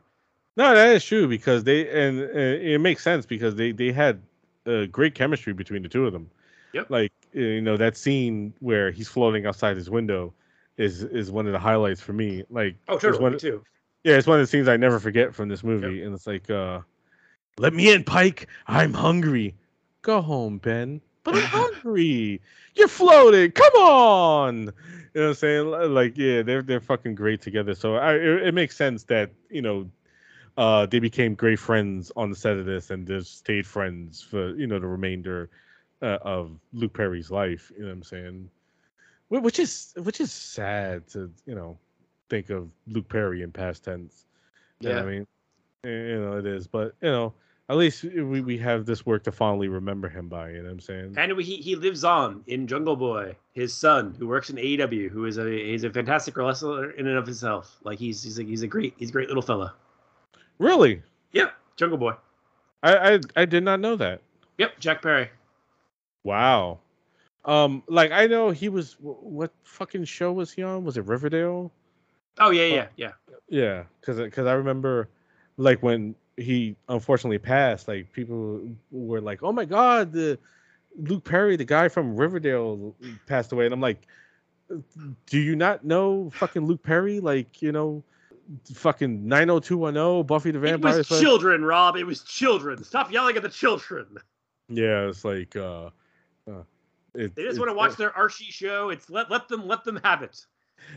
No, that is true because they and uh, it makes sense because they they had uh, great chemistry between the two of them. Yep. Like uh, you know that scene where he's floating outside his window is is one of the highlights for me. Like Oh, totally. one- Me too. Yeah, it's one of the scenes I never forget from this movie, and it's like, uh, "Let me in, Pike. I'm hungry. Go home, Ben. But I'm hungry. You're floating. Come on." You know what I'm saying? Like, yeah, they're they're fucking great together. So I, it, it makes sense that you know, uh, they became great friends on the set of this, and just stayed friends for you know the remainder uh, of Luke Perry's life. You know what I'm saying? Which is which is sad to you know think of Luke Perry in past tense. You know Yeah. I mean, you know it is, but you know at least we, we have this work to fondly remember him by. You know what I'm saying? And he, he lives on in Jungle Boy, his son, who works in AEW, who is a he's a fantastic wrestler in and of himself. Like he's he's a, he's a great he's a great little fella. Really, Yep, Jungle Boy. I, I I did not know that. Yep, Jack Perry. Wow. Um, like I know he was. What fucking show was he on? Was it Riverdale? Oh yeah yeah yeah. Yeah, because because I remember, like when he unfortunately passed, like people were like, "Oh my God, the Luke Perry, the guy from Riverdale, passed away," and I'm like, "Do you not know fucking Luke Perry? Like you know, fucking 90210, Buffy the Vampire. It was Slayer?" children, Rob. It was children. Stop yelling at the children. Yeah, it's like uh, uh it, They just want to watch their Archie show. It's let let them let them have it.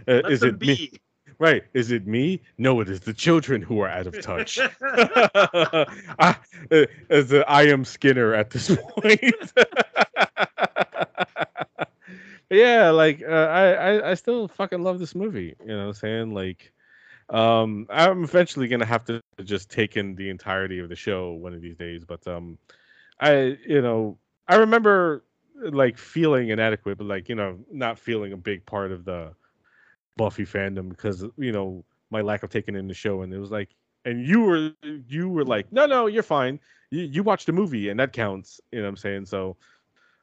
uh, Let is them it me? Right? Is it me? No, it is the children who are out of touch. I, uh, as a, I am Skinner at this point. yeah, like uh, I, I, I still fucking love this movie. You know what I'm saying? Like, um, I'm eventually gonna have to just take in the entirety of the show one of these days. But um, I, you know, I remember like feeling inadequate, but like you know, not feeling a big part of the Buffy fandom because you know my lack of taking in the show, and it was like, and you were you were like, no, no, you're fine. You you watched the movie, and that counts. You know what I'm saying? So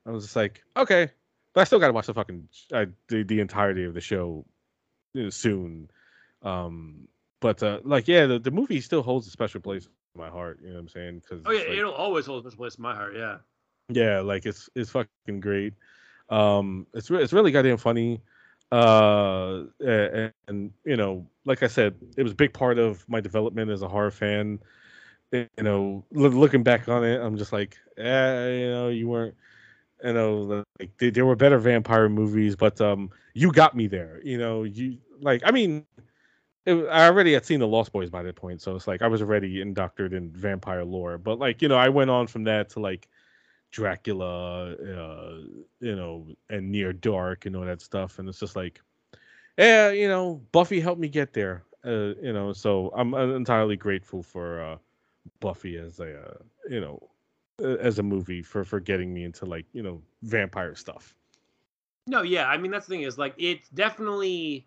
I was just like, okay, but I still got to watch the fucking uh, the the entirety of the show you know, soon. Um, but uh, like, yeah, the, the movie still holds a special place in my heart. You know what I'm saying? Because Oh yeah, it'll always hold a special place in my heart. Yeah. yeah, like it's it's fucking great. Um, it's re- it's really goddamn funny. Uh, and, and you know, like I said, it was a big part of my development as a horror fan. You know, loo- looking back on it, I'm just like, eh, you know, you weren't. You know, like there, there were better vampire movies, but um, you got me there. You know, you like, I mean, it, I already had seen the Lost Boys by that point, so it's like I was already indoctored in vampire lore. But like, you know, I went on from that to like Dracula, uh, you know, and Near Dark and all that stuff. And it's just like, yeah, you know, Buffy helped me get there. Uh, you know, so I'm entirely grateful for uh, Buffy as a, uh, you know, as a movie for for getting me into like you know vampire stuff. No, yeah. I mean, that's the thing is like it's definitely.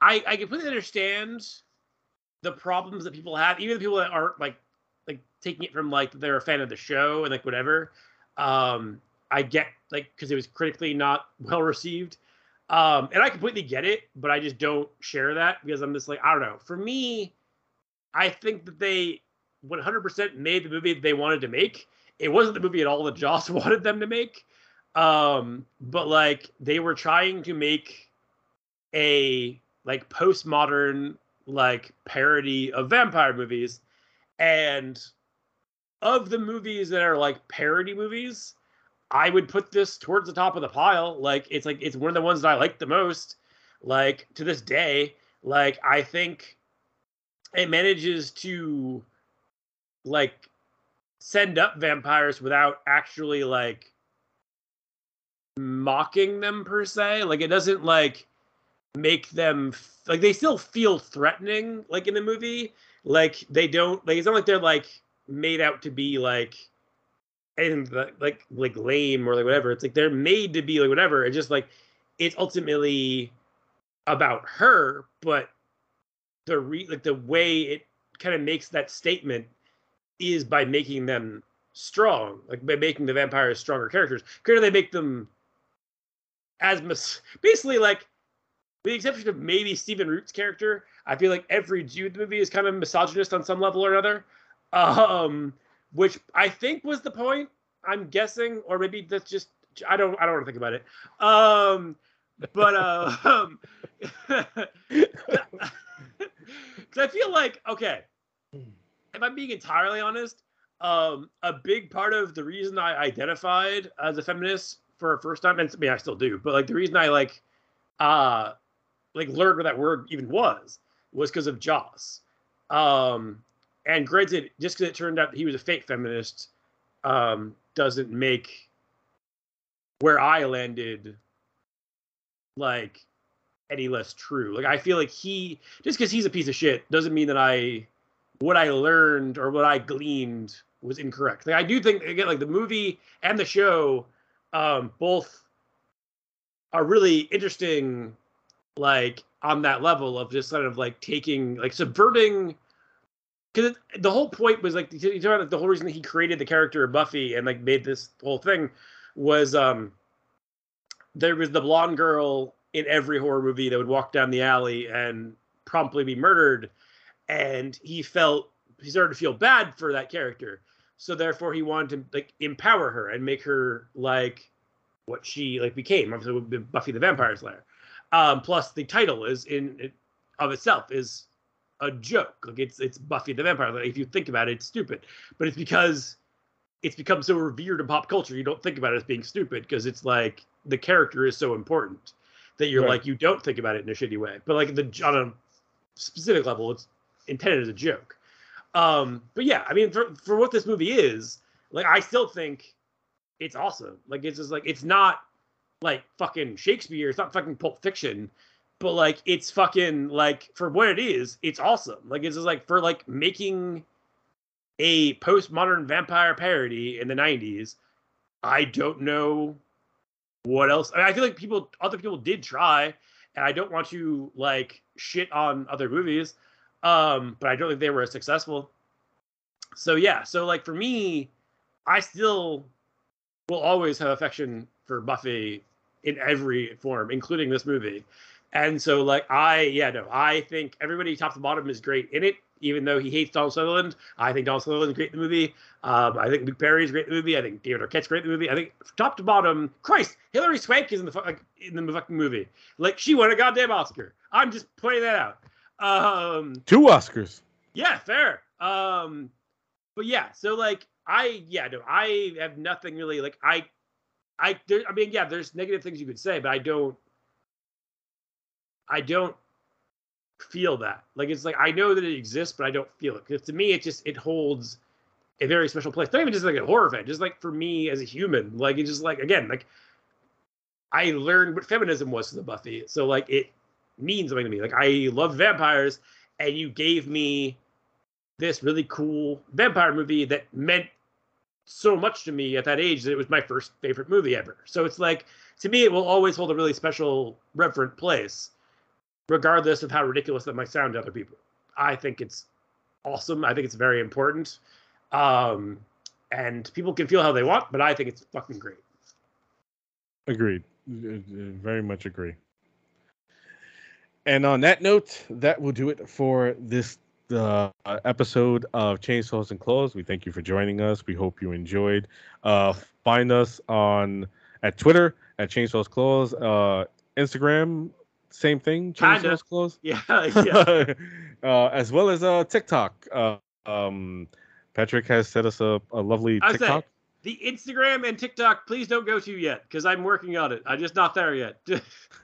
I I completely understand the problems that people have, even the people that aren't like like taking it from like they're a fan of the show and like whatever. Um, I get like because it was critically not well received. Um, and I completely get it, but I just don't share that because I'm just like I don't know. For me, I think that they 100% made the movie they wanted to make. It wasn't the movie at all that Joss wanted them to make um but like they were trying to make a like postmodern like parody of vampire movies and of the movies that are like parody movies i would put this towards the top of the pile. Like it's like it's one of the ones that i like the most. Like to this day like i think it manages to like send up vampires without actually like mocking them per se. Like it doesn't like make them like they still feel threatening like in the movie like they don't like it's not like they're like made out to be like and like like lame or like whatever. It's like they're made to be like whatever. It's just like it's ultimately about her but the re like the way it kind of makes that statement is by making them strong like by making the vampires stronger characters. Could they make them as mis- basically like with the exception of maybe Stephen Root's character, I feel like every Jew in the movie is kind of misogynist on some level or another. Um, which I think was the point. I'm guessing, or maybe that's just I don't I don't want to think about it. Um, but uh, um, I feel like okay, if I'm being entirely honest, um, a big part of the reason I identified as a feminist for a first time, and I mean I still do, but like the reason I like uh like learned what that word even was was because of Joss. Um, and granted, just because it turned out that he was a fake feminist, um, doesn't make where I landed like any less true. Like I feel like he just because he's a piece of shit doesn't mean that I what I learned or what I gleaned was incorrect. Like I do think again, like the movie and the show, um, both are really interesting like on that level of just kind of like taking like subverting because the whole point was like you the whole reason that he created the character of Buffy and like made this whole thing was um there was the blonde girl in every horror movie that would walk down the alley and promptly be murdered and he felt he started to feel bad for that character. So therefore he wanted to like empower her and make her like what she like became obviously Buffy the Vampire Slayer um, plus, the title is in it, of itself is a joke. Like it's it's Buffy the Vampire. Like if you think about it, it's stupid, but it's because it's become so revered in pop culture. You don't think about it as being stupid because it's like the character is so important that you're right. like you don't think about it in a shitty way. But like the on a specific level, it's intended as a joke. Um, but yeah, I mean, for for what this movie is, like I still think it's awesome. Like it's just like it's not like fucking Shakespeare. It's not fucking Pulp Fiction, but like it's fucking like for what it is, it's awesome. Like it's just like for like making a postmodern vampire parody in the '90s. I don't know what else. I, mean, I feel like people, other people did try, and I don't want to like shit on other movies, um, but I don't think they were as successful. So yeah, so like for me, I still will always have affection for Buffy in every form, including this movie. And so, like, I, yeah, no, I think everybody top to bottom is great in it, even though he hates Donald Sutherland. I think Donald Sutherland's great in the movie. Um, I think Luke Perry's great in the movie. I think David Arquette's great in the movie. I think top to bottom, Christ, Hilary Swank is in the like, in the fucking movie. Like, she won a goddamn Oscar. I'm just pointing that out. Um, Two Oscars. Yeah, fair. Um, but yeah, so like, I, yeah, no, I have nothing really, like, I I there, I mean, yeah, there's negative things you could say, but I don't I don't feel that. Like it's like I know that it exists, but I don't feel it. Because to me, it just it holds a very special place. Not even just like a horror fan, just like for me as a human. Like it's just like again, like I learned what feminism was to the Buffy. So like it means something to me. Like I love vampires, and you gave me this really cool vampire movie that meant so much to me at that age that it was my first favorite movie ever. So it's like to me, it will always hold a really special, reverent place, regardless of how ridiculous that might sound to other people. I think it's awesome. I think it's very important. Um, and people can feel how they want, but I think it's fucking great. Agreed. Very much agree. And on that note, that will do it for this uh, episode of Chainsaws and Claws. We thank you for joining us. We hope you enjoyed. Uh, find us on at Twitter at Chainsaws Claws, uh, Instagram same thing. Kinda. Chainsaws Close. Yeah, yeah. uh, as well as uh, TikTok. Uh, um, Patrick has set us a, a lovely I say TikTok. The Instagram and TikTok, please don't go to yet because I'm working on it. I'm just not there yet.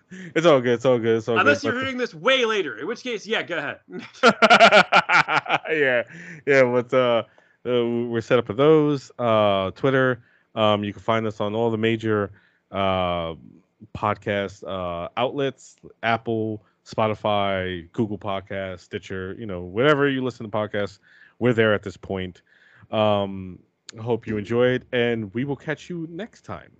It's all good. It's all good. It's all Unless good. you're hearing this way later, in which case, yeah, go ahead. yeah, yeah. But uh, uh, we're set up for those. Uh, Twitter. Um, you can find us on all the major uh, podcast uh, outlets: Apple, Spotify, Google Podcast, Stitcher. You know, whatever you listen to podcasts, we're there at this point. Um, hope you enjoyed, and we will catch you next time.